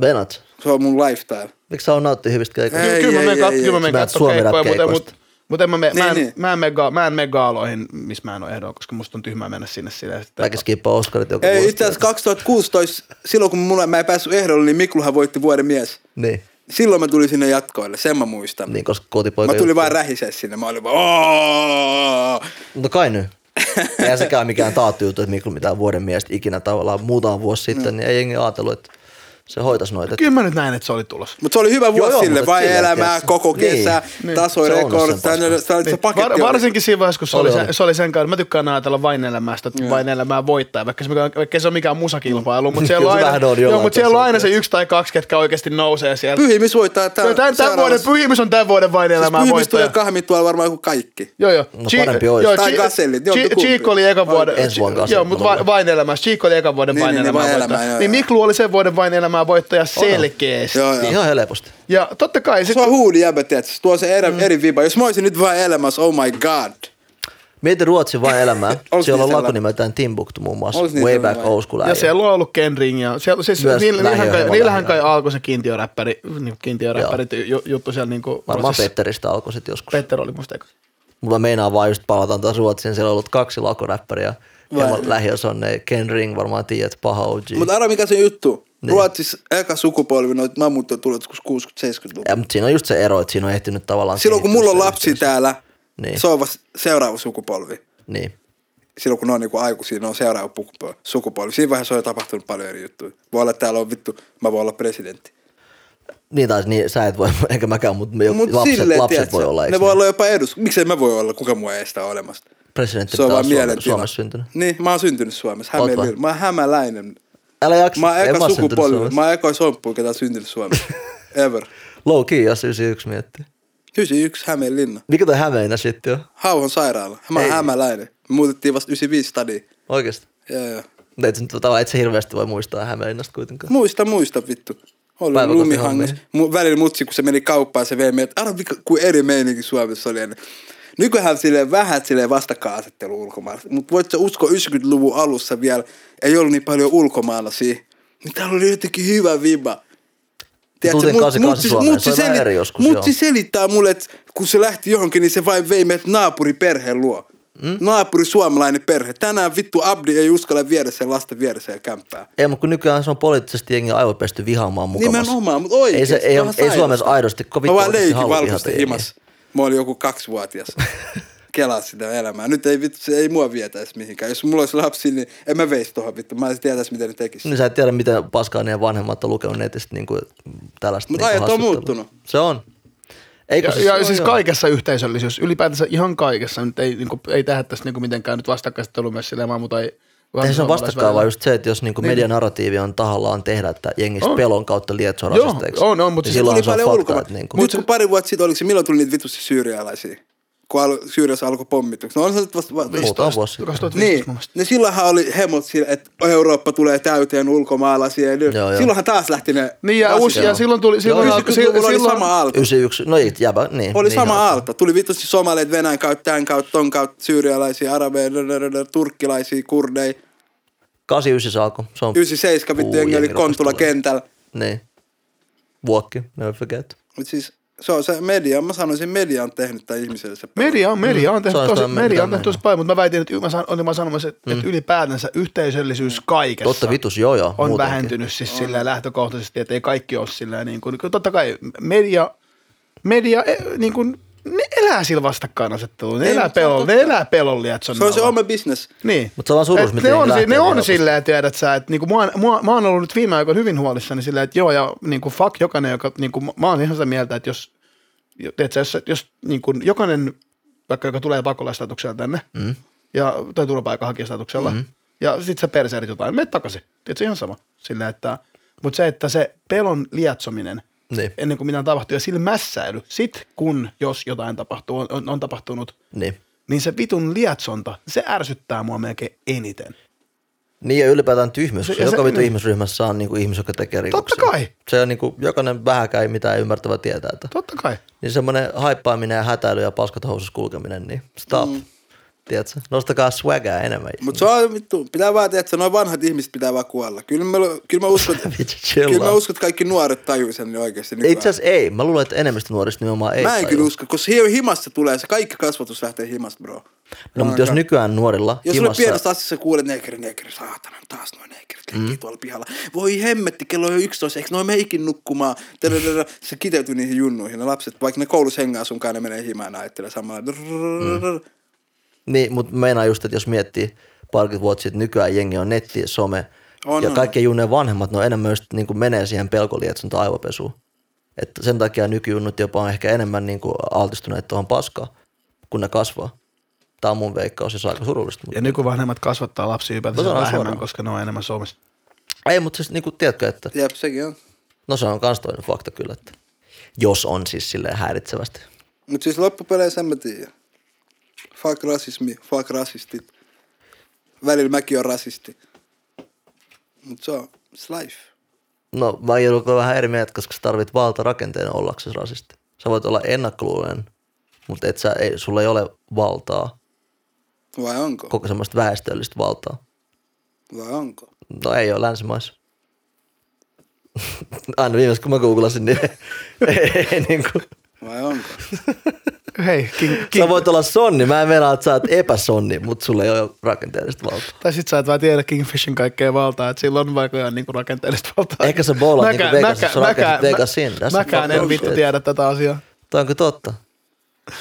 Speaker 3: Venat.
Speaker 5: Se on mun lifestyle.
Speaker 3: Miksi sä on nauttii hyvistä keikoista?
Speaker 5: Ei,
Speaker 4: kyllä, kyllä mä
Speaker 5: ei,
Speaker 4: menen kat- kyllä mä
Speaker 3: Suomi
Speaker 4: keikkoja, mutta, mutta, mutta en mä, me, mä, en,
Speaker 5: Niin, niin.
Speaker 4: mä, en mene, ga- mä en mene gaaloihin, missä mä en ole ehdolla, koska musta on tyhmää mennä sinne silleen.
Speaker 3: Mäkin skippaa Oscarit joku
Speaker 5: Ei,
Speaker 3: vuosi.
Speaker 5: itse asiassa 2016, silloin kun mulla, mä en päässyt ehdolle, niin Mikluhan voitti vuoden mies.
Speaker 3: Niin,
Speaker 5: Silloin mä tulin sinne jatkoille, sen mä muistan.
Speaker 3: niin koska kotipoika
Speaker 5: Mä tulin
Speaker 3: juttu.
Speaker 5: vaan rähisee sinne, mä olin vaan!
Speaker 3: No kai nyt. Eihän sekään mikään taattu juttu, että Miklu mitään vuoden miestä ikinä tavallaan muutama vuosi sitten, niin ei jengi ajatellut, että se hoitaisi noita.
Speaker 4: Kyllä mä nyt näin, että se oli tulossa.
Speaker 5: Mutta se oli hyvä vuosi
Speaker 3: joo,
Speaker 5: sille, vai elämää,
Speaker 3: tiedätkö?
Speaker 5: koko
Speaker 3: Niin.
Speaker 5: kesä,
Speaker 4: Niin.
Speaker 5: tasoi
Speaker 3: Se sen paska.
Speaker 5: se, se
Speaker 4: Niin,
Speaker 5: paketti
Speaker 4: var, varsinkin siinä vaiheessa, kun se
Speaker 3: Oli,
Speaker 4: oli,
Speaker 3: oli.
Speaker 4: se, se oli sen kanssa, mä tykkään ajatella vain elämästä, että vain elämää voittaa, vaikka se, mikä- vaikka se on mikään musakilpailu, mutta [LAUGHS] siellä on
Speaker 3: se
Speaker 4: aina,
Speaker 3: on
Speaker 4: joo, mutta siellä on aina se yksi tai kaksi, ketkä oikeasti nousee siellä.
Speaker 5: Pyhimis voittaa tämän,
Speaker 4: Tämän, tämän vuoden, pyhimys on tämän vuoden vain elämää
Speaker 5: Siis Pyhimis tulee
Speaker 4: voittaja.
Speaker 5: kahmit tuolla varmaan kuin kaikki.
Speaker 4: Joo, joo.
Speaker 3: No parempi ois.
Speaker 4: joo,
Speaker 5: Tai
Speaker 4: Chi-
Speaker 5: Gasellit, joo,
Speaker 4: Chi-
Speaker 5: kumpi.
Speaker 4: Chico oli eka vuoden.
Speaker 3: Ensi vuonna
Speaker 4: Joo, mutta vain elämää. Chico oli eka vuoden
Speaker 5: Niin,
Speaker 4: vain
Speaker 5: niin,
Speaker 4: elämää
Speaker 5: joo,
Speaker 4: Niin. Miklu oli sen vuoden vain elämää voittaja selkeästi.
Speaker 5: Joo, joo.
Speaker 3: Ihan helposti.
Speaker 4: Ja totta kai
Speaker 5: Se on huudi jäbä? Se tuo se eri, mm. eri viba. Jos mä olisin nyt vaan elämässä, oh my god.
Speaker 3: Mieti Ruotsin vain elämää. [LAUGHS]
Speaker 5: Olis
Speaker 3: Siellä on
Speaker 5: niin
Speaker 3: lako
Speaker 5: sellainen?
Speaker 3: nimeltään Timbuktu muun muassa.
Speaker 5: Olis niin
Speaker 3: Way back old school
Speaker 4: Ja siellä on ollut Ken Ring ja siellä, siis
Speaker 3: Myös
Speaker 4: niillä, niillähän, kai, niillähän kai alkoi se kiintiöräppäri, niin kiintiöräppärit ju, juttu siellä niin kuin,
Speaker 3: Varmaan Petteristä alkoi sitten joskus.
Speaker 4: Petter oli musta eka.
Speaker 3: Mulla meinaa vaan just palataan taas Ruotsiin. Siellä on ollut kaksi lakoräppäriä. Ja lähiössä on ne Ken Ring, varmaan tiedät, paha OG.
Speaker 5: Mutta arva mikä se juttu.
Speaker 3: Niin.
Speaker 5: Ruotsissa eka sukupolvi noita tuli joskus 60-70-luvulla.
Speaker 3: ja, mutta siinä on just se ero, että siinä on ehtinyt tavallaan...
Speaker 5: Silloin kun mulla on lapsi
Speaker 3: yhteisö.
Speaker 5: täällä,
Speaker 3: Niin.
Speaker 5: se on vasta seuraava sukupolvi.
Speaker 3: Niin.
Speaker 5: Silloin kun ne on niinku aikuisia, ne on seuraava sukupolvi. Siinä vaiheessa on jo tapahtunut paljon eri juttuja. Voi olla, että täällä on vittu, mä voin olla presidentti.
Speaker 3: Niin taas, niin sä et voi, [LAUGHS] enkä mäkään, mutta me,
Speaker 5: Mut
Speaker 3: lapset,
Speaker 5: silleen,
Speaker 3: lapset
Speaker 5: tiedätkö,
Speaker 3: voi olla, eikö
Speaker 5: Ne voi olla jopa edus. Miksei mä voi olla, kuka mua ei sitä ole olemassa.
Speaker 3: Presidentti
Speaker 5: Se on vaan
Speaker 3: Suomessa. Suomessa syntynyt.
Speaker 5: Niin, mä oon syntynyt Suomessa.
Speaker 3: Vai?
Speaker 5: Mä oon hämäläinen.
Speaker 3: Älä jaksa,
Speaker 5: Mä oon eka sukupolvi. Mä oon eka somppu, ketä syntynyt Suomessa. [LAUGHS] Ever.
Speaker 3: Low key, jos 91 miettii.
Speaker 5: 91 Hämeenlinna.
Speaker 3: Mikä toi Hämeenä sitten on?
Speaker 5: Hauhon sairaala. Mä oon hämäläinen. Me muutettiin vasta 95 stadiin.
Speaker 3: Oikeesti?
Speaker 5: Joo, joo.
Speaker 3: Mutta et, et sä hirveästi voi muistaa Hämeenästä kuitenkaan.
Speaker 5: Muista, muista vittu. Oli lumihangas. Mu, välillä mutsi, kun se meni kauppaan, se vei meidät. Arvo, mikä- kuin eri meininki Suomessa oli ennen. Nykyään silleen vähän silleen vastakkainasettelu ulkomailla. Mutta voit sä uskoa 90-luvun alussa vielä, ei ollut niin paljon ulkomaalaisia. Niin täällä oli jotenkin hyvä viba.
Speaker 3: Tultiin 88 Suomeen, se oli vähän eri joskus,
Speaker 5: mutsi selittää mulle, että kun se lähti johonkin, niin se vain vei meidät naapuriperheen luo. Mm? Naapuri suomalainen perhe. Tänään vittu Abdi ei uskalla viedä sen lasten vieressä ja kämppää.
Speaker 3: Ei, mutta kun nykyään se on poliittisesti jengi aivopesty vihaamaan mukamassa.
Speaker 5: Nimenomaan, mutta oikein.
Speaker 3: Ei, se, ei, ei, Suomessa aidosti kovin
Speaker 5: Mä vaan leikin
Speaker 3: jengiä.
Speaker 5: himas. Mä olin joku kaksivuotias. [LAUGHS] Kelaa sitä elämää. Nyt ei vittu, se ei mua vietäisi mihinkään. Jos mulla olisi lapsi, niin en mä veisi tohon vittu. Mä en tietäisi, miten ne tekisi.
Speaker 3: Niin sä et tiedä, miten paskaa niiden vanhemmat on lukenut netistä niin kuin, tällaista.
Speaker 5: Mut
Speaker 3: niin
Speaker 5: ajat on muuttunut.
Speaker 3: Se on. Eikö
Speaker 4: Ja,
Speaker 3: siis,
Speaker 4: ja siis
Speaker 3: joo.
Speaker 4: kaikessa yhteisöllisyys, ylipäätänsä ihan kaikessa, nyt ei, niin kuin, ei tehdä tässä niin kuin mitenkään nyt vastakkaistelua myös silleen, mutta ei...
Speaker 3: Ei se on vastakkain, vaan just se, että jos niinku
Speaker 4: Niin.
Speaker 3: medianarratiivi on tahallaan tehdä, että jengistä
Speaker 4: On.
Speaker 3: pelon kautta lietsoa
Speaker 4: Joo,
Speaker 3: rasisteiksi.
Speaker 4: on, on, mutta
Speaker 3: niin silloin
Speaker 5: Tuli
Speaker 3: se on
Speaker 5: paljon
Speaker 3: fakta, niinku,
Speaker 5: Nyt kun pari vuotta sitten, oliko se, milloin tuli niitä vitusti syyrialaisia? Kun al- Syyriassa alkoi pommitukset. No on se vasta... vasta
Speaker 3: muutama vuosi sitten.
Speaker 4: 2015
Speaker 5: Niin, ne silloinhan oli hemot sillä, että Eurooppa tulee täyteen ulkomaalaisia. Ja
Speaker 3: Joo, joo.
Speaker 5: silloinhan taas lähti ne...
Speaker 4: Niin ja, uusi, ja silloin tuli... Silloin,
Speaker 5: Joo,
Speaker 4: silloin,
Speaker 5: 90-luvulla oli
Speaker 4: silloin,
Speaker 5: sama aalto.
Speaker 3: 91, no ei, jäbä, niin.
Speaker 5: Oli
Speaker 3: niin
Speaker 5: sama
Speaker 3: joo.
Speaker 5: aalto. Tuli vitusti somaleet Venäjän kautta, tämän kautta, ton kautta, syyrialaisia, arabeja, turkkilaisia, kurdeja.
Speaker 3: 89 se alkoi. Se on
Speaker 5: 97 vittu jengi oli Kontula kentällä.
Speaker 3: Niin. Vuokki, never forget.
Speaker 5: Mut siis se on se media, mä sanoisin media on tehnyt tämän ihmiselle se
Speaker 4: Media on, media on
Speaker 3: Mm,
Speaker 4: tehnyt tosi, media on tehnyt tosi paljon, mutta mä väitin, että mä san, olin mä sanomassa, että,
Speaker 5: Mm.
Speaker 4: että ylipäätänsä yhteisöllisyys kaikessa
Speaker 3: Totta vitus, joo joo.
Speaker 4: on
Speaker 3: muutenkin.
Speaker 4: vähentynyt siis silleen lähtökohtaisesti, että ei kaikki ole silleen niin kuin, totta kai media, media e, niin kuin, ne elää sillä vastakkainasettelulla, ne
Speaker 5: Ei,
Speaker 4: elää
Speaker 5: mutta se on
Speaker 4: pelolla, ne elää pelolla.
Speaker 5: Se on se oma business.
Speaker 4: Niin.
Speaker 3: Mut se on vaan surus,
Speaker 4: Et
Speaker 3: miten
Speaker 4: ne on, si- ne on silleen, tiedät sä, että niinku, mä, mä, mä oon ollut nyt viime aikoina hyvin huolissani silleen, että joo ja niinku, fuck jokainen, joka, niinku, mä oon ihan sitä mieltä, että jos, tiedät sä, jos, jos niinku, jokainen, vaikka joka tulee pakolaistatuksella tänne, mm. ja, tai turvapaikanhakijastatuksella, mm. ja sit sä perseirit jotain, mene takaisin. Tiedätkö, ihan sama. Silleen, että, mutta se, että se pelon lietsominen,
Speaker 3: Niin.
Speaker 4: ennen kuin mitään tapahtuu, ja sillä mässäily, sit kun, jos jotain tapahtuu, on, on, on tapahtunut,
Speaker 3: Niin.
Speaker 4: niin se vitun lietsonta, se ärsyttää mua melkein eniten.
Speaker 3: Niin ja ylipäätään tyhmyys.
Speaker 4: Se-
Speaker 3: joka vitu
Speaker 4: niin.
Speaker 3: ihmisryhmässä on niinku ihmis, joka tekee rikoksia.
Speaker 4: Totta kai.
Speaker 3: Se on niinku, jokainen vähäkään ei mitään ymmärtävä tietää. Että.
Speaker 4: Totta kai.
Speaker 3: Niin semmoinen haippaaminen ja hätäily ja paskat housussa kulkeminen, niin stop. Mm. Tiedätkö? Nostakaa swagaa enemmän.
Speaker 5: Mutta se on vittu, pitää vaan tehdä, että noin vanhat ihmiset pitää vaan kuolla. Kyllä mä, kyllä mä uskon, [LAUGHS] kyllä mä uskon, että kaikki nuoret tajuu sen oikeasti nykyään.
Speaker 3: Itse asiassa ei. Mä luulen, että enemmistö nuorista nimenomaan ei
Speaker 5: Mä en
Speaker 3: tajua.
Speaker 5: kyllä usko, koska hi- himasta tulee, se kaikki kasvatus lähtee himasta, bro.
Speaker 3: No, mutta jos nykyään nuorilla
Speaker 5: Jos sulle
Speaker 3: himassa...
Speaker 5: pienestä asiassa kuulet neekeri, neekeri, saatana, taas noin neekerit leikkii tuolla pihalla. Voi hemmetti, kello on jo 11, eikö noin meikin nukkumaan? Tadadada. Se kiteytyy niihin junnuihin. Ne lapset, vaikka ne koulussa hengää sunkaan, ne menee himaan ja ajattelee samalla.
Speaker 3: Niin, mutta meinaa just, että jos miettii parikymmentä vuotta sitten, nykyään jengi on netti, some,
Speaker 5: On,
Speaker 3: ja
Speaker 5: on.
Speaker 3: kaikkien junneen vanhemmat, ne on enemmän just niin kuin menee siihen pelkolietsonta aivopesuun. Että sen takia nykyjunnut jopa on ehkä enemmän niin kuin altistuneet tuohon paskaan, kun ne kasvaa. Tämä on mun veikkaus ja se on aika surullista. Mutta...
Speaker 4: Ja nykyvanhemmat kasvattaa lapsia ylipäätänsä
Speaker 3: No
Speaker 4: vähemmän,
Speaker 3: suoraan.
Speaker 4: koska ne on enemmän somessa.
Speaker 3: Ei, mutta siis niin kuin, tiedätkö, että
Speaker 5: Jep, sekin on.
Speaker 3: no se on kans toinen fakta kyllä, että jos on siis silleen häiritsevästi.
Speaker 5: Mutta siis loppupeleissä en mä tiedä. Fuck rasismi, fuck rasistit. Välillä mäkin on rasisti. Mutta se on it's life.
Speaker 3: No mä joudun vähän eri mieltä, koska sä tarvit valtarakenteen ollaksesi rasisti. Sä voit olla ennakkoluulen, mutta et sä, ei, sulla ei ole valtaa
Speaker 5: Vai onko?
Speaker 3: koko semmoista väestöllistä valtaa.
Speaker 5: Vai onko?
Speaker 3: No ei ole länsimaissa. [LAUGHS] Aina viimeis kun mä googlasin, niin [LAUGHS] ei, ei niin kuin.
Speaker 5: Vai onko? [LAUGHS]
Speaker 4: Hei, King, King.
Speaker 3: Sä voit olla sonni, mä en meinaa, että sä oot epäsonni, mutta sulla ei ole rakenteellista valtaa.
Speaker 4: Tai sit sä et vaan tiedä Kingfishin kaikkea valtaa, että sillä on vaikka ihan niinku rakenteellista valtaa.
Speaker 3: Ehkä sä boolat niinku Vegasissa, sä rakensit Vegasin. That's
Speaker 4: Mäkään en vittu tiedä tätä asiaa.
Speaker 3: Toi onko totta?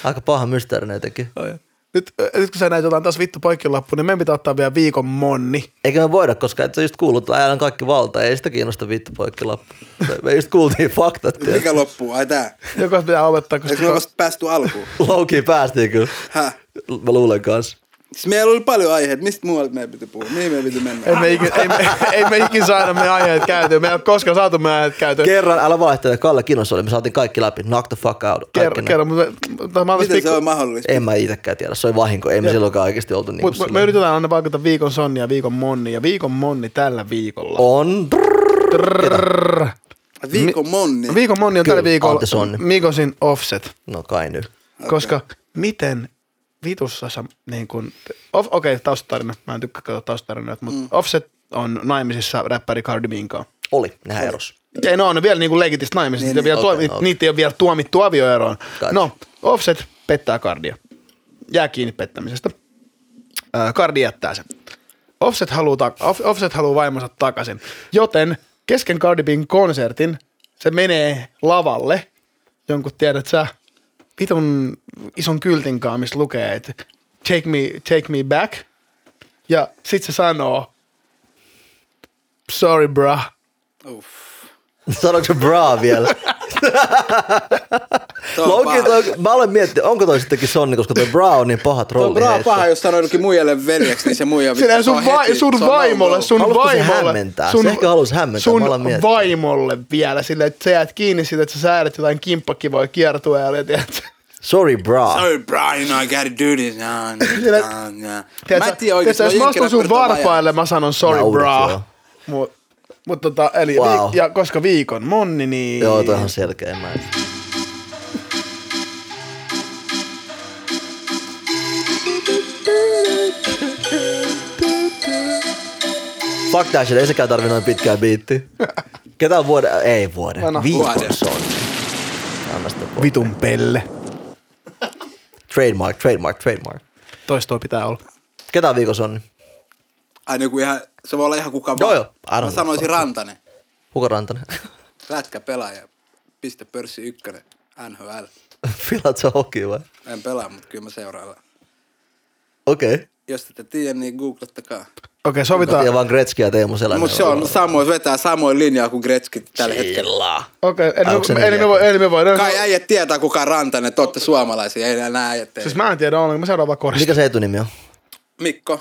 Speaker 3: Aika paha mysteerinen jotenkin.
Speaker 4: Oi. Nyt, nyt kun sä näet jotain taas vittu poikkilappu, niin meidän pitää ottaa vielä viikon monni.
Speaker 3: Eikä me voida, koska et sä just kuullut, että ajan kaikki valta, ei sitä kiinnosta vittu poikkilappu. Me- Me just kuultiin [LAUGHS] faktat, tiedät.
Speaker 5: Mikä loppuu? Ai tää.
Speaker 4: Joka pitää opettaa, koska
Speaker 5: Eikö me vasta päästy alkuun?
Speaker 3: Loukiin päästiin kyllä.
Speaker 5: Häh?
Speaker 3: Mä luulen kanssa.
Speaker 5: Siis meillä oli paljon aiheita. Mistä muualle meidän piti puhua? Mihin meidän piti mennä?
Speaker 4: ei me, ikin, ei, me, ei me ikin saada meidän aiheet käytyä. Me ei ole koskaan saatu meidän aiheet käytyä.
Speaker 3: Kerran, älä valehtele, Kalle Kinos oli, me saatiin kaikki läpi. Knock the fuck out. Ne.
Speaker 4: kerro, mutta, mutta mä
Speaker 5: Miten
Speaker 4: pikku,
Speaker 5: se on mahdollista?
Speaker 3: En mä itekään tiedä, se oli vahinko. Ei me silloinkaan oikeasti oltu niin
Speaker 4: mut,
Speaker 3: kuin
Speaker 4: me yritetään aina vaikuttaa viikon sonni ja viikon monni. Ja viikon monni tällä viikolla.
Speaker 3: On.
Speaker 4: Trrrr.
Speaker 5: Viikon monni.
Speaker 4: Viikon monni on
Speaker 3: Kyllä,
Speaker 4: tällä viikolla
Speaker 3: Antti Sonni.
Speaker 4: Mikosin offset.
Speaker 3: No kai nyt.
Speaker 4: Koska miten vitussa sä niin kun, off, okei, okay, taustatarina, mä en tykkää katsoa taustatarinoita, mutta mm. Offset on naimisissa räppäri Cardi Bin kanssa.
Speaker 3: Oli, nehän eros.
Speaker 4: Ei, no on ne vielä niin legitistä naimisissa,
Speaker 5: Niin,
Speaker 4: niin, vielä tuomi,
Speaker 3: okei.
Speaker 4: niitä ei ole vielä tuomittu avioeroon.
Speaker 3: Gotcha.
Speaker 4: No, Offset pettää Cardia. Jää kiinni pettämisestä. Äh, Cardi jättää sen. Offset haluaa, ta- Off- Offset haluaa vaimonsa takaisin. Joten kesken Cardi Bin konsertin se menee lavalle, jonkun tiedät sä, vitun ison kyltinkaan, missä lukee, että take me, take me back. Ja sit se sanoo, sorry bra.
Speaker 5: Uff.
Speaker 3: Sanoiko se bra vielä? [LAUGHS]
Speaker 5: Toi on
Speaker 3: Louki,
Speaker 5: paha.
Speaker 3: toi, mä olen miettinyt, onko toi sittenkin sonni, koska toi bra on niin paha
Speaker 5: Tuo on
Speaker 3: trolli.
Speaker 5: bra paha, jos sanoo jollekin muijalle veljeksi, niin se muija
Speaker 4: Sinä
Speaker 5: se
Speaker 4: sun,
Speaker 5: on
Speaker 4: vai,
Speaker 5: heti-
Speaker 4: sun
Speaker 5: on
Speaker 4: vaimolle, sun
Speaker 3: Haluatko se
Speaker 4: vaimolle.
Speaker 3: hämmentää? Se ehkä halusi hämmentää,
Speaker 4: Sun
Speaker 3: mä miettiä.
Speaker 4: vaimolle vielä, silleen, että sä jäät kiinni siitä, että sä säädät jotain kimppakivoja kiertueella ja tiedät,
Speaker 3: Sorry bra.
Speaker 5: Sorry bro, you know I gotta do this.
Speaker 4: Sillä-
Speaker 5: nah, nah.
Speaker 4: tiedät,
Speaker 5: Mä en tiedä oikeesti,
Speaker 4: jos mä astun sun
Speaker 5: on
Speaker 4: varpaille, mä sanon sorry bra. Mut, mut tota, eli
Speaker 3: Wow.
Speaker 4: vi- ja koska viikon monni, niin...
Speaker 3: Joo, toi on selkeä. Mä en... Fuck that shit, ei sekään tarvi noin pitkää biittiä. Ketä on vuoden? Ei vuoden.
Speaker 4: Vanha
Speaker 3: Viikon sonni. Anna sitä.
Speaker 4: Vitun pelle.
Speaker 3: Trademark, trademark, trademark.
Speaker 4: Toistoa pitää olla.
Speaker 3: Ketä on viikon sonni?
Speaker 5: Ai joku ihan, se voi olla ihan kuka
Speaker 3: Joo,
Speaker 5: vaan.
Speaker 3: joo, I don't
Speaker 5: Mä sanoisin. Rantanen.
Speaker 3: Hugo Rantanen. [LAUGHS]
Speaker 5: Lätkä pelaaja. Piste pörssi ykkönen. NHL.
Speaker 3: Filat [LAUGHS] sä hoki vai?
Speaker 5: En pelaa, mutta kyllä mä seuraillaan.
Speaker 3: Okei. Okay.
Speaker 5: Jos ette tiedä, niin googlettakaa.
Speaker 4: Okei, sovitaan.
Speaker 3: tiedän vaan Gretzky ja Teemu Selänne.
Speaker 5: Mutta se on samoin, vetää samoin linjaa kuin Gretzky tällä hetkellä.
Speaker 4: Okei, okay,
Speaker 3: se
Speaker 4: eli, me, eli, me voi, eli me voidaan...
Speaker 5: Kai äijät tietää, kuka Rantanen, te ootte suomalaisia, ei enää äijät
Speaker 4: Siis
Speaker 5: siis
Speaker 4: mä en tiedä ollenkaan, mä seuraan vaan korista.
Speaker 3: Mikä se etunimi on?
Speaker 5: Mikko.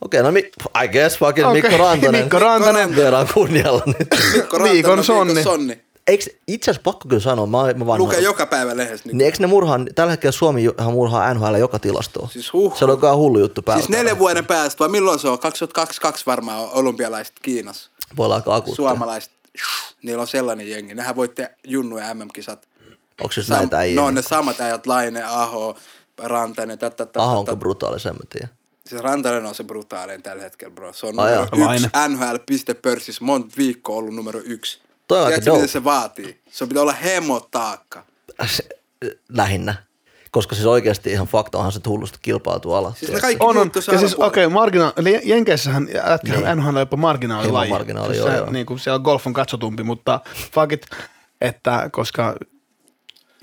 Speaker 3: Okei, no mi- I guess fucking
Speaker 4: Okei,
Speaker 3: Mikko [LAUGHS] Rantanen.
Speaker 4: Mikko Rantanen.
Speaker 3: Vieraan kunnialla nyt.
Speaker 5: Mikko Rantanen
Speaker 4: Viikon
Speaker 5: on
Speaker 4: sonni.
Speaker 5: sonni.
Speaker 3: Eikö itse asiassa pakko kyllä sanoa, mä, mä vaan
Speaker 5: Lukee joka päivä lehdessä.
Speaker 3: Niin eikö ne murhaa, tällä hetkellä Suomi ihan murhaa NHL joka tilastoa.
Speaker 5: Siis huh.
Speaker 3: Se on oikein hullu juttu päällä.
Speaker 5: Siis neljän vuoden päästä, vai milloin se on? 2022 varmaan olympialaiset Kiinassa.
Speaker 3: Voi olla aika akuuttia.
Speaker 5: Suomalaiset, niillä on sellainen jengi. Nehän voitti Junnu ja MM-kisat.
Speaker 3: Onko se
Speaker 5: Sam-
Speaker 3: näitä äijä?
Speaker 5: no on ne samat äijät, Laine, Aho, Rantanen, tätä, tätä.
Speaker 3: Aho onko brutaali, sen mä tiedän.
Speaker 5: Siis Rantanen on se brutaalin tällä hetkellä, bro. Se on numero
Speaker 3: jaa.
Speaker 5: yksi
Speaker 4: Laine.
Speaker 5: NHL-pistepörssissä monta viikkoa ollut numero yksi.
Speaker 3: Toi on
Speaker 5: Tiedätkö, miten se vaatii? Se pitää olla hemotaakka.
Speaker 3: Se- Lähinnä. Koska siis oikeasti ihan fakta onhan se hullusti kilpautuu ala.
Speaker 5: Siis ne kaikki
Speaker 4: On, on. Ja siis okei, okay, margina- eli Jenkeissähän jätkähän niin. NHL on jopa marginaalilaji.
Speaker 3: Marginaali,
Speaker 4: siis
Speaker 3: joo,
Speaker 4: se,
Speaker 3: joo.
Speaker 4: Niin kuin siellä golf on katsotumpi, mutta fuck it, että koska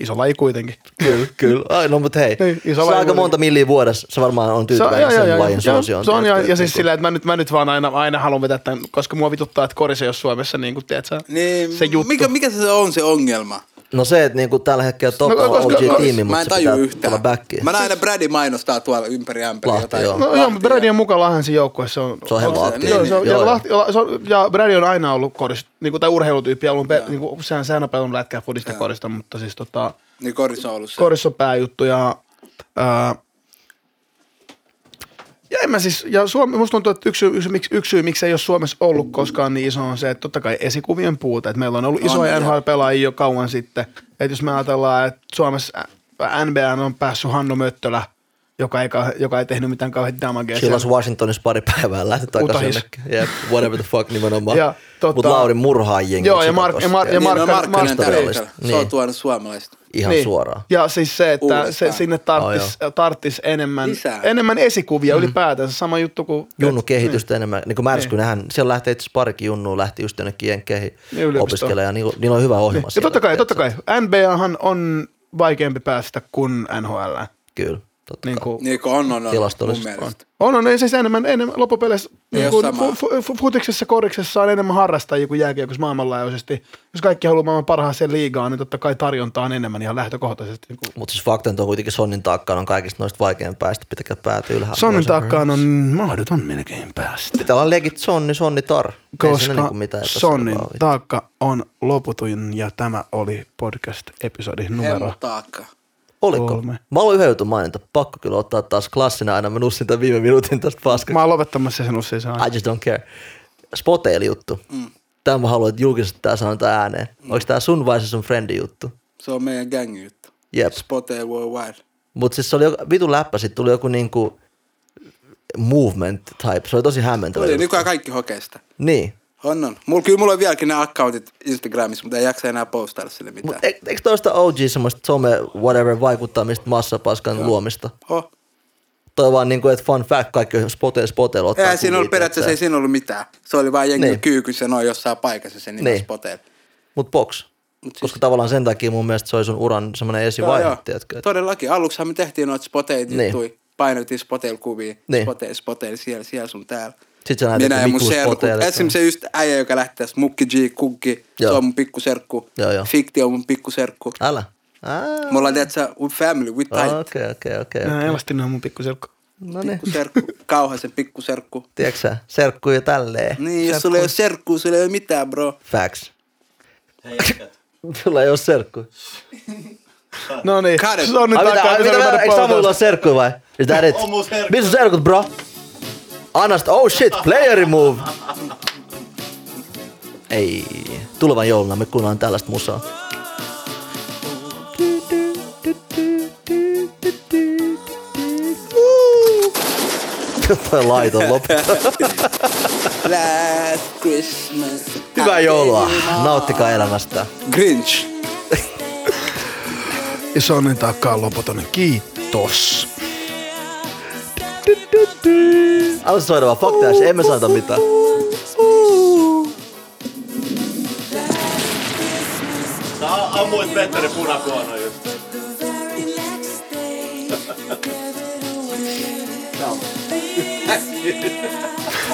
Speaker 4: iso laji kuitenkin.
Speaker 3: Kyllä, kyllä. Ai, no mutta hei,
Speaker 4: Niin,
Speaker 3: se on aika
Speaker 4: kuitenkin.
Speaker 3: monta milliä vuodessa. Se varmaan on
Speaker 4: Se, on-
Speaker 3: tyytyväinen sen
Speaker 4: joo,
Speaker 3: lajin
Speaker 4: joo,
Speaker 3: suosioon.
Speaker 4: se on ja, ja siis sillä, että mä nyt, mä nyt vaan aina, aina haluan vetää tämän, koska mua vituttaa, että korise jos Suomessa, niin kuin, tiedätkö,
Speaker 5: Niin,
Speaker 4: se juttu.
Speaker 5: Mikä, mikä se on se ongelma?
Speaker 3: No se, että niinku tällä hetkellä top
Speaker 4: No, koska-
Speaker 3: OG-tiimi,
Speaker 5: Mä
Speaker 3: mutta se pitää
Speaker 5: yhtään.
Speaker 3: backiin.
Speaker 5: Mä näen aina Brady mainostaa tuolla ympäri ämpäri
Speaker 3: Lahti,
Speaker 5: jotain.
Speaker 3: joo.
Speaker 4: No joo, mutta Brady on mukaan Lahden joukkueessa. Se on,
Speaker 3: Se on helppo
Speaker 5: se,
Speaker 3: aktiivinen.
Speaker 4: Joo, se on,
Speaker 3: Joo,
Speaker 4: ja,
Speaker 3: joo.
Speaker 4: Lahti, se on, ja Brady on aina ollut koris, niin kuin, tai urheilutyyppi, ollut, pe, niin kuin, sehän, sehän on pelannut lätkää fudista korista, mutta siis tota,
Speaker 5: Niin Koris on ollut se.
Speaker 4: koris on pääjuttu ja, ää, ja en mä siis, ja Suomi, musta tuntuu, että yksi, yksi, yksi, yksi syy, miksi ei ole Suomessa ollut koskaan niin iso on se, että totta kai esikuvien puute, että meillä on ollut isoja. NHL-pelaajia jo kauan sitten, että jos me ajatellaan, että Suomessa NBA on päässyt Hanno Möttölä joka ei, joka ei tehnyt mitään kauhean damagea.
Speaker 3: Chillas. Washingtonissa pari päivää ja lähti takaisin. Yep, whatever the fuck nimenomaan.
Speaker 4: Ja, tota-
Speaker 3: Mutta Lauri murhaa jengi.
Speaker 4: Joo, ja Mark- ja Mark- ja
Speaker 5: Niin,
Speaker 4: Markka-
Speaker 5: no Markkanen
Speaker 3: Markka-
Speaker 5: tällä
Speaker 3: todellista.
Speaker 5: hetkellä. Se on
Speaker 3: Niin.
Speaker 5: tuonut suomalaista.
Speaker 3: Ihan
Speaker 4: Niin.
Speaker 3: suoraan.
Speaker 4: Ja siis se, että se, sinne tarttis,
Speaker 3: Oh,
Speaker 4: tarttis enemmän,
Speaker 5: Lisää.
Speaker 4: enemmän esikuvia mm. ylipäätänsä. Sama juttu kuin...
Speaker 3: Junnu kehitystä enemmän. Niin kuin märsky, nehän, siellä lähtee itse asiassa parikin junnua, lähti just jonnekin jenkkeihin
Speaker 4: Niin,
Speaker 3: opiskelemaan. Ja niillä, niillä on hyvä ohjelma
Speaker 4: Ja
Speaker 3: siellä,
Speaker 4: totta kai, totta kai. NBAhan on vaikeampi päästä kuin NHL.
Speaker 3: Kyllä, totta
Speaker 4: Niin kuin,
Speaker 5: Niin kuin on, on, on.
Speaker 3: Tilastollisesti
Speaker 4: on, on, ei siis enemmän, enemmän loppupeleissä
Speaker 5: Ei
Speaker 4: niin kuin, fu, fu, futiksessa, koriksessa on enemmän harrastajia kuin jääkiekossa maailmanlaajuisesti. Jos kaikki haluaa maailman parhaaseen liigaan, niin totta kai tarjontaa on enemmän ihan lähtökohtaisesti. Niin.
Speaker 3: Mutta siis fakta on kuitenkin Sonnin taakkaan on kaikista noista vaikein päästä, pitäkää pääty ylhäällä.
Speaker 4: Sonnin takkaan on mahdoton melkein päästä.
Speaker 3: Pitää olla legit Sonni, Sonni Tar.
Speaker 4: Koska
Speaker 3: niinku mitään
Speaker 4: Sonnin taakka on loputuin ja tämä oli podcast-episodi numero.
Speaker 5: Hemmo taakka.
Speaker 3: Oliko?
Speaker 4: kolme.
Speaker 3: Mä aloin yhden jutun mainita. Pakko kyllä ottaa taas klassina aina. Mä nussin tämän viime minuutin tästä paskasta.
Speaker 4: Mä oon lopettamassa sen usein saa.
Speaker 3: I just don't care. Spoteil juttu. Mm. Tämä mä haluan, että julkisesti tää sanotaan ääneen. Mm. Onko tää sun vai se sun friendi juttu?
Speaker 5: Se on meidän gangi juttu.
Speaker 3: Jep.
Speaker 5: Spote worldwide.
Speaker 3: Mut siis se oli joku, vitun läppä, sit tuli joku niinku movement type. Se oli tosi hämmentävä.
Speaker 5: Tuli, nykyään kaikki hokee sitä.
Speaker 3: Niin.
Speaker 5: On, on. Mulla, kyllä mulla on vieläkin ne accountit Instagramissa, mutta ei jaksa enää postailla sille mitään.
Speaker 3: Mut e- eikö toista OG semmoista some whatever vaikuttamista massapaskan luomista?
Speaker 5: Oh.
Speaker 3: Toi vaan niinku, että fun fact, kaikki on spoteil spoteil ottaa
Speaker 5: Ei siinä ollut
Speaker 3: kuvia,
Speaker 5: periaatteessa ei siinä ollut mitään. Se oli vaan jengi
Speaker 3: Niin.
Speaker 5: kyykyssä noin jossain paikassa sen
Speaker 3: Niin.
Speaker 5: niin. spoteilla.
Speaker 3: Mut box.
Speaker 5: Mut siis-
Speaker 3: Koska tavallaan sen takia mun mielestä se oli sun uran semmoinen esivaihe, tiedätkö? että-
Speaker 5: Todellakin. Aluksihan me tehtiin noita spoteita
Speaker 3: Niin.
Speaker 5: niin. juttui. Painotettiin spoteil-kuvia.
Speaker 3: Niin.
Speaker 5: Niin. Spoteil, spoteil, siellä, siellä sun täällä.
Speaker 3: Sit sä näet,
Speaker 5: Minä ja mun
Speaker 3: Miku
Speaker 5: serkku.
Speaker 3: spoteilee.
Speaker 5: Esimerkiksi se just äijä, joka lähti tässä, Mukki G, Kukki.
Speaker 3: Joo.
Speaker 5: Se on mun pikkuserkku.
Speaker 3: Joo, joo.
Speaker 5: Fikti on mun pikkuserkku.
Speaker 3: Älä. Ah,
Speaker 5: Me ollaan, tiedätkö, we family, we tight.
Speaker 3: Okei, okei, okei.
Speaker 4: Nää Elastinen on mun pikkuselkko.
Speaker 3: No niin.
Speaker 5: Pikkuserkku, kauhaisen pikkuserkku.
Speaker 3: Tiedätkö sä, serkku ja tälleen.
Speaker 5: Niin, jos sulla ei ole serkkuu, sulla ei ole mitään, bro.
Speaker 3: Facts.
Speaker 1: Hei. [LAUGHS]
Speaker 3: Sulla ei oo serkku.
Speaker 4: No niin,
Speaker 5: Cut it.
Speaker 4: Sonnin
Speaker 3: Ai mitä,
Speaker 4: taakka
Speaker 3: ai mitä,
Speaker 4: episodi
Speaker 3: eikö Samuilla ole serkku vai? Is that it?
Speaker 1: On mun serkku.
Speaker 3: Missä on serkut, bro? Anna sitä, oh shit, playeri move. Ei, tulevan jouluna me kuunnellaan tällaista musaa. Toi laiton loppu.
Speaker 5: Last Christmas.
Speaker 3: Hyvää joulua. Nauttikaa elämästä.
Speaker 5: Grinch.
Speaker 4: Ja Sonnin taakka on loputon. Kiitos.
Speaker 3: Aloita soida vaan, fuck that shit, emme saata mitään.
Speaker 1: Sä ammuit Petteri punakuono just.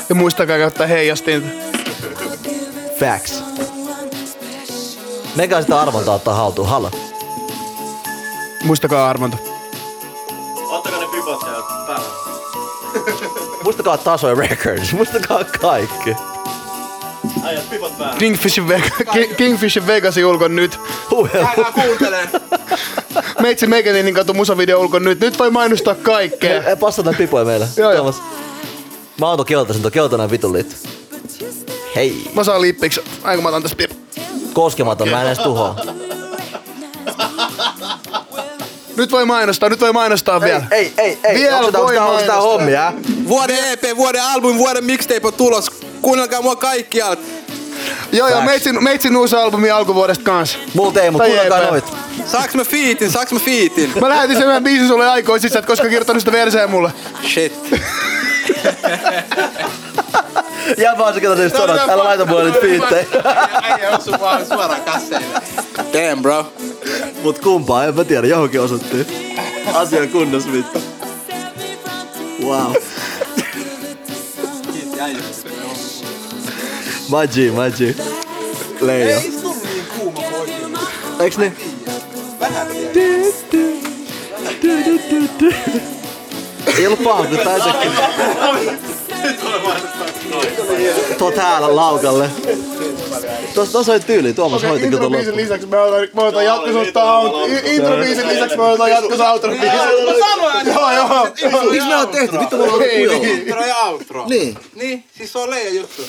Speaker 4: Ja muistakaa käyttää heijastinta.
Speaker 3: Facts. Mekä sitä arvontaa ottaa haltuun, halla.
Speaker 4: Muistakaa arvonta.
Speaker 3: Muistakaa tasoja records, muistakaa kaikki.
Speaker 1: Äijät pipot päällä.
Speaker 4: Kingfishin, Vega, Ki- Kingfishin Vegasin ulkon nyt.
Speaker 3: Huh,
Speaker 5: Älä kuuntele. [LAUGHS]
Speaker 4: Meitsi Megadinin katu musavideo ulkon nyt. Nyt voi mainostaa kaikkea.
Speaker 3: Ei passata pipoja meille.
Speaker 4: Joo, joo.
Speaker 3: Mä oon tuon keltaisen, tuon keltainen vitun liitty. Hei,
Speaker 4: Mä saan lippiksi. Aika mä otan tästä pip.
Speaker 3: koskematon, mä en edes tuhoa.
Speaker 4: Nyt voi mainostaa, nyt voi mainostaa
Speaker 3: Ei,
Speaker 4: vielä.
Speaker 3: ei, ei, ei.
Speaker 4: Vielä
Speaker 3: tää-
Speaker 4: voi
Speaker 3: tää- onko tää
Speaker 4: mainostaa.
Speaker 3: hommia?
Speaker 5: Vuoden EP, vuoden albumi, vuoden mixtape on tulos. Kuunnelkaa mua kaikkialta.
Speaker 4: Joo, joo, meitsin, meitsin uusi albumi alkuvuodesta kanssa.
Speaker 3: Multa ei, mut
Speaker 4: Tai
Speaker 3: kuunnelkaa
Speaker 4: EP.
Speaker 3: noit.
Speaker 5: Saaks mä fiitin, saaks mä fiitin?
Speaker 4: Mä lähetin sen yhden biisin sulle aikoin sit, sä et koskaan kirjoittanut sitä verseä mulle.
Speaker 5: Shit. [LAUGHS]
Speaker 3: Jää vaan se keltaisen sanat, älä laita mulle niitä fiittejä.
Speaker 5: Äijä osu vaan suoraan kasseille. Damn, bro.
Speaker 3: Mut kumpaa, en mä tiedä, johonkin osuttiin. Asia kunnossa vittu. Wow. Ya yo,
Speaker 5: però. Maggi, Maggi. Lei. Ehi,
Speaker 3: stormi il
Speaker 5: cumo poi.
Speaker 3: Ex ne. Ele, Pablo, tá aqui. Täällä laukalle. Tuossa tos oli tyyli, Tuomas okay, hoiti kato loppuun.
Speaker 4: lisäksi mä otan, mä otan jatkossa outro. Introbiisin lisäksi mä otan jatkossa outro.
Speaker 5: Mä sanoin,
Speaker 4: Joo, joo.
Speaker 3: Miksi me on tehty? Vittu mulla on ollut.
Speaker 5: Intro ja outro.
Speaker 3: Niin,
Speaker 5: Niin, siis se on leija juttu.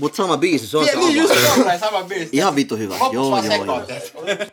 Speaker 3: mut sama biisi, se on se
Speaker 5: Niin, just sama biisi.
Speaker 3: Ihan vittu hyvä. Joo, joo, joo.